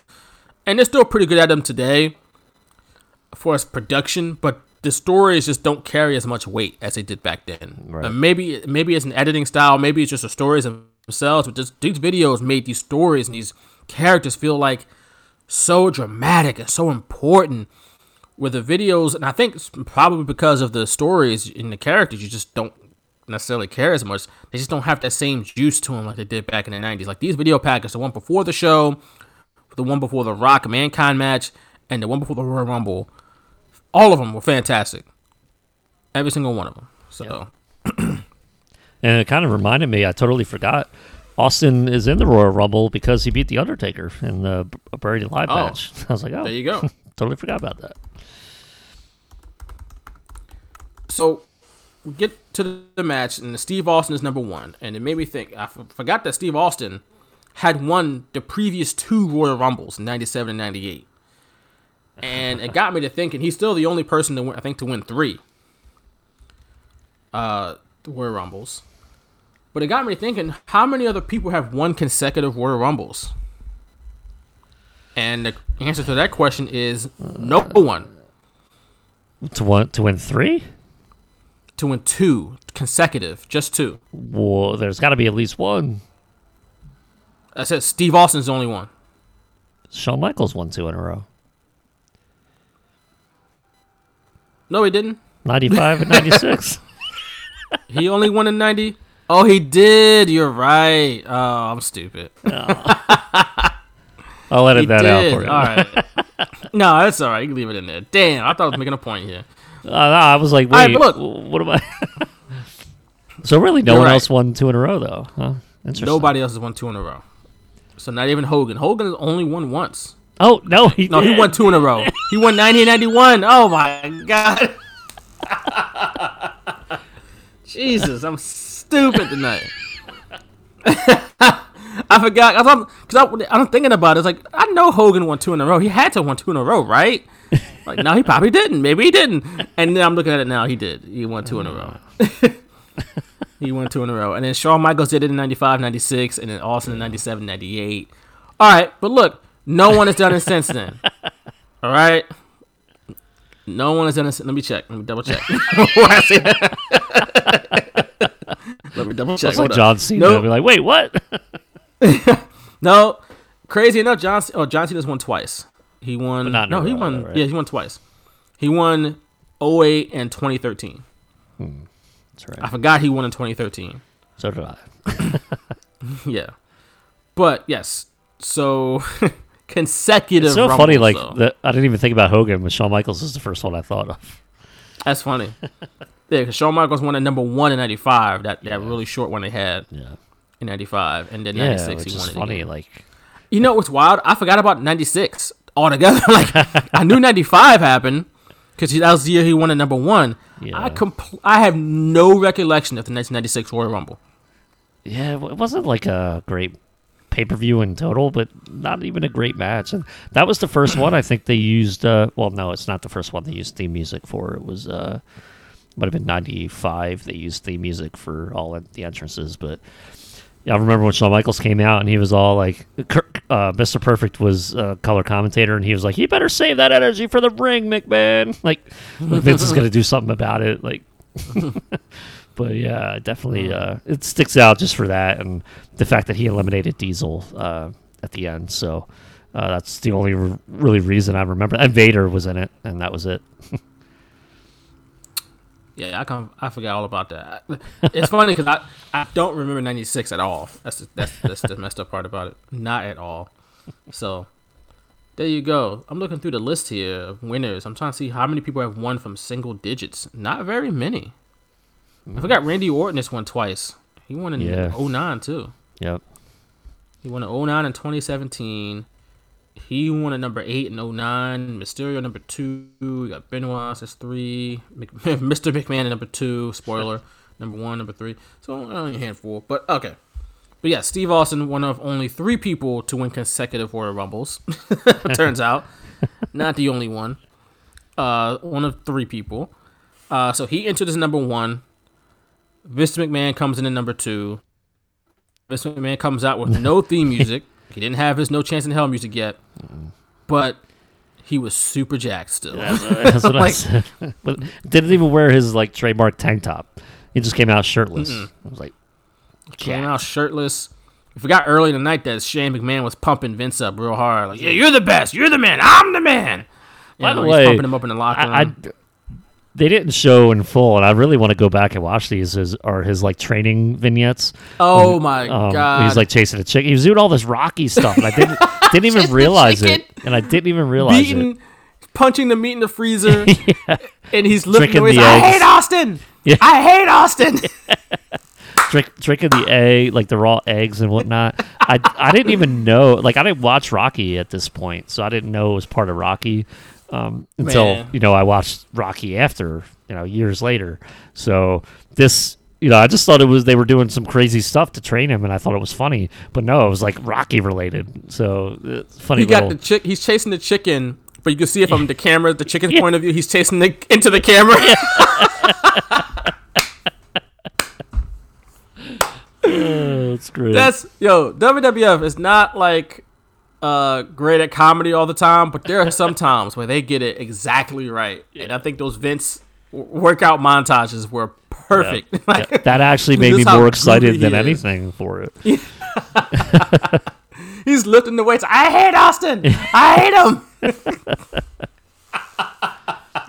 and they're still pretty good at them today for its production. But the stories just don't carry as much weight as they did back then. Right. Uh, maybe maybe it's an editing style, maybe it's just the stories themselves. But just these videos made these stories and these characters feel like so dramatic and so important. With the videos, and I think it's probably because of the stories and the characters, you just don't necessarily care as much. They just don't have that same juice to them like they did back in the '90s. Like these video packages, the one before the show, the one before the Rock Mankind match, and the one before the Royal Rumble, all of them were fantastic. Every single one of them. So And it kind of reminded me, I totally forgot. Austin is in the Royal Rumble because he beat The Undertaker in the Buried Alive Oh. match. I was like, oh, there you go. totally forgot about that. so get to the match, and Steve Austin is number one, and it made me think. I f- forgot that Steve Austin had won the previous two Royal Rumbles, '97 and '98, and it got me to thinking he's still the only person to win, I think to win three uh Royal Rumbles. But it got me thinking, how many other people have won consecutive Royal Rumbles? And the answer to that question is no one. To win, to win three? To win two consecutive, just two. Well, there's got to be at least one. I said Steve Austin's the only one. Shawn Michaels won two in a row. No, he didn't. 95 and 96. He only won in '90. Oh, he did. You're right. Oh, I'm stupid. I'll edit He that did. out for you. All right. no, that's all right. You can leave it in there. Damn, I thought I was making a point here. Uh, I was like, wait, look. what am I? so really, no You're one right. else won two in a row, though. Huh? Interesting. Nobody else has won two in a row. So not even Hogan. Hogan has only won once. Oh no, he No, he won two in a row. He won 1991. Oh my god. Jesus, I'm stupid tonight. I forgot. I thought because I, I'm thinking about it. It's like I know Hogan won two in a row. He had to won two in a row, right? Like no, he probably didn't. Maybe he didn't. And then I'm looking at it now. He did. He won two in a row. he won two in a row. And then Shawn Michaels did it in 95, 96, and then Austin in 97, 98. All right, but look, no one has done it since then. All right. No one has done it. Let me check. Let me double check. Before I say that. Let me double check. It's like John Cena. Nope. Be like, wait, what? No, crazy enough, John. Oh, John Cena's won twice. He won. But not no, he won. though, right? Yeah, he won twice. He won 08 and 2013. Hmm. That's right. I forgot he won in 2013. So did I. Yeah, but yes. So consecutive. It's so Rumbles, funny. Like though. that, I didn't even think about Hogan, but Shawn Michaels is the first one I thought of. That's funny. yeah, because Shawn Michaels won at number one in '95. That that really short one they had Yeah. in '95, and then Yeah, '96 which he won is it funny. again. Like, You know what's wild? I forgot about '96 altogether. like I knew '95 happened because that was the year he won at number one. Yeah. I compl- I have no recollection of the 1996 Royal Rumble. yeah, it wasn't like a great pay per view in total, but not even a great match. And that was the first one I think they used. Uh, well, no, it's not the first one they used theme music for. It was uh, might have been '95. They used theme music for all the entrances, but. I remember when Shawn Michaels came out and he was all like, uh, Mr. Perfect was uh, color commentator and he was like, you better save that energy for the ring, McMahon. Like, Vince is going to do something about it. Like, but yeah, definitely, uh, it sticks out just for that and the fact that he eliminated Diesel uh, at the end. So uh, that's the only really reason I remember. And Vader was in it, and that was it. Yeah, I come. I forgot all about that. It's funny because I, I don't remember '96 at all. That's the, that's that's the messed up part about it. Not at all. So there you go. I'm looking through the list here of winners. I'm trying to see how many people have won from single digits. Not very many. I forgot Randy Orton has won twice. He won in Yeah. 09 too. Yep. He won in 09 and 2017. He won at number 8 in 09. Mysterio number 2. We got Benoit, that's 3. Mc- Mr. McMahon at number 2. Spoiler. number 1, number 3. So only a handful. But okay. but yeah, Steve Austin, one of only three people to win consecutive Royal Rumbles. Turns out, not the only one. Uh, one of three people. Uh, so he entered as number one. Vince McMahon comes in at number two. Vince McMahon comes out with no theme music. He didn't have his No Chance in Hell music yet, but he was super jacked still. That's what I Like- said. but didn't even wear his like trademark tank top. He just came out shirtless. I was like, Came out shirtless. We forgot early in the night that Shane McMahon was pumping Vince up real hard. Like, yeah, you're the best. You're the man. I'm the man. You By know, the he's way, pumping him up in the locker room. I, I- they didn't show in full, and I really want to go back and watch these. His or his like training vignettes. oh my Um, god. He's like chasing a chick. He was doing all this Rocky stuff, and I didn't didn't even realize it. And I didn't even realize beating, it. punching the meat in the freezer, and he's lifting Drinking the weights. the I hate Austin. Yeah. I hate Austin. Drink, drinking the egg, like the raw eggs and whatnot. I I didn't even know. Like I didn't watch Rocky at this point, so I didn't know it was part of Rocky um, until Man. you know I watched Rocky after you know years later. So this. You know, I just thought it was they were doing some crazy stuff to train him, and I thought it was funny. But no, it was like Rocky related. So it's funny. he got little- the chick. He's chasing the chicken, but you can see it from the camera, the chicken's point of view. He's chasing the, into the camera. Oh, it's great. That's yo. WWF is not like uh great at comedy all the time, but there are some times where they get it exactly right, and I think those Vince workout montages were perfect. like, that actually made me more excited than anything for it. he's lifting the weights. I hate Austin. I hate him.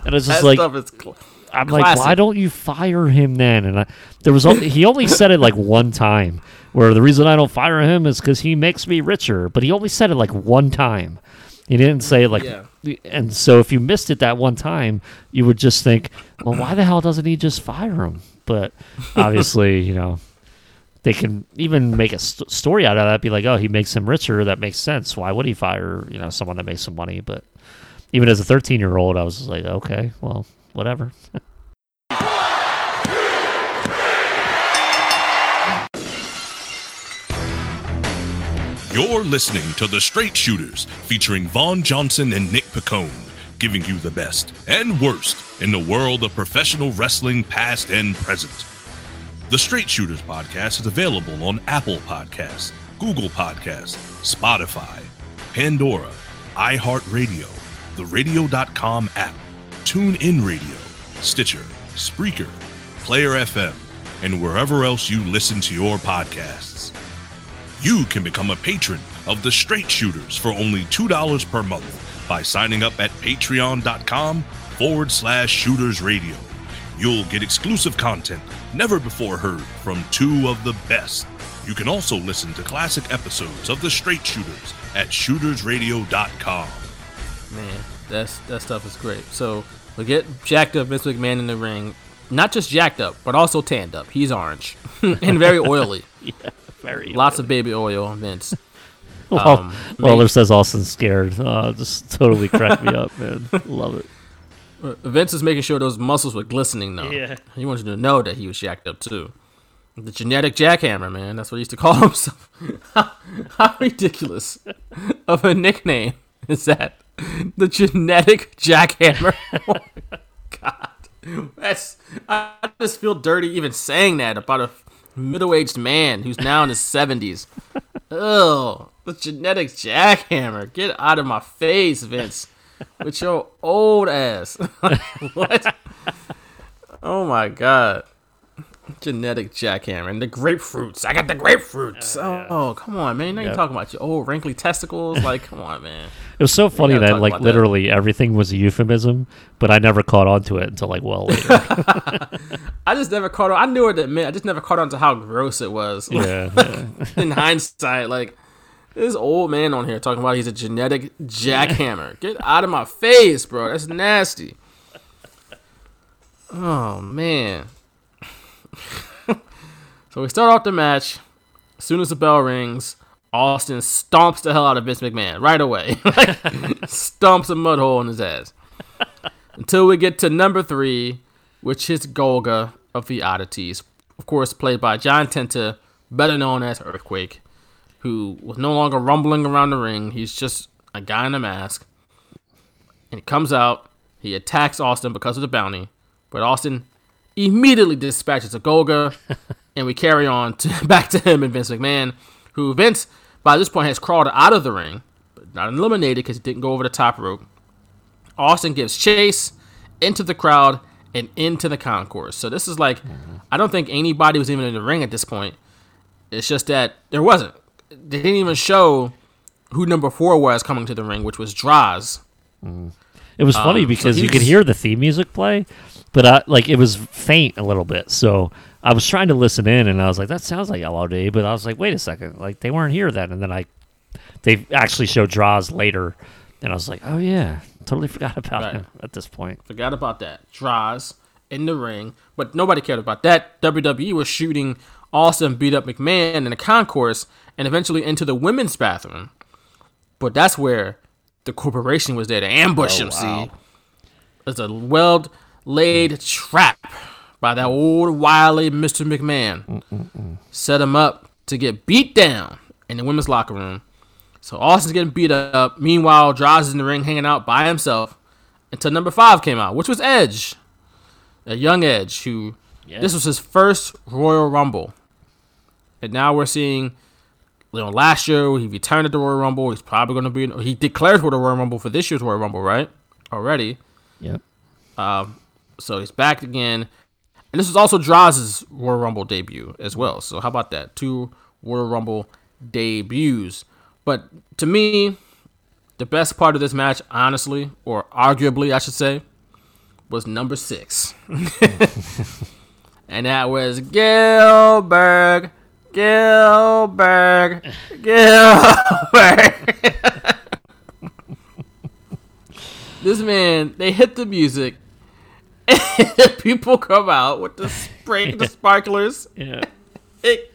And it's just That like stuff is. Cl- I'm like, why don't you fire him then? And I, there was only, he only said it like one time. Where the reason I don't fire him is because he makes me richer. But he only said it like one time. He didn't say like, Yeah. and so if you missed it that one time, you would just think, well, why the hell doesn't he just fire him? But obviously, you know, they can even make a st- story out of that. Be like, oh, he makes him richer. That makes sense. Why would he fire you know someone that makes some money? But even as a 13 year old, I was like, okay, well, whatever. You're listening to The Straight Shooters, featuring Vaughn Johnson and Nick Picone, giving you the best and worst in the world of professional wrestling, past and present. The Straight Shooters podcast is available on Apple Podcasts, Google Podcasts, Spotify, Pandora, iHeartRadio, the Radio.com app, TuneIn Radio, Stitcher, Spreaker, Player FM, and wherever else you listen to your podcasts. You can become a patron of the Straight Shooters for only $2 per month by signing up at patreon.com forward slash shooters radio. You'll get exclusive content never before heard from two of the best. You can also listen to classic episodes of the Straight Shooters at shootersradio.com. Man, that's that stuff is great. So we get jacked up Vince McMahon in the ring, not just jacked up, but also tanned up. He's orange and very oily. Very Lots of baby oil on Vince. Well, um, Lawler man. says Austin's scared. Uh, just totally cracked me up, man. Love it. Vince is making sure those muscles were glistening though. Yeah. He wanted you to know that he was jacked up too. The genetic jackhammer, man. That's what he used to call himself. how, how ridiculous of a nickname is that? The genetic jackhammer. oh god. That's I just feel dirty even saying that about a Mm-hmm. middle-aged man who's now in his 70s. Ugh. The genetic jackhammer. Get out of my face, Vince. With your old ass. what? Oh my god. Genetic jackhammer and the grapefruits. I got the grapefruits. oh, oh, come on, man. Now Yeah. you're talking about your old wrinkly testicles. Like, come on, man. It was so funny that like about that. literally everything was a euphemism, but I never caught on to it until like well later. I just never caught on. I knew what it meant. I just never caught on to how gross it was. yeah, yeah. in hindsight, like this old man on here talking about he's a genetic jackhammer. Get out of my face, bro. That's nasty. Oh man. so we start off the match. As soon as the bell rings, Austin stomps the hell out of Vince McMahon right away. like, stomps a mud hole in his ass. Until we get to number three, which is Golga of the Oddities. Of course, played by John Tenta, better known as Earthquake, who was no longer rumbling around the ring. He's just a guy in a mask. And he comes out, he attacks Austin because of the bounty, but Austin immediately dispatches a Golga, and we carry on to, back to him and Vince McMahon, who Vince by this point has crawled out of the ring, but not eliminated because he didn't go over the top rope. Austin gives chase into the crowd and into the concourse. So this is like, I don't think anybody was even in the ring at this point. It's just that there wasn't. They didn't even show who number four was coming to the ring, which was Droz. It was funny Um, so because he you could hear the theme music play, but I, like it was faint a little bit. So I was trying to listen in, and I was like, "That sounds like LOD," but I was like, "Wait a second, like they weren't here then." And then I, they actually showed Droz later, and I was like, "Oh yeah, totally forgot about Right. him at this point." Forgot about that. Droz in the ring, but nobody cared about that. WWE was shooting Austin beat up McMahon in the concourse and eventually into the women's bathroom. But that's where the corporation was there to ambush oh, him. See, it's a well laid trap by that old wily Mr. McMahon. Set him up to get beat down in the women's locker room. So Austin's getting beat up. Meanwhile, Droz is in the ring hanging out by himself until number five came out, which was Edge, a young Edge who this was his first Royal Rumble, and now we're seeing. You know, last year he returned at the Royal Rumble. He's probably going to be. He declared for the Royal Rumble for this year's Royal Rumble, right? Already. Yep. Um, So he's back again. And this is also Droz's Royal Rumble debut as well. So how about that? Two Royal Rumble debuts. But to me, the best part of this match, honestly, or arguably, I should say, was number six. and that was Gillberg. Gillberg. Gillberg. this man, they hit the music. People come out with the spray, the sparklers. Yeah. It,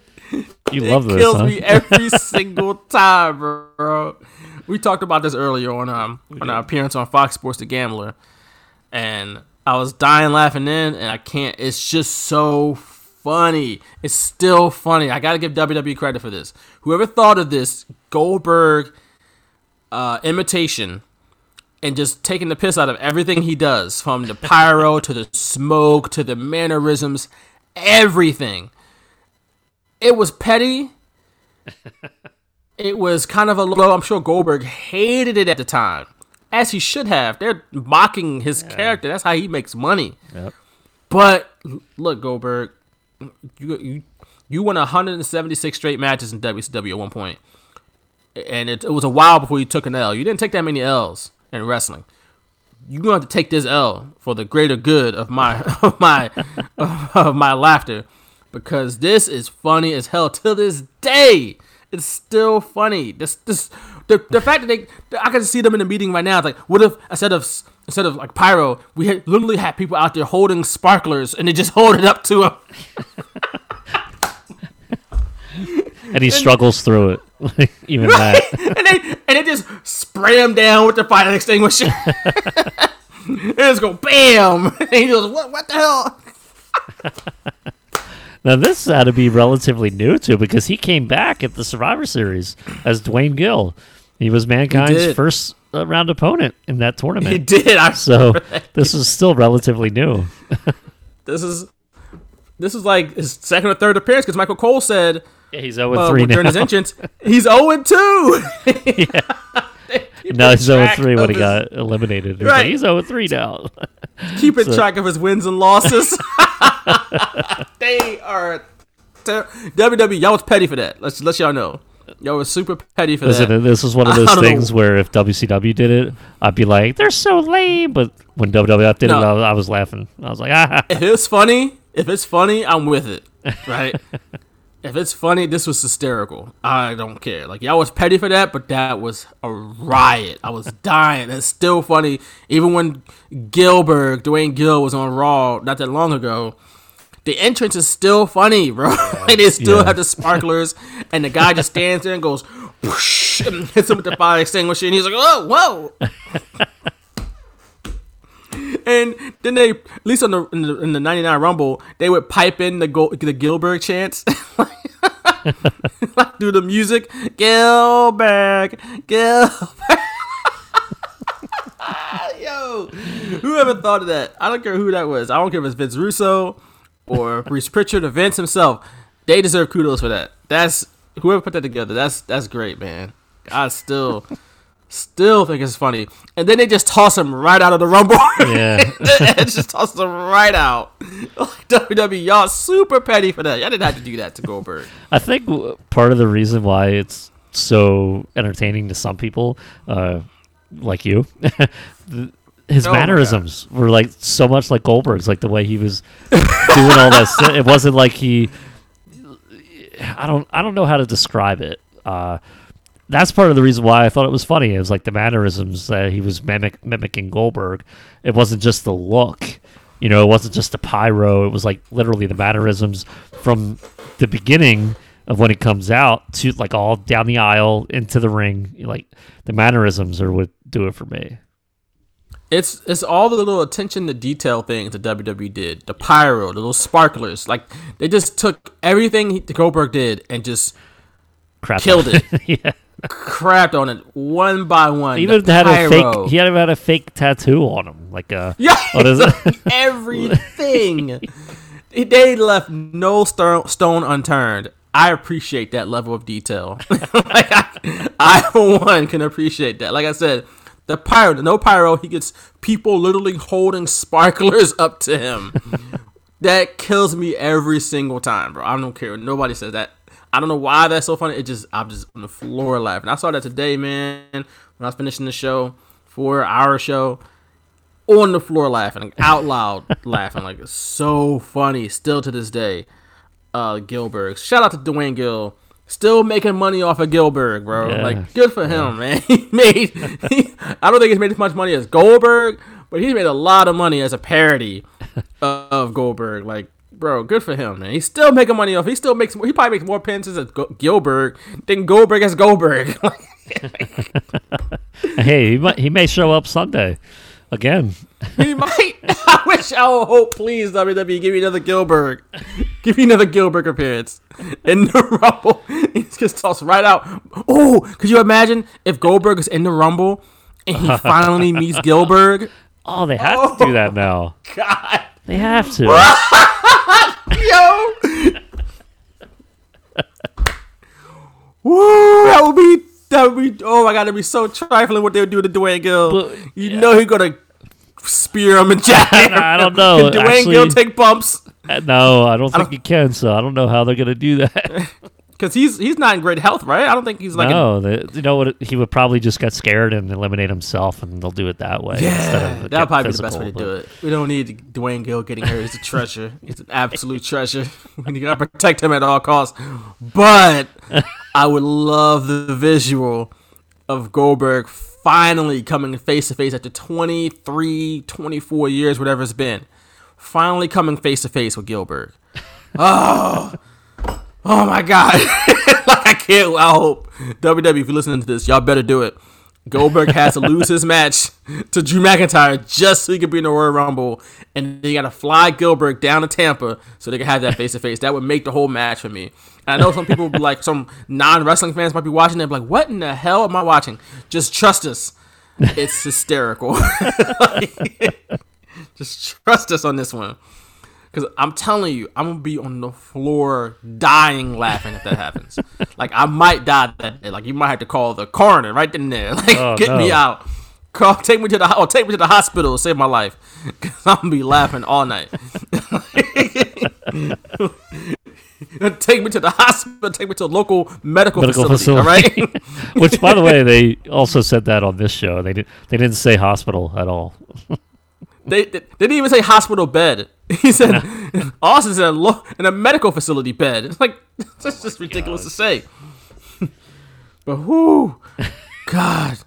You it love this, kills huh? me every single time, bro. We talked about this earlier on um on our appearance on Fox Sports The Gambler, and I was dying laughing then, and I can't. It's just so funny. It's still funny. I gotta give WWE credit for this. Whoever thought of this Goldberg uh, imitation and just taking the piss out of everything he does, from the pyro to the smoke to the mannerisms, everything. It was petty. it was kind of a low. I'm sure Goldberg hated it at the time, as he should have. They're mocking his character. That's how he makes money. Yep. But look, Goldberg, you you you won 176 straight matches in WCW at one point, and it, it was a while before you took an L. You didn't take that many L's in wrestling. You're gonna have to take this L for the greater good of my of my of my laughter, because this is funny as hell to this day. It's still funny. This this the, the fact that they I can see them in a meeting right now. It's like, what if instead of instead of like pyro, we had literally had people out there holding sparklers and they just hold it up to him. And he struggles through it, even that. and they and spray him down with the fire extinguisher. and just go bam. And he goes, what? What the hell? Now this had to be relatively new too, because he came back at the Survivor Series as Duane Gill. He was Mankind's did. first uh, round opponent in that tournament. He did. I So this is still relatively new. this is this is like his second or third appearance because Michael Cole said Yeah, he's 0 uh, 3 during now. his entrance he's 0 2. No, he's 0 3 when he his- got eliminated. He was Right. like, he's 0 3 now. keeping So- track of his wins and losses. they are ter- WWE. Y'all was petty for that. Let's let y'all know. Y'all was super petty for Listen, that. this is one of those don't know. things where if WCW did it, I'd be like, they're so lame. But when WWF did No. it, I was, I was laughing. I was like, ah. if it's funny, if it's funny, I'm with it. Right? If it's funny, this was hysterical. I don't care. Like y'all was petty for that, but that was a riot. I was dying. It's still funny. Even when Gillberg, Duane Gill was on Raw not that long ago. The entrance is still funny, bro. like they still Yeah. have the sparklers, and the guy just stands there and goes, whoosh, and hits him with the fire extinguisher, and he's like, "Oh, whoa!" And then they, at least on the in the, in the '99 Rumble, they would pipe in the Go, the Gillberg chants. like do the music. Gillberg, Gillberg. Yo, whoever thought of that? I don't care who that was. I don't care if it's Vince Russo or Bruce Pritchard or Vince himself. They deserve kudos for that. That's whoever put that together. That's that's great, man. I still still think it's funny. And then they just toss him right out of the rumble. Yeah. and just toss him right out. WWE, y'all super petty for that. Y'all didn't have to do that to Goldberg. I think part of the reason why it's so entertaining to some people, uh, like you, his Oh mannerisms were like so much like Goldberg's, like the way he was doing all that. It wasn't like he. I don't. I don't know how to describe it. Uh, that's part of the reason why I thought it was funny. It was like the mannerisms that he was mimic- mimicking Goldberg. It wasn't just the look. You know, it wasn't just the pyro. It was like literally the mannerisms from the beginning of when it comes out to like all down the aisle into the ring. Like the mannerisms are what do it for me. It's it's all the little attention to detail things that WWE did. The pyro, the little sparklers. Like they just took everything Goldberg did and just Crap. Killed it. yeah. Crapped on it one by one. Even The had a fake. He had had a fake tattoo on him, like uh, a. Yeah, What is it? everything. they left no stone, stone unturned. I appreciate that level of detail. like I, I, for one, can appreciate that. Like I said, the pyro, no pyro, he gets people literally holding sparklers up to him. that kills me every single time, bro. I don't care. Nobody says that. I don't know why that's so funny. It just I'm just on the floor laughing. I saw that today, man, when I was finishing the show, for our show on the floor laughing, out loud laughing, like it's so funny. Still to this day, uh, Gillberg. Shout out to Duane Gill, still making money off of Gillberg, bro. Yeah. Like good for him, man. He made. He, I don't think he's made as much money as Goldberg, but he's made a lot of money as a parody of Goldberg. Like. Bro, good for him, man. He's still making money off. He still makes. He probably makes more pins as Go- Gillberg than Goldberg as Goldberg. hey, he might. He may show up Sunday, again. He might. I wish. I would hope. Please, WWE, give me another Gillberg. Give me another Gillberg appearance in the Rumble. He just tossed right out. Oh, could you imagine if Goldberg is in the Rumble and he finally meets Gillberg? Oh, they have to do that now. God, They have to. yo. Woo, that would be. That would be. Oh my God, that'd be so trifling what they would do to Duane Gill. But- you know he's gonna spear him and jab him. I don't know, Can Duane Gill take bumps? Uh, No, I don't think he can. So I don't know how they're gonna do that. Because he's he's not in great health, right? I don't think he's like. no, they, you know what? He would probably just get scared and eliminate himself, and they'll do it that way. yeah, that'd get probably be the best way to do it. We don't need Duane Gill getting hurt. He's a treasure. He's an absolute treasure. We gotta protect him at all costs. But I would love the visual of Goldberg finally coming face to face after 23, 24 years, whatever it's been. Finally coming face to face with Gillberg. Oh, oh my God. like, I can't, I hope. WWE, if you're listening to this, y'all better do it. Goldberg has to lose his match to Drew McIntyre just so he can be in the Royal Rumble, and they gotta fly Goldberg down to Tampa so they can have that face to face. That would make the whole match for me. And I know some people, like some non wrestling fans, might be watching. They're like, "What in the hell am I watching?" Just trust us. It's hysterical. just trust us on this one. Because I'm telling you, I'm gonna be on the floor dying laughing if that happens. like I might die that day. Like you might have to call the coroner right then and there. Like Oh, get me out. Call, take me to the or take me to the hospital. Save my life. Cause I'm gonna be laughing all night. take me to the hospital. Take me to a local medical, Medical facility, facility. All right. Which, by the way, they also said that on this show. They did. They didn't say hospital at all. They, they, didn't even say hospital bed. He said Austin said lo- in a medical facility bed. It's like that's just oh ridiculous to say. but whoo, God,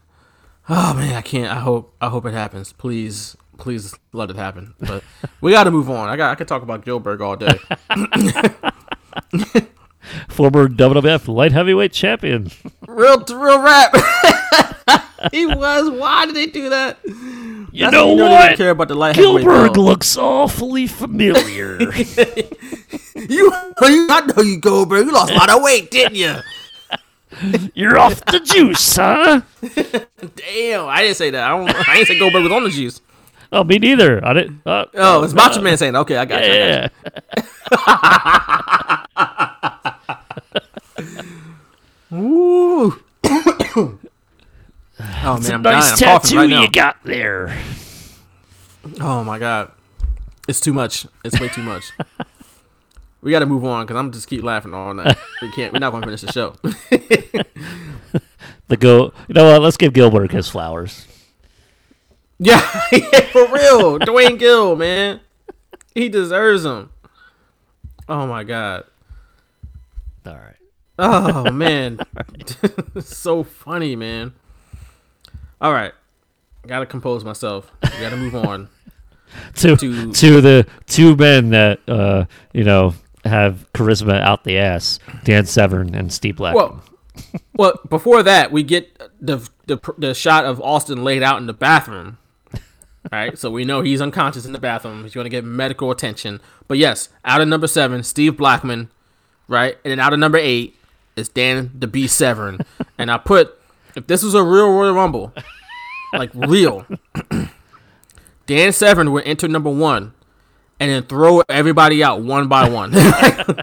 oh man, I can't. I hope I hope it happens. Please, please let it happen. But we got to move on. I got I could talk about Gillberg all day. Former WWF light heavyweight champion. real real rap. He was. Why did they do that? You That's know you they what? don't care about the light Gillberg looks awfully familiar. You, I know you Goldberg. You lost a lot of weight, didn't you? You're off the juice, huh? Damn, I didn't say that. I don't. I didn't say Goldberg was on the juice. Oh, me neither. I didn't. Uh, Oh, it's Macho Man saying. Okay, I got you. I got you. yeah. Ooh. Oh man, I'm dying. I'm tattoo right now. you got there. Oh my god, it's too much. It's way too much. we got to move on because I'm just keep laughing all night. We can't. We're not going to finish the show. The go. You know what? Let's give Gillberg his flowers. yeah, for real. Duane Gill, man, he deserves them. Oh my god. All right. Oh man, so funny, man. All right, gotta compose myself. Gotta move on. To To- to the two men that uh you know have charisma out the ass, Dan Severn and Steve Black. Well, well, before that, we get the, the the shot of Austin laid out in the bathroom. Right, so we know he's unconscious in the bathroom. He's going to get medical attention. But yes, out of number seven, Steve Blackman, right, and then out of number eight is Dan the B Severn. and I put if this was a real Royal Rumble, like real, Dan Severn would enter number one, and then throw everybody out one by one,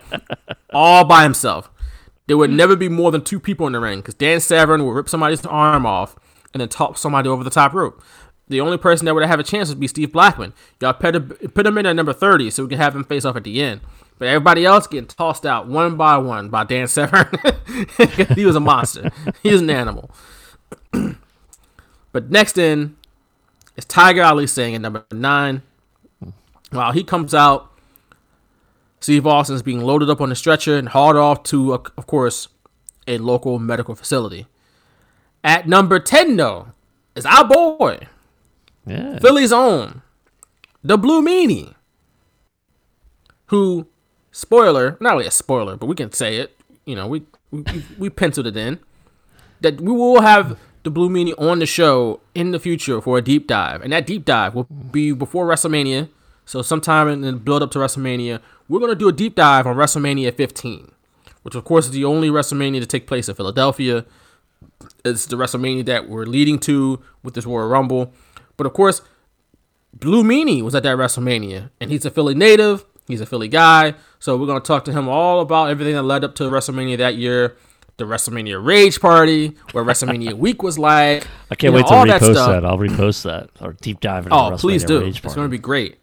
all by himself. There would never be more than two people in the ring because Dan Severn would rip somebody's arm off and then top somebody over the top rope. The only person that would have a chance would be Steve Blackman. Y'all put him, put him in at number 30 so we can have him face off at the end. But everybody else getting tossed out one by one by Dan Severn. he was a monster. He was an animal. but next in is Tiger Ali Singh at number nine. While he comes out, Steve Austin's being loaded up on a stretcher and hauled off to, uh, of course, a local medical facility. At number 10, though, is our boy, yeah. Philly's own, the Blue Meanie, who, spoiler, not really a spoiler, but we can say it, you know, we, we, we- penciled it in, that we will have the Blue Meanie on the show in the future for a deep dive. And that deep dive will be before WrestleMania. So sometime in the build up to WrestleMania, we're going to do a deep dive on WrestleMania 15, which of course is the only WrestleMania to take place in Philadelphia. It's the WrestleMania that we're leading to with this Royal Rumble. But of course, Blue Meanie was at that WrestleMania, and he's a Philly native. He's a Philly guy, so we're gonna talk to him all about everything that led up to WrestleMania that year, the WrestleMania Rage Party, what WrestleMania Week was like. I can't you know, wait to all repost stuff. that. I'll repost that or deep dive into Oh, the please do. It's going to be great.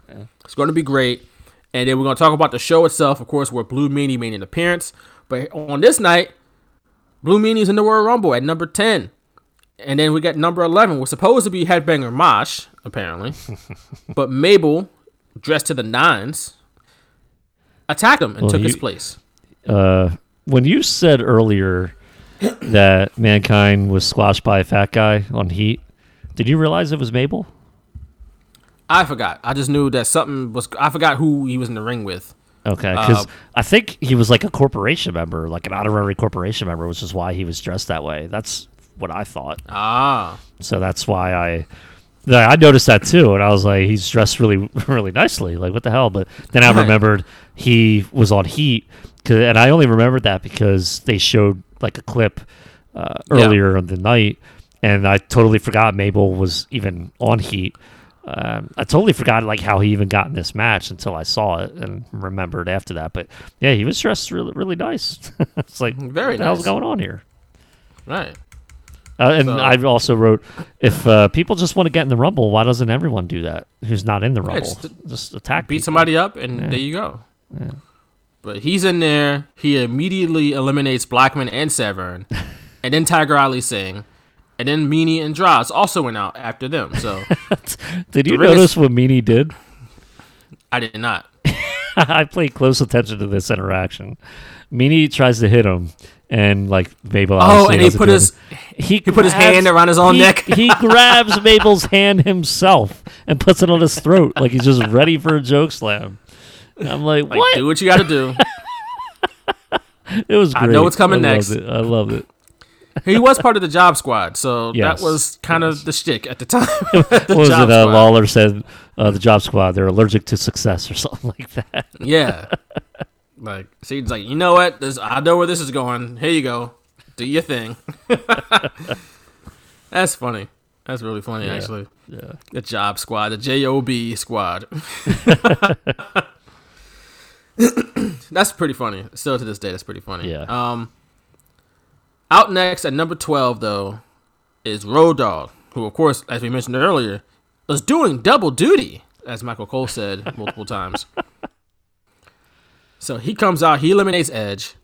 It's going to be great. And then we're going to talk about the show itself, of course, where Blue Meanie made an appearance. But on this night, Blue Meanie's in the Royal Rumble at number 10. And then we got number 11, was supposed to be Headbanger Mosh, apparently. but Mabel, dressed to the nines, attacked him and Well, took you- his place. uh, when you said earlier that mankind was squashed by a fat guy on Heat, did you realize it was Mabel? I forgot. I just knew that something was. I forgot who he was in the ring with. Okay, because Uh, I think he was like a corporation member, like an honorary corporation member, which is why he was dressed that way. That's what I thought. Ah. So that's why I. yeah, I noticed that too, and I was like, he's dressed really, really nicely. Like, what the hell? But then I Right. remembered he was on Heat, 'cause- and I only remembered that because they showed like a clip uh, Yeah. earlier in the night, and I totally forgot Mabel was even on Heat. Um, I totally forgot like how he even got in this match until I saw it and remembered after that. But yeah, he was dressed really, really nice. it's like, Very what the hell's nice. going on here? Right. Uh, and So- I also wrote, if uh, people just want to get in the rumble, why doesn't everyone do that? Who's not in the rumble, just- just, attack, beat people. somebody up, and there you go. But he's in there. He immediately eliminates Blackman and Severn, and then Tiger Ali Singh, and then Meanie and Droz also went out after them. So Did you ring is- notice what Meanie did? I did not. I paid close attention to this interaction. Meanie tries to hit him, and like Mabel. Oh, and he put his- anything. he, put his hand around his own he- neck. he grabs Mabel's hand himself and puts it on his throat, like he's just ready for a joke slam. And I'm like, Like, what? do what you got to do. It was. Great. I know what's coming I next. I love it. he was part of the Job Squad, so Yes, that was kind of the shtick at the time. what the was it? Uh, Lawler said uh, the Job Squad they're allergic to success or something like that. Yeah. Like she's like, you know what? This I know where this is going. Here you go. Do your thing. That's funny. That's really funny, actually. Yeah. The job squad, the J O B squad. that's pretty funny. Still to this day, that's pretty funny. Yeah. Um. Out next at number twelve, though, is Road Dogg, who, of course, as we mentioned earlier, was doing double duty, as Michael Cole said multiple times. So he comes out, he eliminates Edge,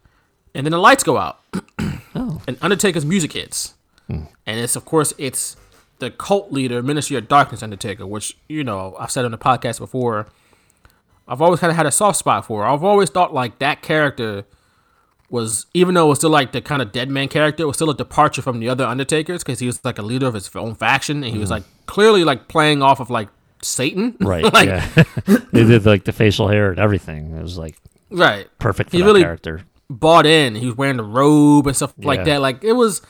and then the lights go out, oh. and Undertaker's music hits, hmm. and it's of course it's the cult leader, Ministry of Darkness Undertaker, which you know I've said on the podcast before. I've always kind of had a soft spot for. I've always thought like that character was, even though it was still like the kind of dead man character, it was still a departure from the other Undertakers because he was like a leader of his own faction, and he was hmm. like clearly like playing off of like Satan, Right. like, yeah. they did like the facial hair and everything. It was like right. perfect for He really- character. bought in. He was wearing the robe and stuff like that. Like it was.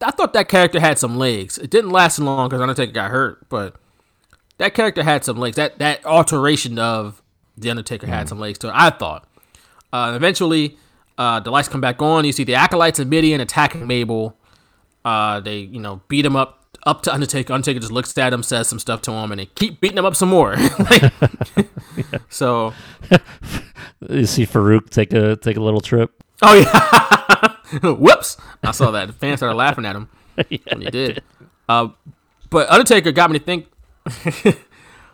I thought that character had some legs. It didn't last long because Undertaker got hurt, but that character had some legs. That that alteration of the Undertaker Mm. had some legs to it. I thought. Uh, eventually, uh, the lights come back on. You see the acolytes and Mideon attacking Mabel. Uh, they you know beat him up up to Undertaker. Undertaker just looks at him, says some stuff to him, and they keep beating him up some more. Like- So You see Faarooq take a take a little trip. Oh yeah. Whoops! I saw that. The fans started laughing at him when he did. Uh, but Undertaker got me to think.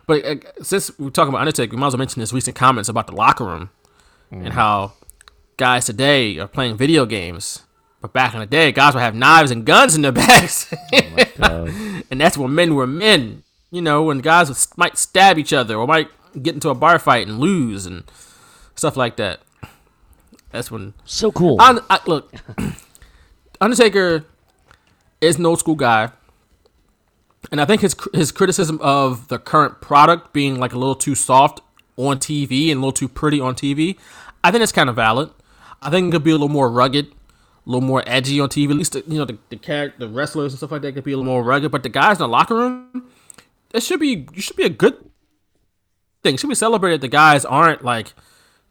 but uh, since we're talking about Undertaker, we might as well mention his recent comments about the locker room and how guys today are playing video games. But back in the day, guys would have knives and guns in their bags, Uh, and that's when men were men. You know, when guys would, might stab each other or might get into a bar fight and lose and stuff like that. That's when so cool. I, I, look, Undertaker is an old school guy, and I think his his criticism of the current product being like a little too soft on TV and a little too pretty on TV, I think it's kind of valid. I think it could be a little more rugged, a little more edgy on TV. At least the, you know the the character, the wrestlers and stuff like that could be a little more rugged. But the guys in the locker room, it should be it should be a good thing. It should be celebrated. The guys aren't like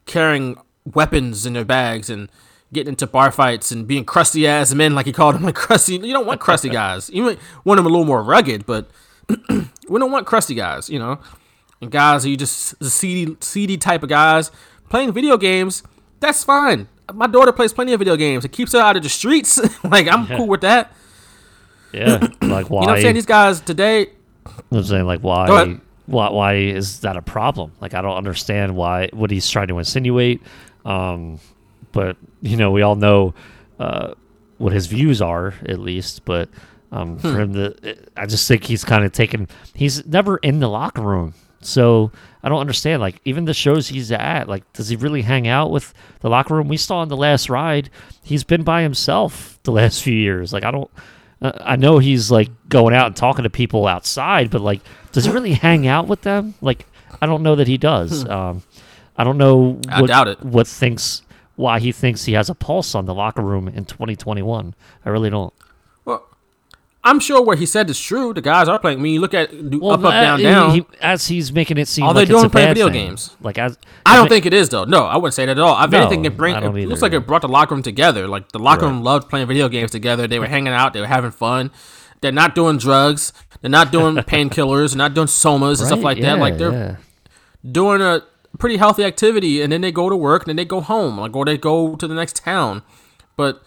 carrying weapons in their bags and getting into bar fights and being crusty ass men, like he called them, like crusty. You don't want crusty guys. You want them a little more rugged, but we don't want crusty guys, you know. And guys, are you just the seedy, seedy type of guys playing video games? That's fine. My daughter plays plenty of video games. It keeps her out of the streets. like I'm cool with that. yeah. Like why? You know what I'm saying? These guys today, I'm saying like why why why is that a problem? Like I don't understand why what he's trying to insinuate. Um, but you know we all know uh, what his views are at least. But um, for him to, I just think he's kind of taken. He's never in the locker room, so I don't understand. Like even the shows he's at, like does he really hang out with the locker room? We saw in the last ride, he's been by himself the last few years. Like I don't. Uh, I know he's like going out and talking to people outside, but like, does he really hang out with them? Like, I don't know that he does. Um, I don't know. I doubt it. What thinks why he thinks he has a pulse on the locker room in 2021? I really don't. I'm sure what he said is true. The guys are playing. When you look at Well, up, up, down, down. he- as he's making it seem All like they're doing playing video thing. games. Like as I as don't think it is though. No, I wouldn't say that at all. If No, anything, it bring it looks like it brought the locker room together. Like the locker Right. room loved playing video games together. They were hanging out. They were having fun. They're not doing drugs. They're not doing painkillers. They're not doing somas and stuff like that. Like they're yeah. doing a pretty healthy activity, and then they go to work, and then they go home, like or they go to the next town. But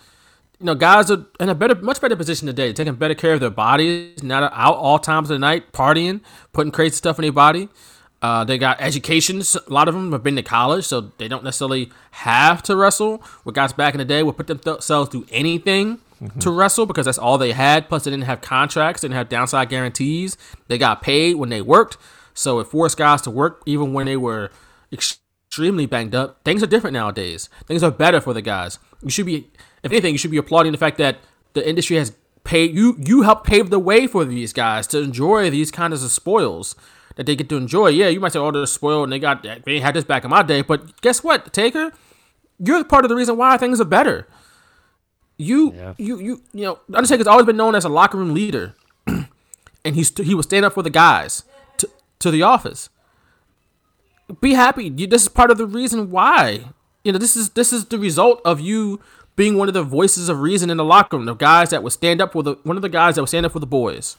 you know, guys are in a better, much better position today, taking better care of their bodies, not out all times of the night, partying, putting crazy stuff in their body. Uh, they got educations. A lot of them have been to college, so they don't necessarily have to wrestle. Where guys back in the day would put themselves through anything to wrestle because that's all they had. Plus, they didn't have contracts, didn't have downside guarantees. They got paid when they worked, so it forced guys to work even when they were extremely banged up. Things are different nowadays. Things are better for the guys. You should be, if anything, you should be applauding the fact that the industry has paid you. You helped pave the way for these guys to enjoy these kinds of spoils that they get to enjoy. Yeah, you might say, "Oh, they're spoiled and they got they had this back in my day," but guess what, Taker? You're part of the reason why things are better. You Yeah. you you you know Undertaker's always been known as a locker room leader, and he's he would stand up for the guys to to the office. Be happy. You, this is part of the reason why. You know this is this is the result of you being one of the voices of reason in the locker room. The guys that would stand up for the one of the guys that would stand up for the boys.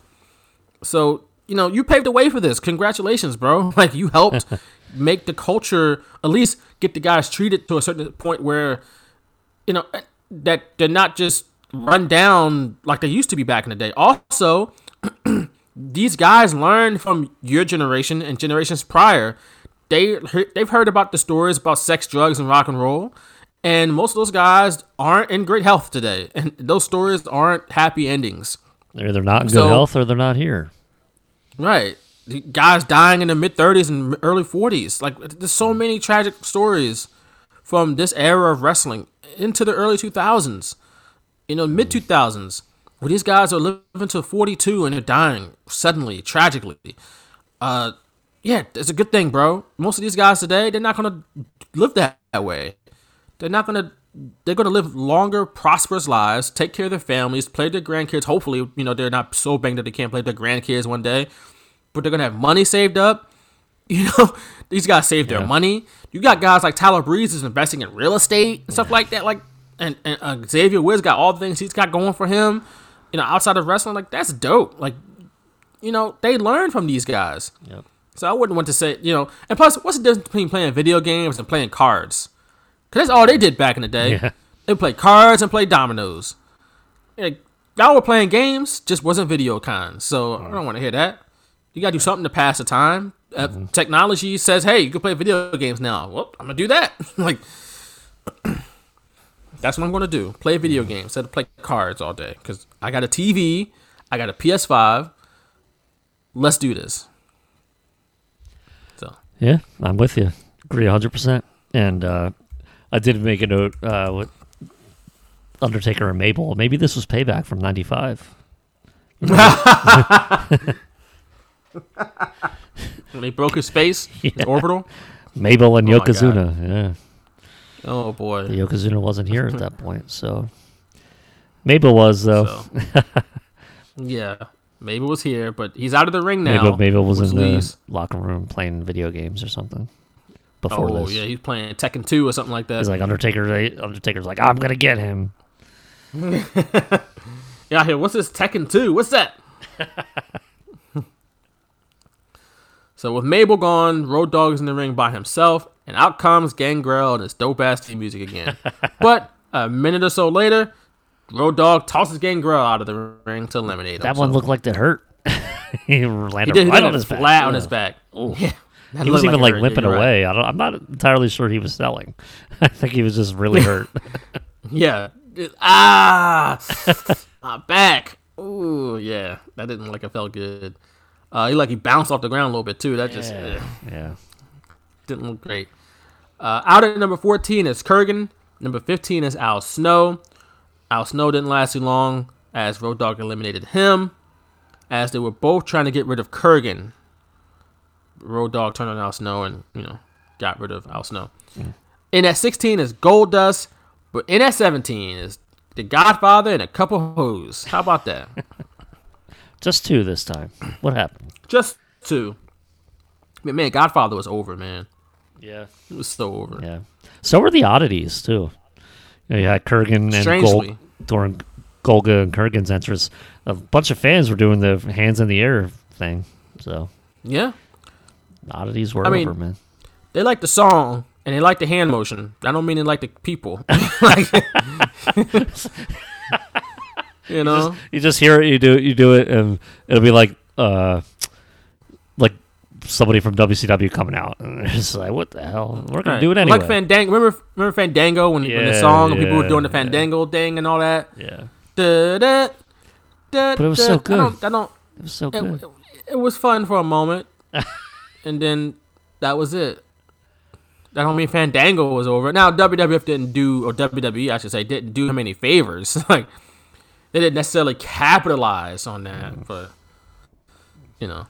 So you know you paved the way for this. Congratulations, bro. Like you helped make the culture at least get the guys treated to a certain point where you know eh, that they're not just run down like they used to be back in the day. Also, these guys learned from your generation and generations prior. They they've heard about the stories about sex, drugs, and rock and roll, and most of those guys aren't in great health today, and those stories aren't happy endings. They're either not in good So- health or they're not here. Right. The Guys dying in the mid 30s and early 40s. Like, there's so many tragic stories from this era of wrestling into the early 2000s, you know, mid 2000s, where these guys are living to 42 and they're dying suddenly, tragically. Uh, yeah, it's a good thing, bro. Most of these guys today, they're not gonna live that, that way. They're not gonna. They're gonna live longer, prosperous lives, take care of their families, play their grandkids. Hopefully, you know they're not so banged that they can't play their grandkids one day, but they're gonna have money saved up. You know, these guys save their money. You got guys like Tyler Breeze is investing in real estate and stuff like that. Like, and, and uh, Xavier Woods got all the things he's got going for him. You know, outside of wrestling, like that's dope. Like, you know, they learn from these guys. Yep. So I wouldn't want to say, you know, and plus, what's the difference between playing video games and playing cards? Because that's all they did back in the day. Yeah. They played cards and played dominoes. Like, y'all were playing games, just wasn't video cons. So I don't want to hear that. You got to do something to pass the time. Uh, technology says, hey, you can play video games now. Well, I'm going to do that. like, that's what I'm going to do. Play video games instead of play cards all day. Because I got a TV, I got a PS5. Let's do this. So, Yeah, I'm with you. Agree 100%. And uh, I did make a note uh, with Undertaker and Mabel. Maybe this was payback from 95. when they broke his face, his orbital. Mabel and Oh Yokozuna. Yeah. Oh boy. The Yokozuna wasn't here at that point. So Mabel was, though. So, yeah, Mabel was here, but he's out of the ring now. Mabel, Mabel was in the leaves- locker room playing video games or something before Oh this. yeah, he's playing Tekken 2 or something like that. He's like Undertaker. Eh, Undertaker's like, I'm gonna get him. yeah, here. What's this Tekken 2? What's that? so with Mabel gone, Road Dogg is in the ring by himself, and out comes Gangrel and his dope ass theme music again. but a minute or so later, Road Dogg tosses Gangrel out of the ring to eliminate him. That one So looked like that hurt. he he landed did, right on his back. flat on his back. Ooh. Yeah, that He was even it like limping you're right. away. I don't, I'm not entirely sure he was selling. I think he was just really hurt. Yeah. Ah, my back. Ooh, yeah. That didn't look like it felt good. Uh, he like he bounced off the ground a little bit too. That just eh, yeah. didn't look great. Uh, out at number 14 is Kurrgan. Number 15 is Al Snow. Al Snow didn't last too long as Road Dogg eliminated him as they were both trying to get rid of Kurrgan. Road Dogg turned on Al Snow and, you know, got rid of Al Snow. In at 16 is Goldust, but in at 17 is The Godfather and a couple hoes. How about that? Just two this time. What happened? Just two. Man, man, Godfather was over, man. Yeah. It was so over. Yeah. So were the oddities too. You, know, you had Kurrgan and Strangely. Gol- during Golga and Kurrgan's entrance. A bunch of fans were doing the hands in the air thing. So Yeah. Oddities were I mean, over, man. They like the song and they like the hand motion. I don't mean they like the people. like, you know? You just hear it, you do it, you do it, and it'll be like uh, like somebody from WCW coming out, and it's like, what the hell? We're gonna Right. do it anyway. Like Fandango. Remember, remember Fandango when, when the song and people were doing the yeah. Fandango thing and all that? yeah, Da, da, da, But it was so I good. don't, I don't, it was so it, good. it, it was fun for a moment. and then that was it. That don't mean Fandango was over. Now WWF didn't do, or WWE I should say, didn't do him any favors. like they didn't necessarily capitalize on that, but you know,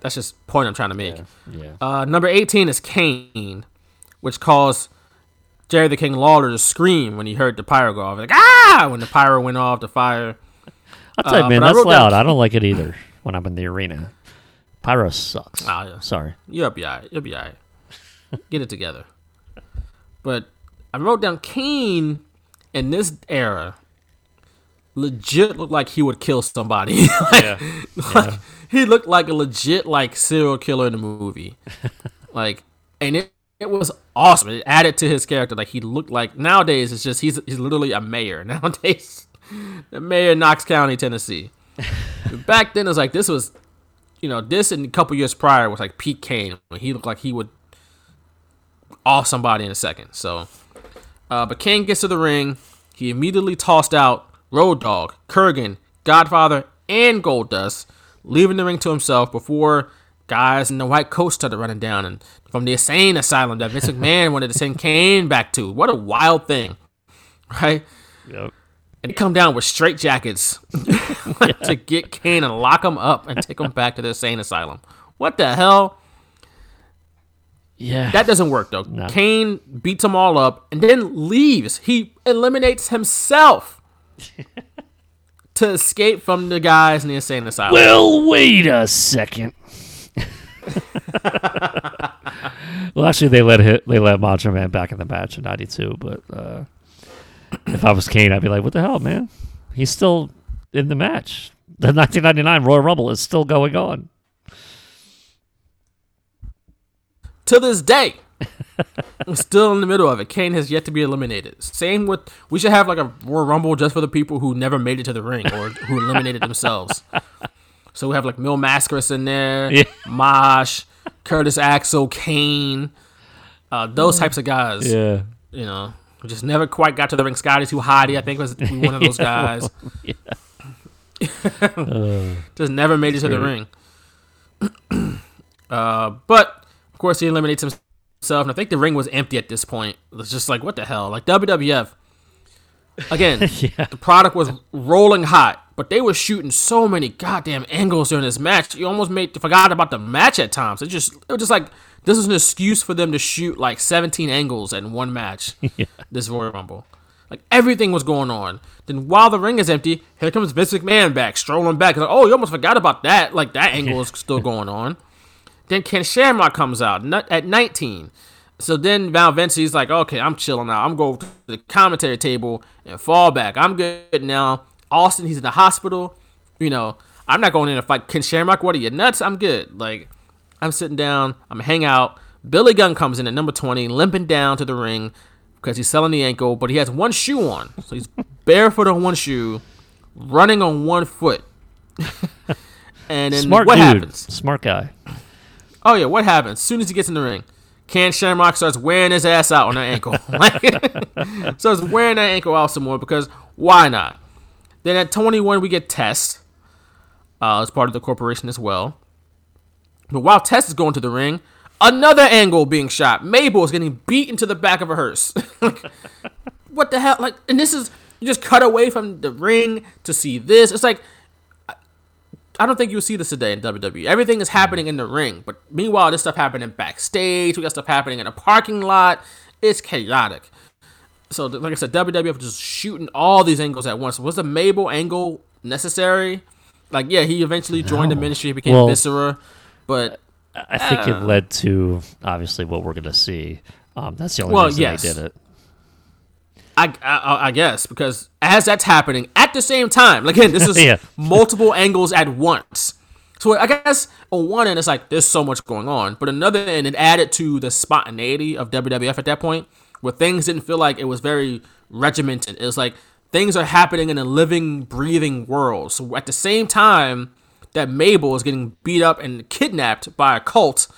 that's just point I'm trying to make. yeah. Uh, number 18 is Kane, which caused Jerry the King Lawler to scream when he heard the pyro go off. Like ah, when the pyro went off, the fire. I'll tell you, Uh, man, but I that's down- loud. I don't like it either when I'm in the arena. Pyro sucks. Ah, yeah. Sorry. You'll be alright. You'll be alright. Get it together. But I wrote down Kane in this era legit looked like he would kill somebody. like, like, he looked like a legit like serial killer in the movie. like and it it was awesome. It added to his character. Like he looked like nowadays it's just he's he's literally a mayor. Nowadays the mayor of Knox County, Tennessee. Back then it was like this was you know, this and a couple years prior was like Pete Kane when he looked like he would off somebody in a second. So, uh, but Kane gets to the ring. He immediately tossed out Road Dogg, Kurrgan, Godfather, and Goldust, leaving the ring to himself before guys in the white coat started running down and from the insane asylum that Vince McMahon wanted to send Kane back to. What a wild thing, right? Yep. And they come down with straight jackets to get Kane and lock him up and take him back to the insane asylum. What the hell? Yeah. That doesn't work though. Kane beats them all up and then leaves. He eliminates himself to escape from the guys in the insane asylum. well, wait a second. well, actually, they let hit, they let Macho Man back in the match in '92. But uh, if I was Kane, I'd be like, "What the hell, man? He's still in the match. The 1999 Royal Rumble is still going on." to this day, we're still in the middle of it. Kane has yet to be eliminated. Same with we should have like a Royal Rumble just for the people who never made it to the ring or who eliminated themselves. So we have like Mil Máscaras in there, Yeah. Mosh, Curtis Axel, Kane, uh, those types of guys. Yeah. You know, just never quite got to the ring. Scotty 2 Hotty, I think, was one of those guys. just never made it to the ring. uh, but of course, he eliminates himself, and I think the ring was empty at this point. It was just like, what the hell? Like WWF. Again, the product was rolling hot, but they were shooting so many goddamn angles during this match. You almost made forgot about the match at times. It just it was just like this was an excuse for them to shoot like 17 angles in one match. This Royal Rumble. Like everything was going on. Then while the ring is empty, here comes Vince McMahon back, strolling back. Like, oh, you almost forgot about that. Like that angle is still going on. Then Ken Shamrock comes out at 19. So then Val Venis's like, okay, I'm chilling out. I'm going to the commentary table and fall back. I'm good now. Austin, he's in the hospital. You know, I'm not going in to fight Ken Shamrock. What are you nuts? I'm good. Like, I'm sitting down. I'm hang out. Billy Gunn comes in at number 20, limping down to the ring because he's selling the ankle, but he has one shoe on. So he's barefoot on one shoe, running on one foot. and then Smart what dude. happens? Smart guy. Oh yeah, what happens? As soon as he gets in the ring, Ken Shamrock starts wearing his ass out on that ankle. Like, starts wearing that ankle out some more because why not? Then at 21 we get Test uh, as part of the corporation as well. But while Test is going to the ring, another angle being shot. Mabel is getting beat into the back of a hearse. like, what the hell? Like, and this is you just cut away from the ring to see this. It's like I don't think you'll see this today in WWE. Everything is happening in the ring, but meanwhile, this stuff happening backstage. We got stuff happening in a parking lot. It's chaotic. So, like I said, WWF just shooting all these angles at once. Was the Mabel angle necessary? Like, yeah, he eventually joined the ministry, became Well- Viscera, but I think it led to obviously what we're going to see. Um, that's the only Well, reason yes. they did it. I, I I guess because as that's happening at the same time, like, again, this is Yeah. multiple angles at once. So I guess on one end it's like there's so much going on, but another end it added to the spontaneity of WWF at that point, where things didn't feel like it was very regimented. It was like things are happening in a living, breathing world. So at the same time that Mabel is getting beat up and kidnapped by a cult,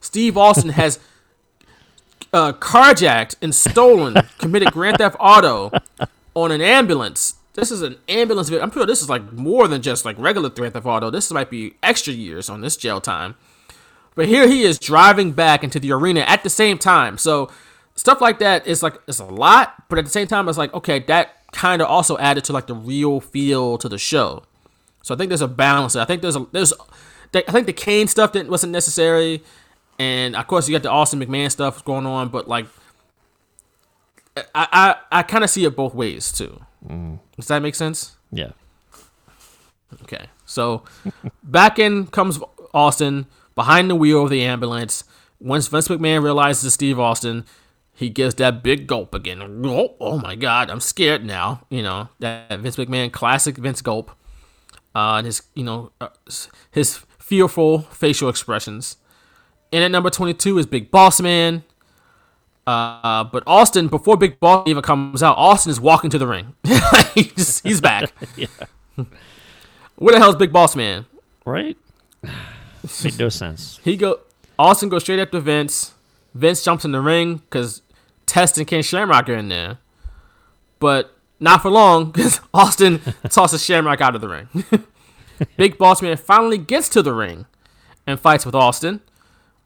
Steve Austin has uh, carjacked and stolen, committed grand theft auto on an ambulance. This is an ambulance. vi- I'm sure this is like more than just like regular grand theft auto. This might be extra years on this jail time. But here he is driving back into the arena at the same time. So stuff like that is like it's a lot, but at the same time it's like okay, that kind of also added to like the real feel to the show. So I think there's a balance. I think there's a there's I think the Kane stuff that wasn't necessary, and of course you got the Austin McMahon stuff going on, but like I I, I kind of see it both ways too. Mm. Does that make sense? Yeah. Okay. So back in comes Austin behind the wheel of the ambulance. Once Vince McMahon realizes it's Steve Austin, he gives that big gulp again. Oh, oh my God, I'm scared now. You know that Vince McMahon classic Vince gulp. Uh, and his you know uh, his fearful facial expressions. And at number 22 is Big Boss Man. Uh, but Austin, before Big Boss even comes out, Austin is walking to the ring. he's, he's back. Where the hell's Big Boss Man? Right? Made no sense. He go Austin goes straight up to Vince. Vince jumps in the ring because Test and Ken Shamrock are in there. But not for long because Austin tosses Shamrock out of the ring. Big Boss Man finally gets to the ring and fights with Austin,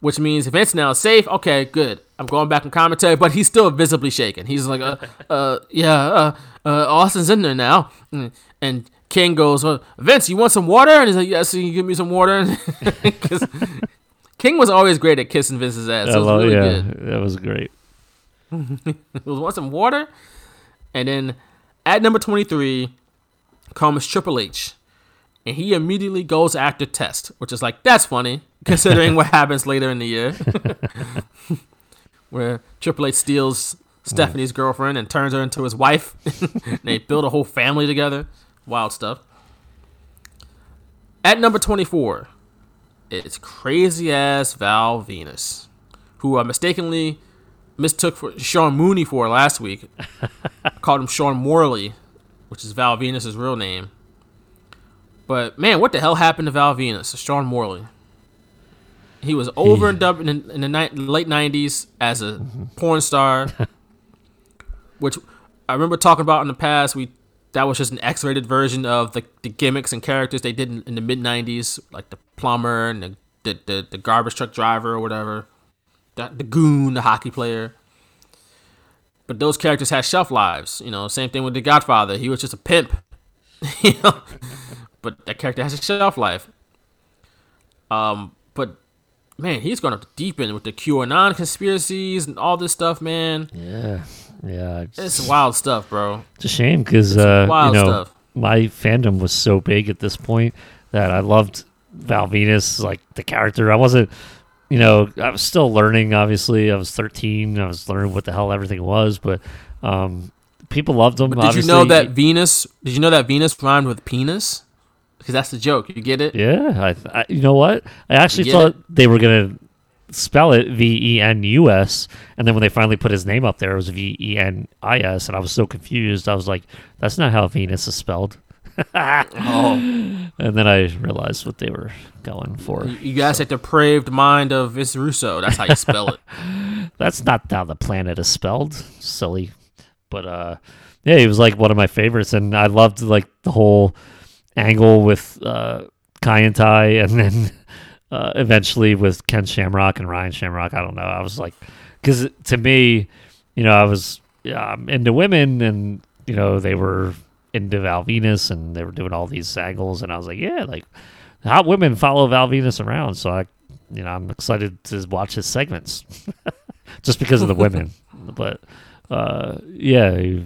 which means Vince now is safe. Okay, good. I'm going back in commentary, but he's still visibly shaken. He's like, uh, uh yeah, uh, uh, Austin's in there now. Mm, And King goes, well, Vince, you want some water? And he's like, yes, can you give me some water? King was always great at kissing Vince's ass. So it was Hello, really yeah, good. that was great. Was want some water? And then at number 23 comes Triple H. And he immediately goes after Test, which is like, that's funny, considering what happens later in the year. Where Triple H steals Stephanie's girlfriend and turns her into his wife. and they build a whole family together. Wild stuff. At number 24, it's crazy ass Val Venis, who I mistakenly mistook for Sean Mooney for last week. Called him Sean Morley, which is Val Venis's real name. But man, what the hell happened to Val Venis? Sean Morley. He was over and dubbed in, in the ni- late '90s as a mm-hmm. porn star, which I remember talking about in the past. We that was just an X-rated version of the, the gimmicks and characters they did in, in the mid '90s, like the plumber and the the, the, the garbage truck driver or whatever, the, the goon, the hockey player. But those characters had shelf lives. You know, same thing with the Godfather. He was just a pimp. you know, but that character has a shelf life. Um, but man, he's going to deepen with the QAnon conspiracies and all this stuff, man. Yeah, yeah. It's, It's wild stuff, bro. it's a shame because uh, you know stuff. my fandom was so big at this point that I loved Val Venis, like the character. I wasn't, you know, I was still learning. Obviously, I was 13. I was learning what the hell everything was, but um, people loved them. But did you know that Venus? Did you know that Venus rhymed with penis? Because that's the joke. You get it? Yeah, I, I, you know what? I actually thought they were gonna spell it V E N U S, and then when they finally put his name up there, it was V E N I S, and I was so confused. I was like, "That's not how Venus is spelled." Oh, And then I realized what they were going for. you you guys had the depraved mind of Vince Russo. That's how you spell it. That's not how the planet is spelled. Silly, but uh, yeah, he was like one of my favorites, and I loved like the whole angle with uh, Kaientai, and then uh, eventually with Ken Shamrock and Ryan Shamrock. I don't know. I was like, because to me, you know, I was yeah, I'm into women, and you know, they were into Val Venis, and they were doing all these angles, and I was like, yeah, like hot women follow Val Venis around, so I, you know, I'm excited to watch his segments just because of the women. but uh, yeah,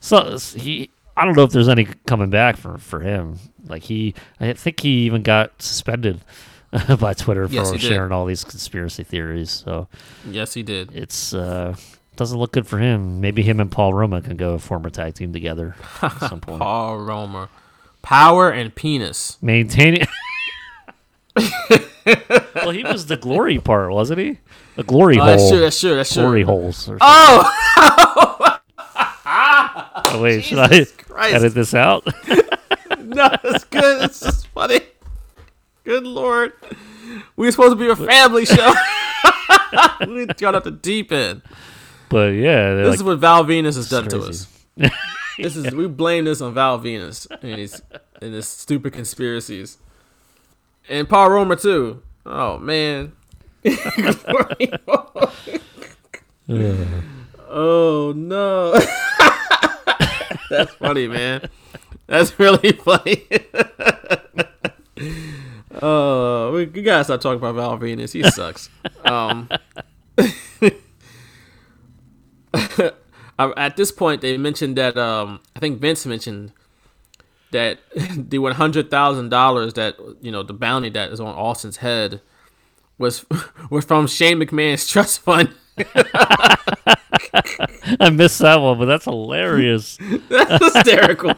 so he. I don't know if there's any coming back for for him. Like he, I think he even got suspended by Twitter for Yes, he did. sharing all these conspiracy theories. So yes, he did. it's uh, doesn't look good for him. Maybe him and Paul Roma can go former tag team together at some point. Paul Roma. power and penis. Maintaining. well, he was the glory part, wasn't he? The glory Oh, hole. that's true. That's true. That's true. glory holes. Or Oh, Oh, wait, should I Christ. edit this out? no, that's good. It's just funny. Good lord, we were supposed to be a family show. we got off the deep end. But yeah, This like, is what Val Venis has done to us. This is we blame this on Val Venis and his and his stupid conspiracies, and Paul Roma too. Oh man. oh no. That's funny, man. That's really funny. Oh, we, we gotta stop talking about Val Venis. He sucks. Um, Uh, at this point, they mentioned that um, I think Vince mentioned that the one hundred thousand dollars that you know the bounty that is on Austin's head was was from Shane McMahon's trust fund. I missed that one, but that's hilarious. That's hysterical.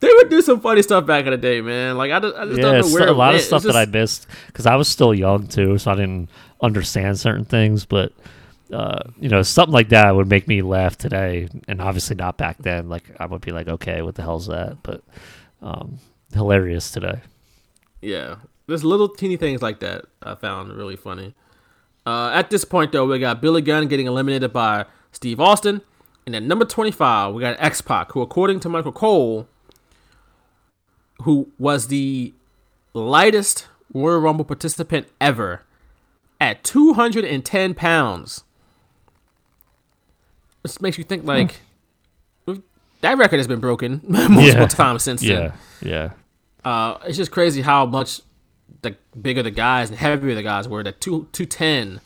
they would do some funny stuff back in the day, man. Like I just, I just yeah, don't know where a lot of stuff It's that I missed because I was still young too, so I didn't understand certain things. But uh, you know, something like that would make me laugh today, and obviously not back then. Like I would be like, okay, what the hell's that? But um, hilarious today. Yeah, there's little teeny things like that I found really funny. Uh, at this point, though, we got Billy Gunn getting eliminated by Steve Austin, and at number 25, we got X Pac, who, according to Michael Cole, who was the lightest Royal Rumble participant ever at 210 pounds. This makes you think like that record has been broken multiple Yeah. times since then Yeah, yeah. uh, it's just crazy how much the bigger the guys and heavier the guys were. That two two ten,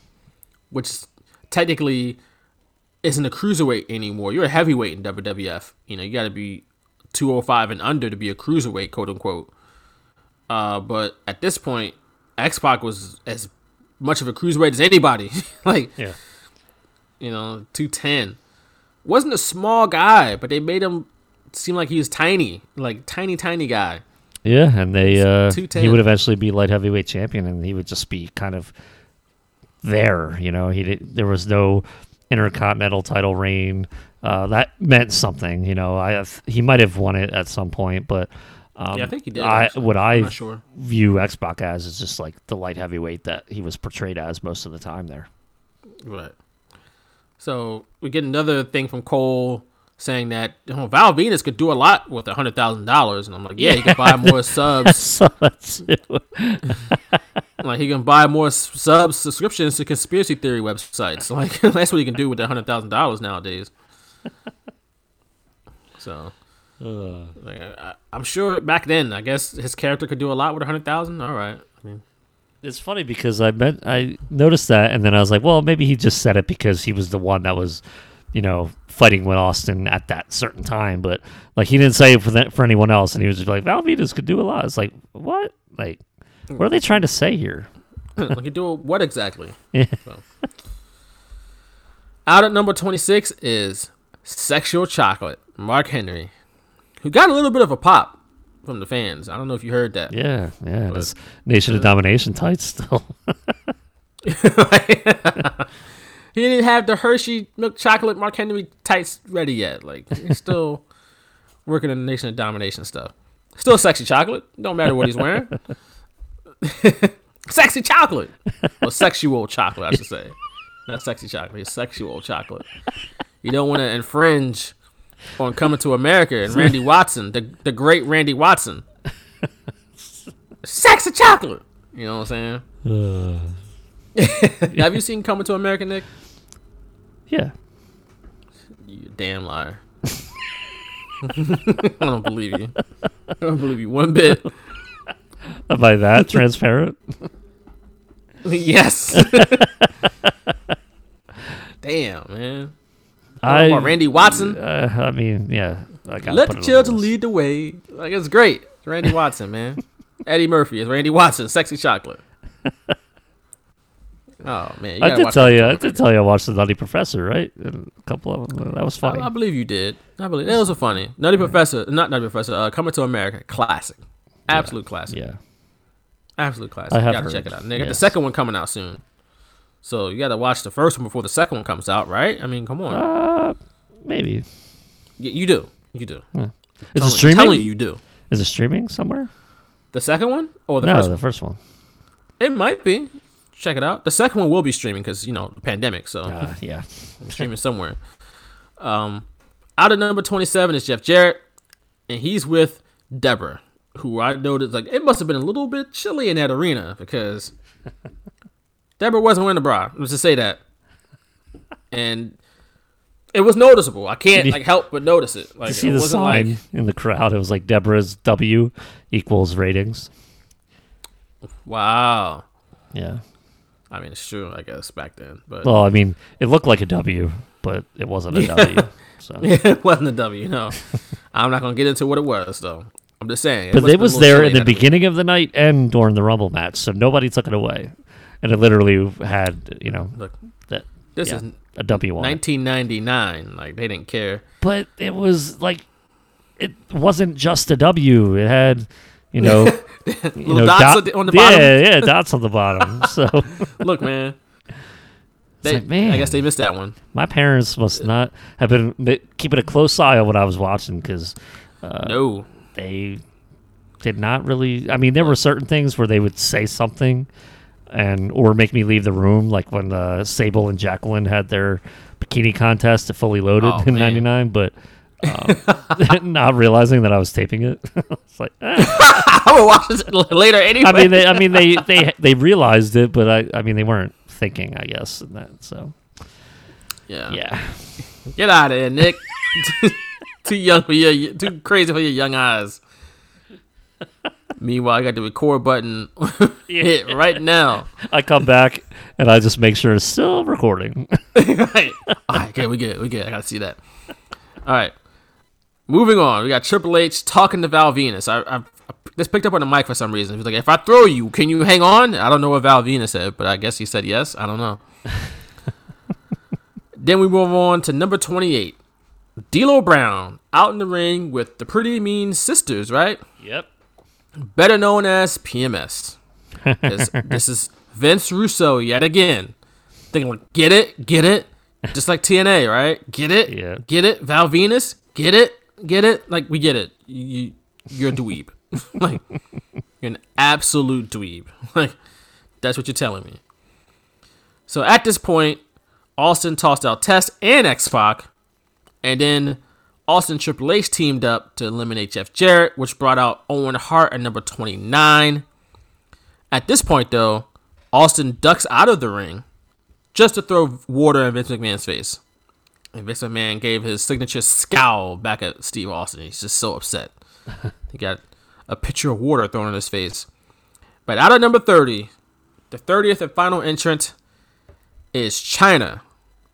which technically isn't a cruiserweight anymore. You're a heavyweight in WWF. You know, you got to be two hundred five and under to be a cruiserweight, quote unquote. Uh, but at this point, X Pac was as much of a cruiserweight as anybody. like, Yeah. you know, two ten. Wasn't a small guy, but they made him seem like he was tiny, like tiny, tiny guy. Yeah, and they uh, he would eventually be light heavyweight champion, and he would just be kind of there. You know, he did, there was no intercontinental title reign. Uh, that meant something. You know, I he might have won it at some point, but um, Yeah, I think he did, I what I sure. view X Pac as is just like the light heavyweight that he was portrayed as most of the time there. Right. So we get another thing from Cole saying that Val Venis could do a lot with a hundred thousand dollars, and I'm like, yeah, he can buy more subs. Like he can buy more subs subscriptions to conspiracy theory websites. Like that's what he can do with a hundred thousand dollars nowadays. So. Like, I, I'm sure back then, I guess his character could do a lot with a hundred thousand. All right, I mean, It's funny because I meant I noticed that, and then I was like, well, maybe he just said it because he was the one that was, you know, fighting with Austin at that certain time. But like, he didn't say it for that, for anyone else, and he was just like, Val Venis could do a lot. It's like, what? Like, what are they trying to say here? like do what exactly? Yeah. So. Out at number 26 is Sexual Chocolate, Mark Henry, who got a little bit of a pop from the fans. I don't know if you heard that. Yeah, yeah. This Nation of uh, Domination tights still. He didn't have the Hershey milk chocolate Mark Henry tights ready yet. Like he's still working on the Nation of Domination stuff. Still sexy chocolate. Don't matter what he's wearing. sexy chocolate. Or sexual chocolate, I should say. Not sexy chocolate. It's sexual chocolate. You don't want to infringe on Coming to America and Randy Watson, the the great Randy Watson. Sexy chocolate. You know what I'm saying? Uh. Have you seen Coming to America, Nick? yeah. You damn liar. I don't believe you. I don't believe you one bit. Am I that transparent? yes. damn, man. I, Randy Watson. uh, I mean, yeah. I Let the children lead the way. Like it's great. It's Randy Watson, man. Eddie Murphy is Randy Watson. Sexy chocolate. Oh man, you I did tell you. I did tell you I watched the Nutty Professor, right? And a couple of them. That was funny. I, I believe you did. I believe that was a funny. Nutty Professor, not Nutty Professor. Uh, Coming to America, classic, absolute classic. yeah. Absolute classic. I you have gotta heard, check it out. They got the second one coming out soon. So you gotta watch the first one before the second one comes out, right? I mean, come on. Uh, maybe. Y- you do. You do. Is Telling- it streaming? Telling you, you do. Is it streaming somewhere? The second one or the no, first the one? first one. It might be. Check it out. The second one will be streaming because you know the pandemic. So Uh, yeah. streaming somewhere. Um, out of number twenty-seven is Jeff Jarrett, and he's with Debra, who I noticed like it must have been a little bit chilly in that arena because Debra wasn't wearing a bra. Let's just say that, and it was noticeable. I can't you- like help but notice it. Like You see it the wasn't sign like in the crowd? It was like Debra's W equals ratings. wow. Yeah. I mean, it's true. I guess back then, but Well, I mean, it looked like a W. but it wasn't a W. So. it wasn't a W. No, I'm not gonna get into what it was though. I'm just saying. But it was there in the beginning of the night and during the Rumble match, so nobody took it away, and it literally had you know Look, that this yeah, is a W on it. 1999. Like they didn't care. But it was like it wasn't just a W. It had you know you know dots dot- on the- the yeah, yeah, dots on the bottom. So Look, man. They, like, man. I guess they missed that one. my parents must not have been keeping a close eye on what I was watching because uh, no. they did not really. I mean, there were certain things where they would say something and or make me leave the room, like when uh, Sable and Jacqueline had their bikini contest at Fully Loaded Oh, in '99, but. Um, not realizing that I was taping it, it's like eh. I would watch this later anyway. I mean, they, I mean, they, they, they realized it, but I, I mean, they weren't thinking, I guess, in that. So, yeah. yeah, Get out of here, Nick. too young for your, too crazy for your young eyes. Meanwhile, I got the record button hit right now. I come back and I just make sure it's still recording. right. All right, okay, we get it. We get it. I gotta see that. All right. Moving on, we got Triple H talking to Val Venis. I, I, I just picked up on the mic for some reason. He's like, "If I throw you, can you hang on?" I don't know what Val Venis said, but I guess he said yes. I don't know. then we move on to number twenty-eight, D'Lo Brown out in the ring with the Pretty Mean Sisters, right? yep. Better known as PMS. This, this is Vince Russo yet again. Thinking, like, get it, get it, just like TNA, right? Get it, Yeah. get it. Val Venis, get it, get it. Like we get it. You, you're a dweeb. like you're an absolute dweeb. Like that's what you're telling me. So at this point, Austin tossed out Test and X Pac, and then Austin Triple H teamed up to eliminate Jeff Jarrett, which brought out Owen Hart at number 29. At this point, though, Austin ducks out of the ring just to throw water in Vince McMahon's face. And Vince McMahon gave his signature scowl back at Steve Austin. He's just so upset. he got a pitcher of water thrown in his face. But out of number 30, the 30th and final entrant is Chyna,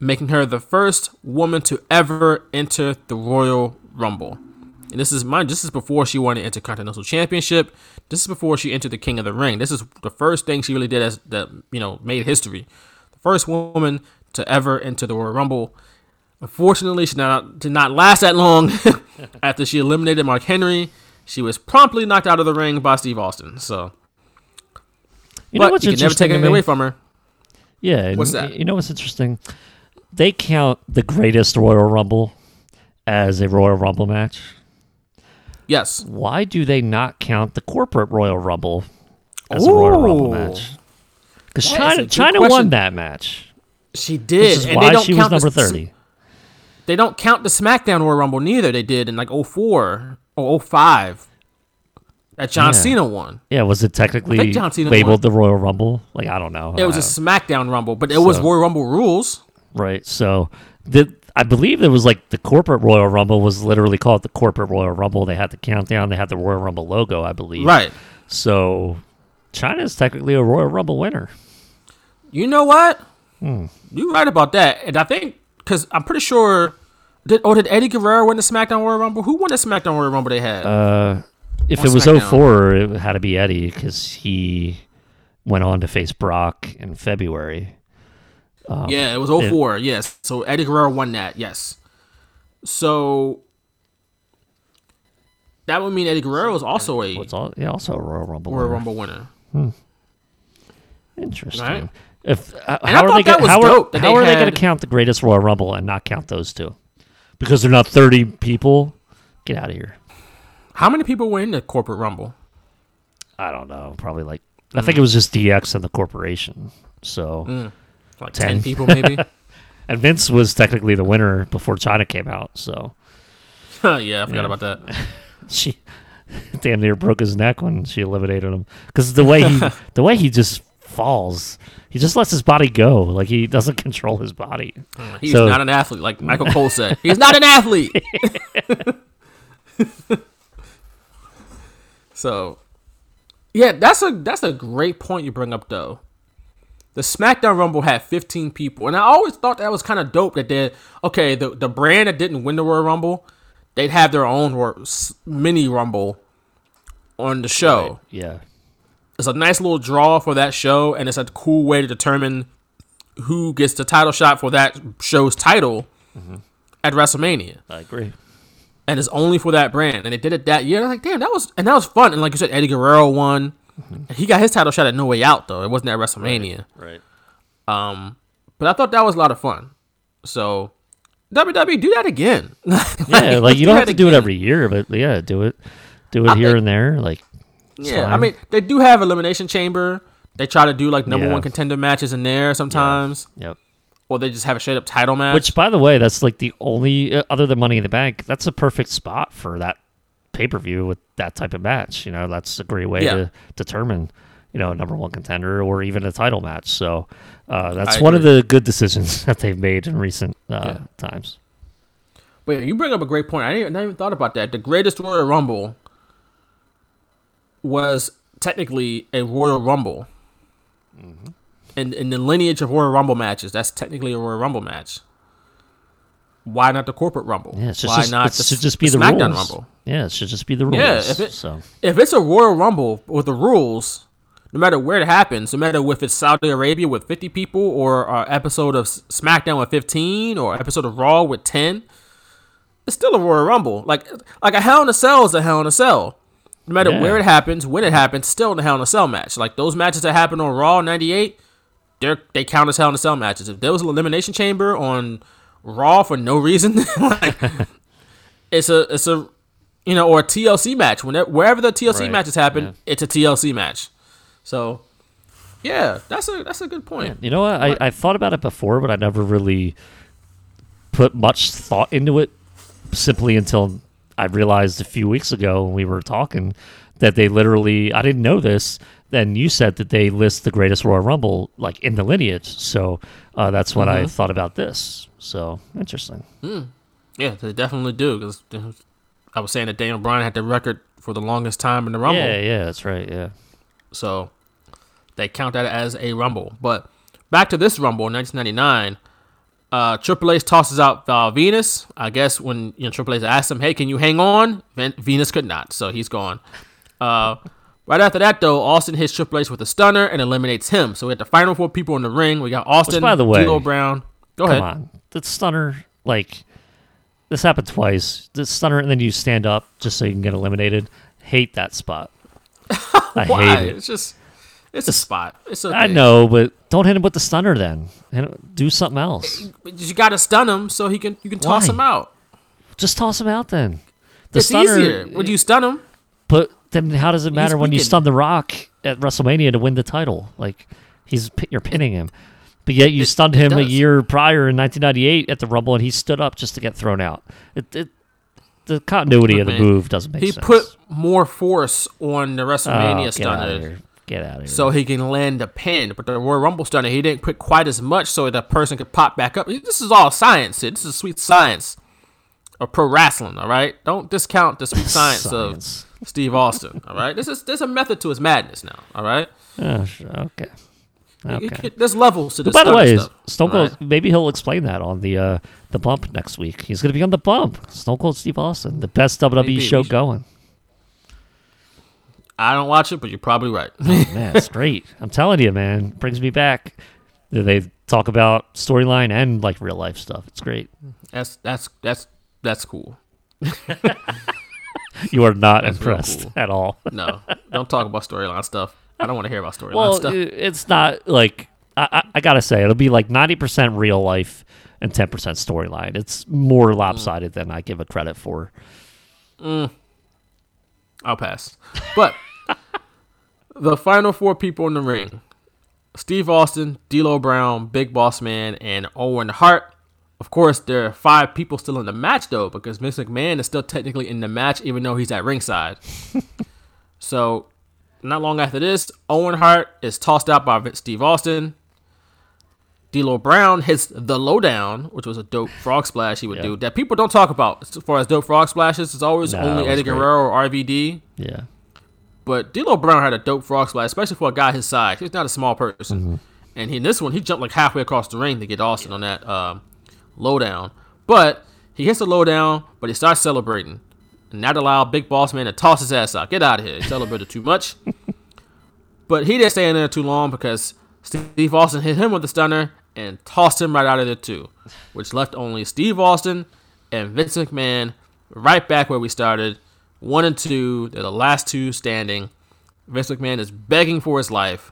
making her the first woman to ever enter the Royal Rumble. And this is mine. This is before she won the Intercontinental Championship. This is before she entered the King of the Ring. This is the first thing she really did as that you know made history. The first woman to ever enter the Royal Rumble. Unfortunately, she did not, did not last that long. After she eliminated Mark Henry, she was promptly knocked out of the ring by Steve Austin. So, You know but what's you can never take me? away from her. Yeah. What's that? You know what's interesting? They count the greatest Royal Rumble as a Royal Rumble match. Yes. Why do they not count the corporate Royal Rumble as a Royal Rumble match? Because That is a Chyna, Chyna question. won that match. She Which did. is and why they don't she was number the, 30. They don't count the SmackDown Royal Rumble neither. They did in like 04 or 05 that John Yeah. Cena won. Yeah, was it technically John Cena labeled won. the Royal Rumble? Like, I don't know. It was a SmackDown Rumble, but it was So- Royal Rumble rules. Right. So the I believe it was like the corporate Royal Rumble was literally called the corporate Royal Rumble. They had the countdown. They had the Royal Rumble logo, I believe. Right. So Chyna is technically a Royal Rumble winner. You know what? Hmm. You're right about that. And I think, because I'm pretty sure, did, or did Eddie Guerrero win the SmackDown Royal Rumble? Who won the SmackDown Royal Rumble they had? Uh, if On it was SmackDown. 04, it had to be Eddie because he went on to face Brock in February. Yeah, it was 04. Yes. So Eddie Guerrero won that. Yes. So that would mean Eddie Guerrero is also a What's all, yeah, also a Royal Rumble. Royal winner. Rumble winner. Interesting. Right. If uh, how are they that gonna, was how dope are, how they are they going to count the greatest Royal Rumble and not count those two? Because they're not 30 people. Get out of here. How many people were in the corporate Rumble? I don't know. Probably like I think it was just DX and the corporation. So Mm. Like 10. 10 people, maybe? and Vince was technically the winner before Chyna came out. So yeah, I forgot about that. she damn near broke his neck when she eliminated him because the way he the way he just falls, he just lets his body go. Like he doesn't control his body. Mm, he's So- not an athlete, like Michael Cole said. He's not an athlete. so, yeah, that's a that's a great point you bring up, though. The SmackDown Rumble had 15 people, and I always thought that was kind of dope. That they okay, the the brand that didn't win the Royal Rumble, they'd have their own mini Rumble on the show. Yeah. It's a nice little draw for that show, and it's a cool way to determine who gets the title shot for that show's title mm-hmm. at WrestleMania. I agree. And it's only for that brand, and they did it that year. I'm like, damn, that was and that was fun. And like you said, Eddie Guerrero won. He got his title shot at No Way Out though. It wasn't at WrestleMania. Right. Um, but I thought that was a lot of fun. So WWE do that again. Yeah, like you don't have that to do it every year, but yeah, do it, do it here and there. Like, it's Yeah, I mean they do have elimination chamber. They try to do like number Yeah. one contender matches in there sometimes, yep. or they just have a straight up title match. Which, by the way, that's like the only uh, other than Money in the Bank. That's a perfect spot for that pay per view with that type of match. You know, that's a great way Yeah. to determine, you know, a number one contender or even a title match. So uh, that's I one of the good decisions that they've made in recent uh, times. Wait, you bring up a great point. I didn't, I even thought about that. The greatest Royal Rumble was technically a Royal Rumble. Mm-hmm. In, in the lineage of Royal Rumble matches, that's technically a Royal Rumble match. Why not the corporate Rumble? Yeah, it's just, Why not it the, should just be the, SmackDown rules. Rumble? Yeah, it should just be the rules. Yeah, if it- so If it's a Royal Rumble with the rules, no matter where it happens, no matter if it's Saudi Arabia with 50 people or an episode of SmackDown with 15 or episode of Raw with 10, it's still a Royal Rumble. Like like a Hell in a Cell is a Hell in a Cell. No matter Yeah. where it happens, when it happens, still in a Hell in a Cell match. Like those matches that happened on Raw 98, they they count as Hell in a Cell matches. If there was an Elimination Chamber on Raw for no reason, like, it's a it's a you know, or a TLC match. Whenever wherever the TLC Right, matches happen, yeah. it's a TLC match. So, yeah, that's a that's a good point. You know what? I, I thought about it before, but I never really put much thought into it simply until I realized a few weeks ago when we were talking that they literally, I didn't know this. Then you said that they list the greatest Royal Rumble like in the lineage. So uh, that's what I Mhm. thought about this. So interesting. Yeah, they definitely do. Because I was saying that Daniel Bryan had the record for the longest time in the Rumble. Yeah, yeah, that's right. Yeah. So they count that as a Rumble. But back to this Rumble in 1999, uh, Triple H tosses out Val Venis. I guess when you know, Triple H asked him, "Hey, can you hang on?" Ven- Venis could not, so he's gone. Uh, right after that, though, Austin hits Triple H with a stunner and eliminates him. So we had the final four people in the ring. We got Austin, by the way, D'Lo Brown. Go ahead. Come ahead. on. The stunner, like, this happened twice. The stunner, and then you stand up just so you can get eliminated. Hate that spot. I Why? hate it. It's just, it's a spot. It's okay. I know, but don't hit him with the stunner then. Do something else. You got to stun him so he can you can toss Why? him out. Just toss him out then. The it's stunner, easier when you stun him. Then how does it matter when you stun The Rock at WrestleMania to win the title? Like, he's you're pinning him. But yet you stunned him a year prior in 1998 at the Rumble, and he stood up just to get thrown out. It, it the continuity of the Man, move doesn't make He sense. He put more force on the Oh, WrestleMania out stunner. Get out of here. so he can land a pin. But the Royal Rumble stunner, he didn't put quite as much so the person could pop back up. This is all science. This is sweet science of pro wrestling. All right, don't discount the sweet science, Science. of Steve Austin. All right, this is there's a method to his madness now. All right, Oh, okay. Okay. there's levels to this. By the way, stuff, Stone Cold. right? Maybe he'll explain that on the uh, the bump next week. He's going to be on the bump. Stone Cold Steve Austin, the best WWE Maybe. show going. I don't watch it, but you're probably right. man, it's great. I'm telling you, man, brings me back. They talk about storyline and like real life stuff. It's great. That's that's that's that's cool. You are not impressed cool. at all. No, don't talk about storyline stuff. I don't want to hear about storyline Well, stuff. it's not like I, I, I gotta say it'll be like 90% real life and 10% storyline. It's more lopsided than I give it credit for. Mm. I'll pass. But the final four people in the ring: Steve Austin, D'Lo Brown, Big Boss Man, and Owen Hart. Of course, there are five people still in the match though, because Vince McMahon is still technically in the match, even though he's at ringside. so, not long after this, Owen Hart is tossed out by Steve Austin. D'Lo Brown hits the lowdown, which was a dope frog splash he would Yeah. do that people don't talk about as far as dope frog splashes. It's always Nah, only Eddie. Guerrero or RVD. Yeah. But D'Lo Brown had a dope frog splash, especially for a guy his size. He's not a small person, Mm-hmm. And he, in this one, he jumped like halfway across the ring to get Austin on that um, lowdown. But he hits the lowdown, but he starts celebrating. And that allowed Big Boss Man to toss his ass out. Get out of here. He celebrated too much. But he didn't stay in there too long because Steve Austin hit him with the stunner and tossed him right out of there too, which left only Steve Austin and Vince McMahon right back where we started. One and two, they're the last two standing. Vince McMahon is begging for his life,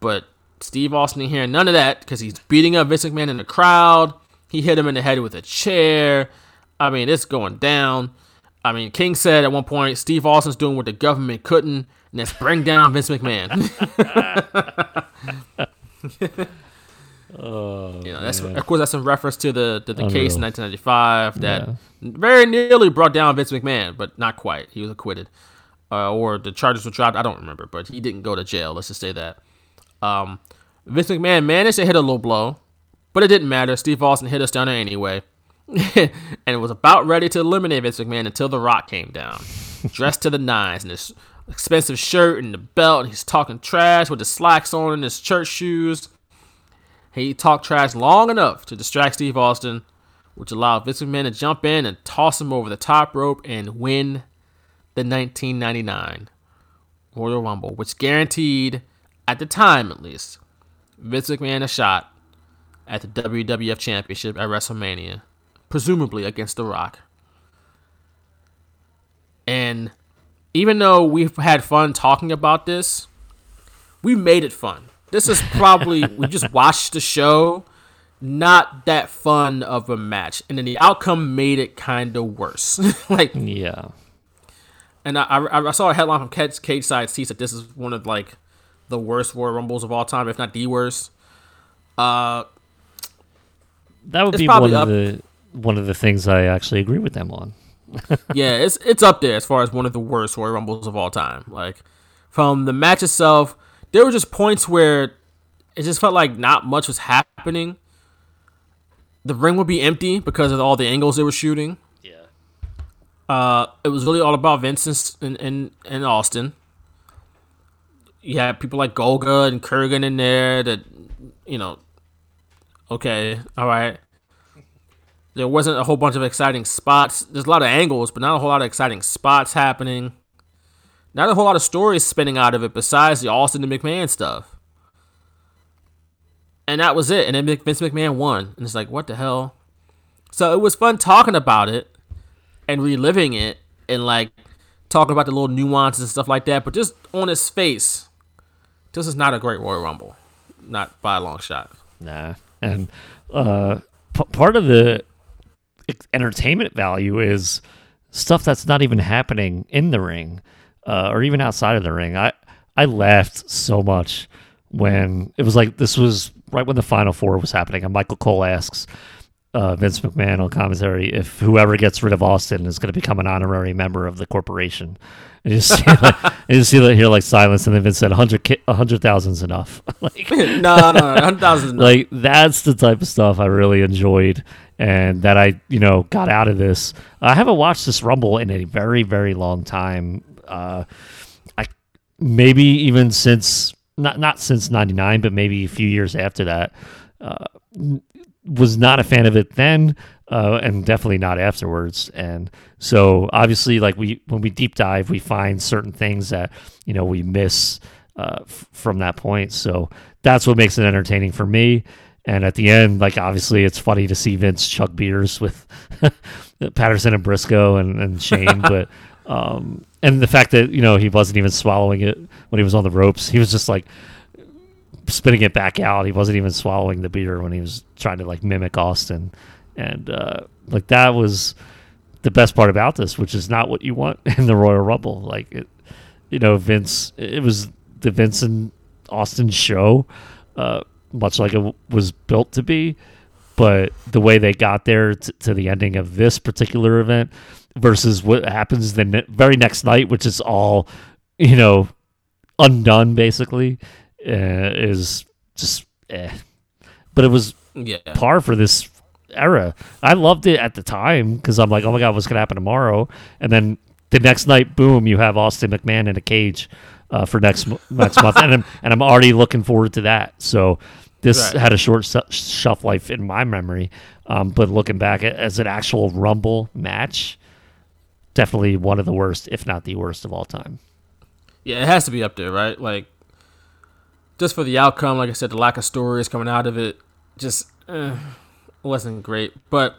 but Steve Austin ain't hearing none of that because he's beating up Vince McMahon in the crowd. He hit him in the head with a chair. I mean, it's going down. I mean, King said at one point, Steve Austin's doing what the government couldn't, and that's bring down Vince McMahon. Oh, you know, that's man. of course that's in reference to the to the case in 1995 that Yeah. very nearly brought down Vince McMahon, but not quite. He was acquitted, uh, or the charges were dropped. I don't remember, but he didn't go to jail. Let's just say that. Um, Vince McMahon managed to hit a low blow, but it didn't matter. Steve Austin hit a stunner anyway, and was about ready to eliminate Vince McMahon until The Rock came down, dressed to the nines in his expensive shirt and the belt. And he's talking trash with his slacks on and his church shoes. He talked trash long enough to distract Steve Austin, which allowed Vince McMahon to jump in and toss him over the top rope and win the 1999 Royal Rumble, which guaranteed, at the time at least, Vince McMahon a shot at the WWF Championship at WrestleMania, presumably against The Rock. And even though we've had fun talking about this, we made it fun. This is probably we just watched the show, not that fun of a match, and then the outcome made it kind of worse. like yeah, and I, I I saw a headline from Cage, Cageside Seats that this is one of like the worst Royal Rumbles of all time, if not the worst. Uh, that would It's be one probably of the one of the things I actually agree with them on. yeah, it's it's up there as far as one of the worst Royal Rumbles of all time. Like from the match itself, there were just points where it just felt like not much was happening. The ring would be empty because of all the angles they were shooting. Yeah. Uh, it was really all about Vince and and, and Austin. You had people like Golga and Kurrgan in there that, you know, okay, all right. There wasn't a whole bunch of exciting spots. There's a lot of angles, but not a whole lot of exciting spots happening. Not a whole lot of stories spinning out of it besides the Austin and McMahon stuff. And that was it. And then Vince McMahon won. And it's like, what the hell? So it was fun talking about it and reliving it and like talking about the little nuances and stuff like that. But just on its face, this is not a great Royal Rumble. Not by a long shot. Nah, and uh, p- part of the entertainment value is stuff that's not even happening in the ring, uh, or even outside of the ring. I I laughed so much when it was like this was right when the final four was happening, and Michael Cole asks. Uh, Vince McMahon on commentary if whoever gets rid of Austin is going to become an honorary member of the corporation. And you just see, like, and you see that here like silence, and then Vince said, "100 a hundred thousand's enough." like, no, no, no, 100,000 no. like that's the type of stuff I really enjoyed and that I, you know, got out of this. I haven't watched this Rumble in a very, very long time. Uh, I maybe even since not not since '99, but maybe a few years after that. Uh, was not a fan of it then, uh, and definitely not afterwards. And so, obviously, like we when we deep dive, we find certain things that you know we miss uh, f- from that point. So that's what makes it entertaining for me. And at the end, like obviously, it's funny to see Vince chug beers with Patterson and Briscoe and, and Shane, but um, and the fact that you know he wasn't even swallowing it when he was on the ropes, he was just like spitting it back out. He wasn't even swallowing the beer when he was trying to like mimic Austin, and uh, like that was the best part about this, which is not what you want in the Royal Rumble. Like it, you know, Vince. It was the Vince and Austin show, uh, much like it was built to be. But the way they got there t- to the ending of this particular event versus what happens the ne- very next night, which is all, you know, undone basically, uh, is just eh. But it was Yeah. par for this era. I loved it at the time because I'm like, oh my god, what's gonna happen tomorrow? And then the next night, boom, you have Austin McMahon in a cage uh, for next next month, and I'm and I'm already looking forward to that. So this Right. had a short shelf life in my memory, um, but looking back as an actual Rumble match, definitely one of the worst, if not the worst of all time. Yeah, it has to be up there, right? Like, just for the outcome, like I said, the lack of stories coming out of it, just eh, wasn't great. But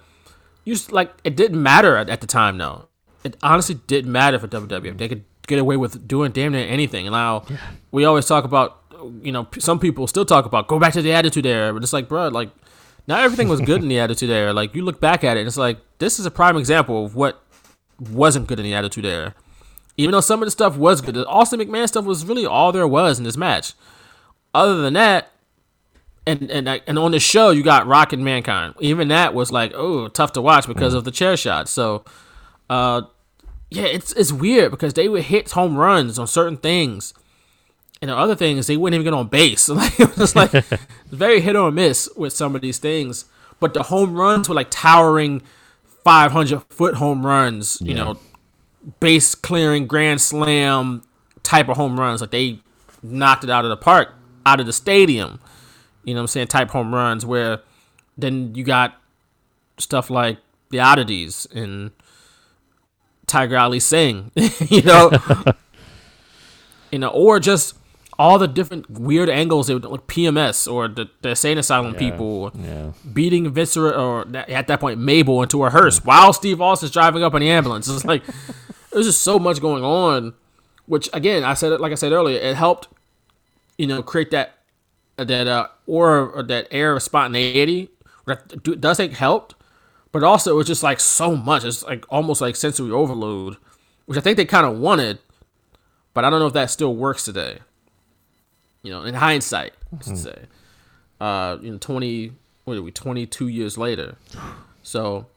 you just, like it didn't matter at, at the time, though. It honestly didn't matter for WWF. They could get away with doing damn near anything. And now we always talk about, you know, some people still talk about go back to the Attitude Era, but it's like, bro, like not everything was good in the Attitude Era. Like you look back at it, and it's like this is a prime example of what wasn't good in the Attitude Era. Even though some of the stuff was good, the Austin McMahon stuff was really all there was in this match. Other than that, and and and on the show you got Rock and Mankind. Even that was like, oh, tough to watch because of the chair shot. So, uh, yeah, it's it's weird because they would hit home runs on certain things, and the other things they wouldn't even get on base. Like it was like very hit or miss with some of these things. But the home runs were like towering, five hundred foot home runs. You know, base clearing grand slam type of home runs. Like they knocked it out of the park, out of the stadium. You know what I'm saying? Type home runs where then you got stuff like the oddities and Tiger Ali Singh, you know, you know, or just all the different weird angles they would like PMS or the, the insane asylum people Yeah. beating Viscera or at that point Mabel into a hearse while Steve Austin's driving up in the ambulance. It's like there's just so much going on, which again I said it like I said earlier, it helped you know create that that uh aura or that air of spontaneity that does think helped, but also it's just like so much. It's like almost like sensory overload, which I think they kind of wanted, but I don't know if that still works today. You know, in hindsight, I should say. Uh, you know, twenty what are we? Twenty two years later, so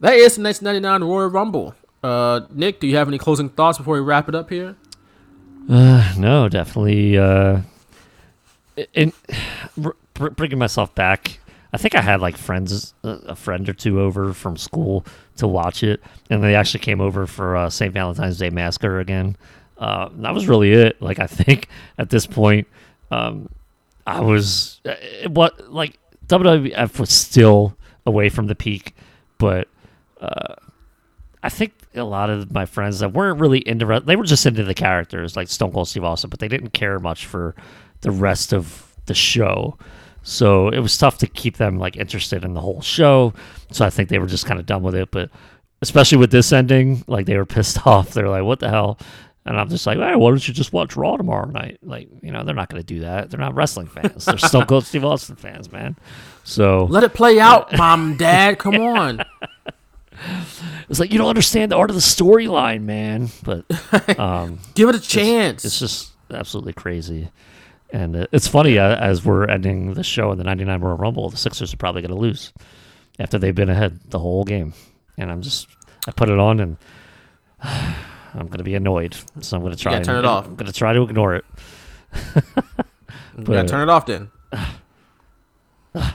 that is the 1999 Royal Rumble. Uh, Nick, do you have any closing thoughts before we wrap it up here? Uh, no, definitely. Uh, in br- br- bringing myself back, I think I had like friends, a a friend or two over from school to watch it, and they actually came over for uh, St. Valentine's Day Massacre again. Uh, that was really it. Like I think at this point, um, I was uh, what like WWF was still away from the peak, but uh, I think a lot of my friends that weren't really into they were just into the characters like Stone Cold Steve Austin, but they didn't care much for the rest of the show. So it was tough to keep them like interested in the whole show. So I think they were just kind of done with it. But especially with this ending, like they were pissed off. They're like, "What the hell?" And I'm just like, "Hey, why don't you just watch Raw tomorrow night?" Like, you know, they're not going to do that. They're not wrestling fans. They're Stone Cold Steve Austin fans, man. So Let it play out, mom, and dad. Come on. it's like you don't understand the art of the storyline, man. But um, Give it a chance. it's just absolutely crazy. And uh, it's funny uh, as we're ending the show in the 99 Royal Rumble, the Sixers are probably going to lose after they've been ahead the whole game. And I'm just, I put it on and I'm going to be annoyed. So I'm going to try and, turn it off. I'm going to try to ignore it. you gotta turn it off then.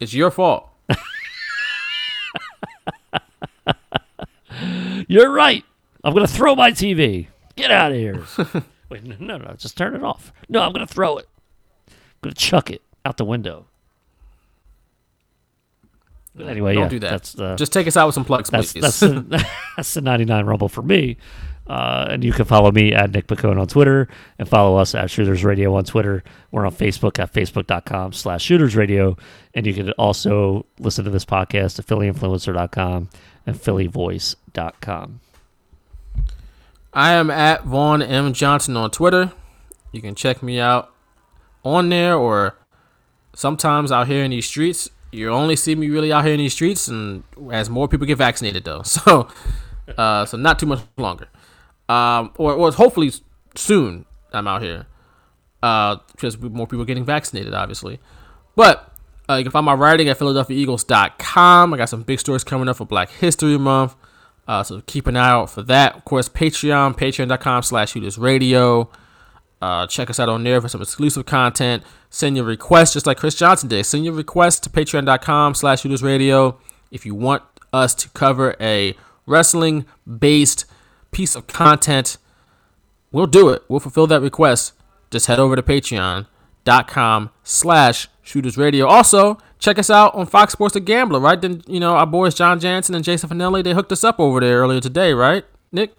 it's your fault. You're right. I'm going to throw my TV. Get out of here. Wait, no, no, no, just turn it off. No, I'm going to throw it. I'm going to chuck it out the window. But anyway, Don't yeah, do that. That's the Just take us out with some plugs, that's please. that's the, that's the 99 Rumble for me. Uh, and you can follow me at Nick Pacone on Twitter and follow us at Shooters Radio on Twitter. We're on Facebook at facebook.com slash Shooters Radio. And you can also listen to this podcast at phillyinfluencer.com and phillyvoice.com. I am at Vaughn M Johnson on Twitter. You can check me out on there, or sometimes out here in these streets. You only see me really out here in these streets, and as more people get vaccinated, though. So, uh, so not too much longer. Um, or, or hopefully soon. I'm out here, uh, because more people are getting vaccinated, obviously. But uh, you can find my writing at PhiladelphiaEagles.com. I got some big stories coming up for Black History Month. Uh, so keep an eye out for that. Of course, Patreon, patreon.com slash shooters radio. Uh, check us out on there for some exclusive content. Send your requests just like Chris Johnson did. Send your requests to patreon.com slash shooters radio if you want us to cover a wrestling based piece of content we'll do it. We'll fulfill that request. Just head over to patreon.com slash shooters radio. Also, check us out on Fox Sports The Gambler, right? Then, you know, our boys John Jansen and Jason Finelli, they hooked us up over there earlier today, right, Nick?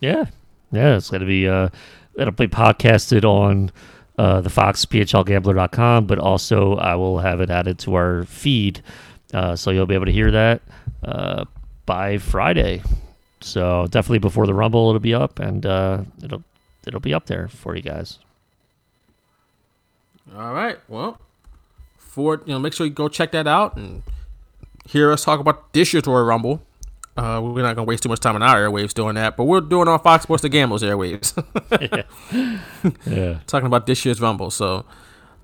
Yeah, yeah, it's gonna be uh, it'll be podcasted on uh, the Fox PHLGambler.com, but also I will have it added to our feed, uh, so you'll be able to hear that uh, by Friday. So definitely before the Rumble, it'll be up, and uh, it'll it'll be up there for you guys. All right. Well, for you know, make sure you go check that out and hear us talk about this year's Royal Rumble. Uh, we're not gonna waste too much time on our airwaves doing that, but we're doing on Fox Sports The Gamblers airwaves. Yeah, Talking about this year's Rumble, so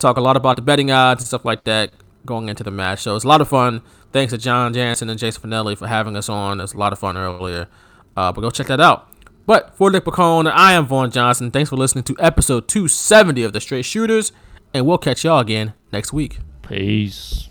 talk a lot about the betting odds and stuff like that going into the match. So it's a lot of fun. Thanks to John Jansen and Jason Finelli for having us on. It's a lot of fun earlier. Uh, but go check that out. But for Nick Pacone, I am Vaughn Johnson. Thanks for listening to episode 270 of The Straight Shooters, and we'll catch y'all again next week. Peace.